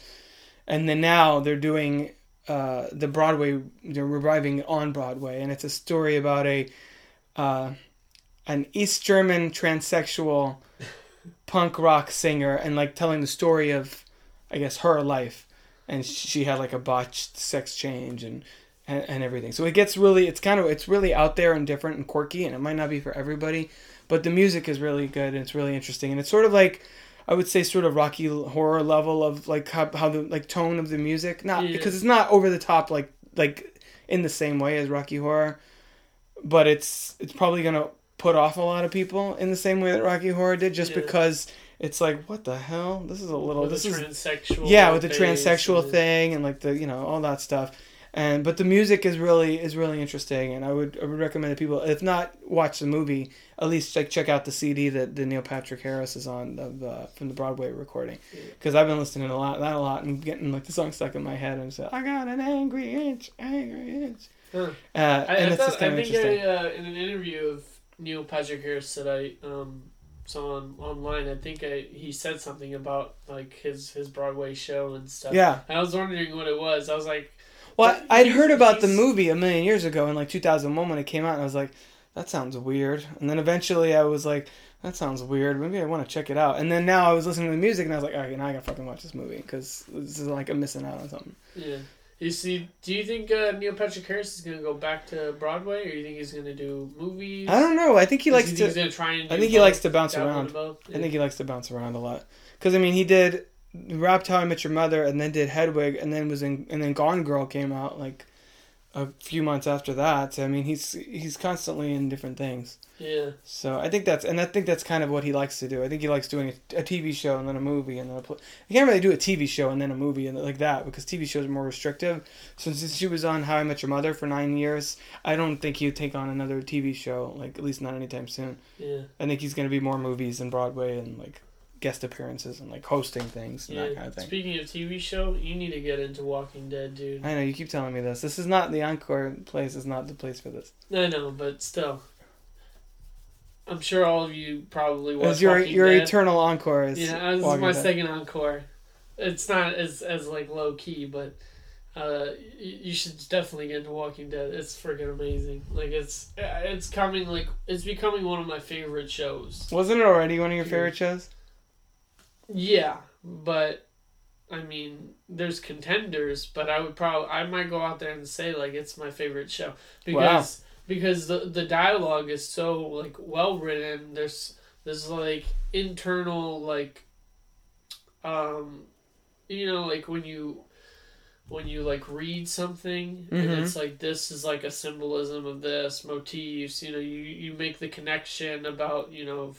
and then now they're doing uh, the Broadway. They're reviving it on Broadway, and it's a story about a uh, an East German transsexual punk rock singer, and like telling the story of, I guess, her life and she had like a botched sex change and, and and everything. So it gets really it's kind of it's really out there and different and quirky and it might not be for everybody, but the music is really good and it's really interesting and it's sort of like I would say sort of Rocky horror level of like how, how the like tone of the music not Yeah. because it's not over the top like like in the same way as Rocky horror, but it's it's probably gonna put off a lot of people in the same way that Rocky horror did just Yeah. because it's like what the hell? This is a little With this the is transsexual. yeah with the transsexual and- thing and like the you know all that stuff. And but the music is really is really interesting and i would i would recommend that people if not watch the movie at least like check out the cd that the neil patrick harris is on of uh, from the broadway recording. Because i've been listening a lot that a lot and getting like the song stuck in my head and so i got an angry inch angry inch Huh. uh, I, and I, it's thought, just kind I think I, uh, in an interview of Neil Patrick Harris that I um, on, online, I think I, he said something about like his his Broadway show and stuff. yeah And I was wondering what it was. I was like, well i'd heard about the movie a million years ago in like 2001 when it came out and i was like that sounds weird and then eventually i was like that sounds weird. Maybe I want to check it out. And then now I was listening to the music and I was like, all right, now I gotta fucking watch this movie because this is like I'm missing out on something. yeah. You see, do you think uh, Neil Patrick Harris is gonna go back to Broadway, or you think he's gonna do movies? I don't know. I think he likes think to. Try and. I think he likes to bounce around. both? I think he likes to bounce around a lot. Because I mean, he did wrapped How I Met Your Mother, and then did Hedwig, and then was in, and then Gone Girl came out like a few months after that. I mean, he's he's constantly in different things. Yeah. So I think that's and I think that's kind of what he likes to do. I think he likes doing a, a TV show and then a movie and then a pl- you can't really do a TV show and then a movie and like that because TV shows are more restrictive. So since she was on How I Met Your Mother for nine years, I don't think he'd take on another TV show like at least not anytime soon. Yeah. I think he's going to be more movies and Broadway and like guest appearances and like hosting things and Yeah. that kind of thing. Speaking of TV show, you need to get into Walking Dead, dude. I know you keep telling me this. This is not the encore place. Is not the place for this. I know, but still. I'm sure all of you probably watch As your Walking your Dead. eternal encore is. Yeah, this is my Dead. second encore. It's not as as like low key, but uh, you should definitely get into Walking Dead. It's freaking amazing. Like it's it's coming like it's becoming one of my favorite shows. Wasn't it already one of your favorite shows? Yeah, but I mean, there's contenders, but I would probably I might go out there and say like it's my favorite show because because the the dialogue is so like well written. There's there's like internal like um you know like when you when you like read something and Mhm. it's like this is like a symbolism of this motifs you know you you make the connection about you know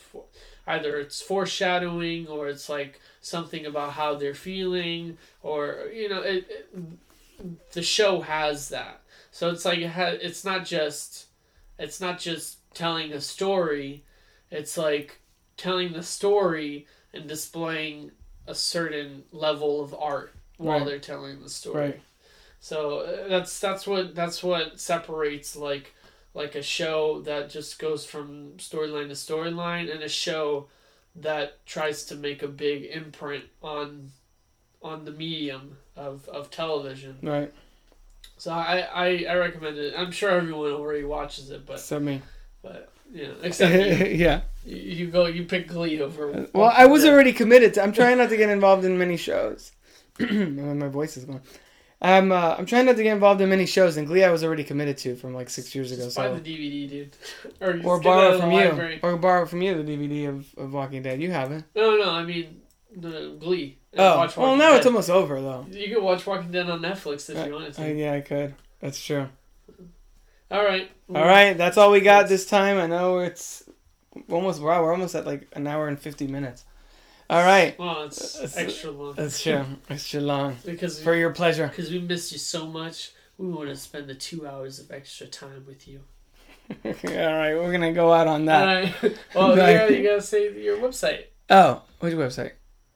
either it's foreshadowing or it's like something about how they're feeling or you know it, it the show has that so it's like it ha- it's not just it's not just telling a story it's like telling the story and displaying a certain level of art while Right. they're telling the story. Right. So uh, that's that's what that's what separates like like a show that just goes from storyline to storyline and a show that tries to make a big imprint on on the medium of, of television. Right. So I, I, I recommend it. I'm sure everyone already watches it, but So me. but know, except you, yeah. you, you go you pick Glee over. Uh, well, I was already committed to. I'm trying not to get involved in many shows. my voice is going. I'm uh, I'm trying not to get involved in many shows, and Glee I was already committed to from like six years ago. Just buy the So DVD, dude, or, or borrow from you, library. or borrow from you the DVD of, of Walking Dead. You haven't. No, no, I mean the Glee. Oh, well now Dead. it's almost over though. You can watch Walking Dead on Netflix if Uh, you wanted to. Uh, yeah, I could. That's true. All right. All right, that's all we got this time. I know it's almost wow. We're almost at like an hour and fifty minutes. All right, Well, it's That's- extra long that's true. Extra long because for your pleasure. because we missed you so much. We want to spend the two hours of extra time with you. all right, we're gonna go out on that. All right. Well, you gotta say your website. Oh, which website?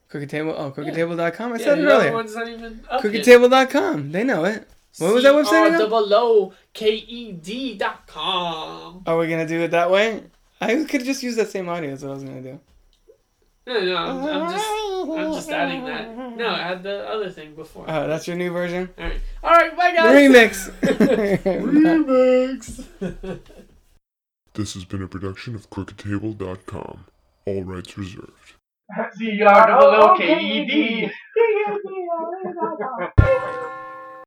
Crooked Table. Oh, crookedtable.com. I yeah, said it earlier. one's not even up yet. Crookedtable.com. They know it. What was that website again? C-R-O-O-K-E-D dot com. Are we gonna do it that way? I could just use that same audio. That's what I was gonna do. No, no, I'm, I'm just I'm just adding that. No, add the other thing before. Oh, that's your new version. All right. All right. Bye, guys. Remix. Remix. This has been a production of crookedtable.com. All rights reserved. C-R-O-O-K-E-D.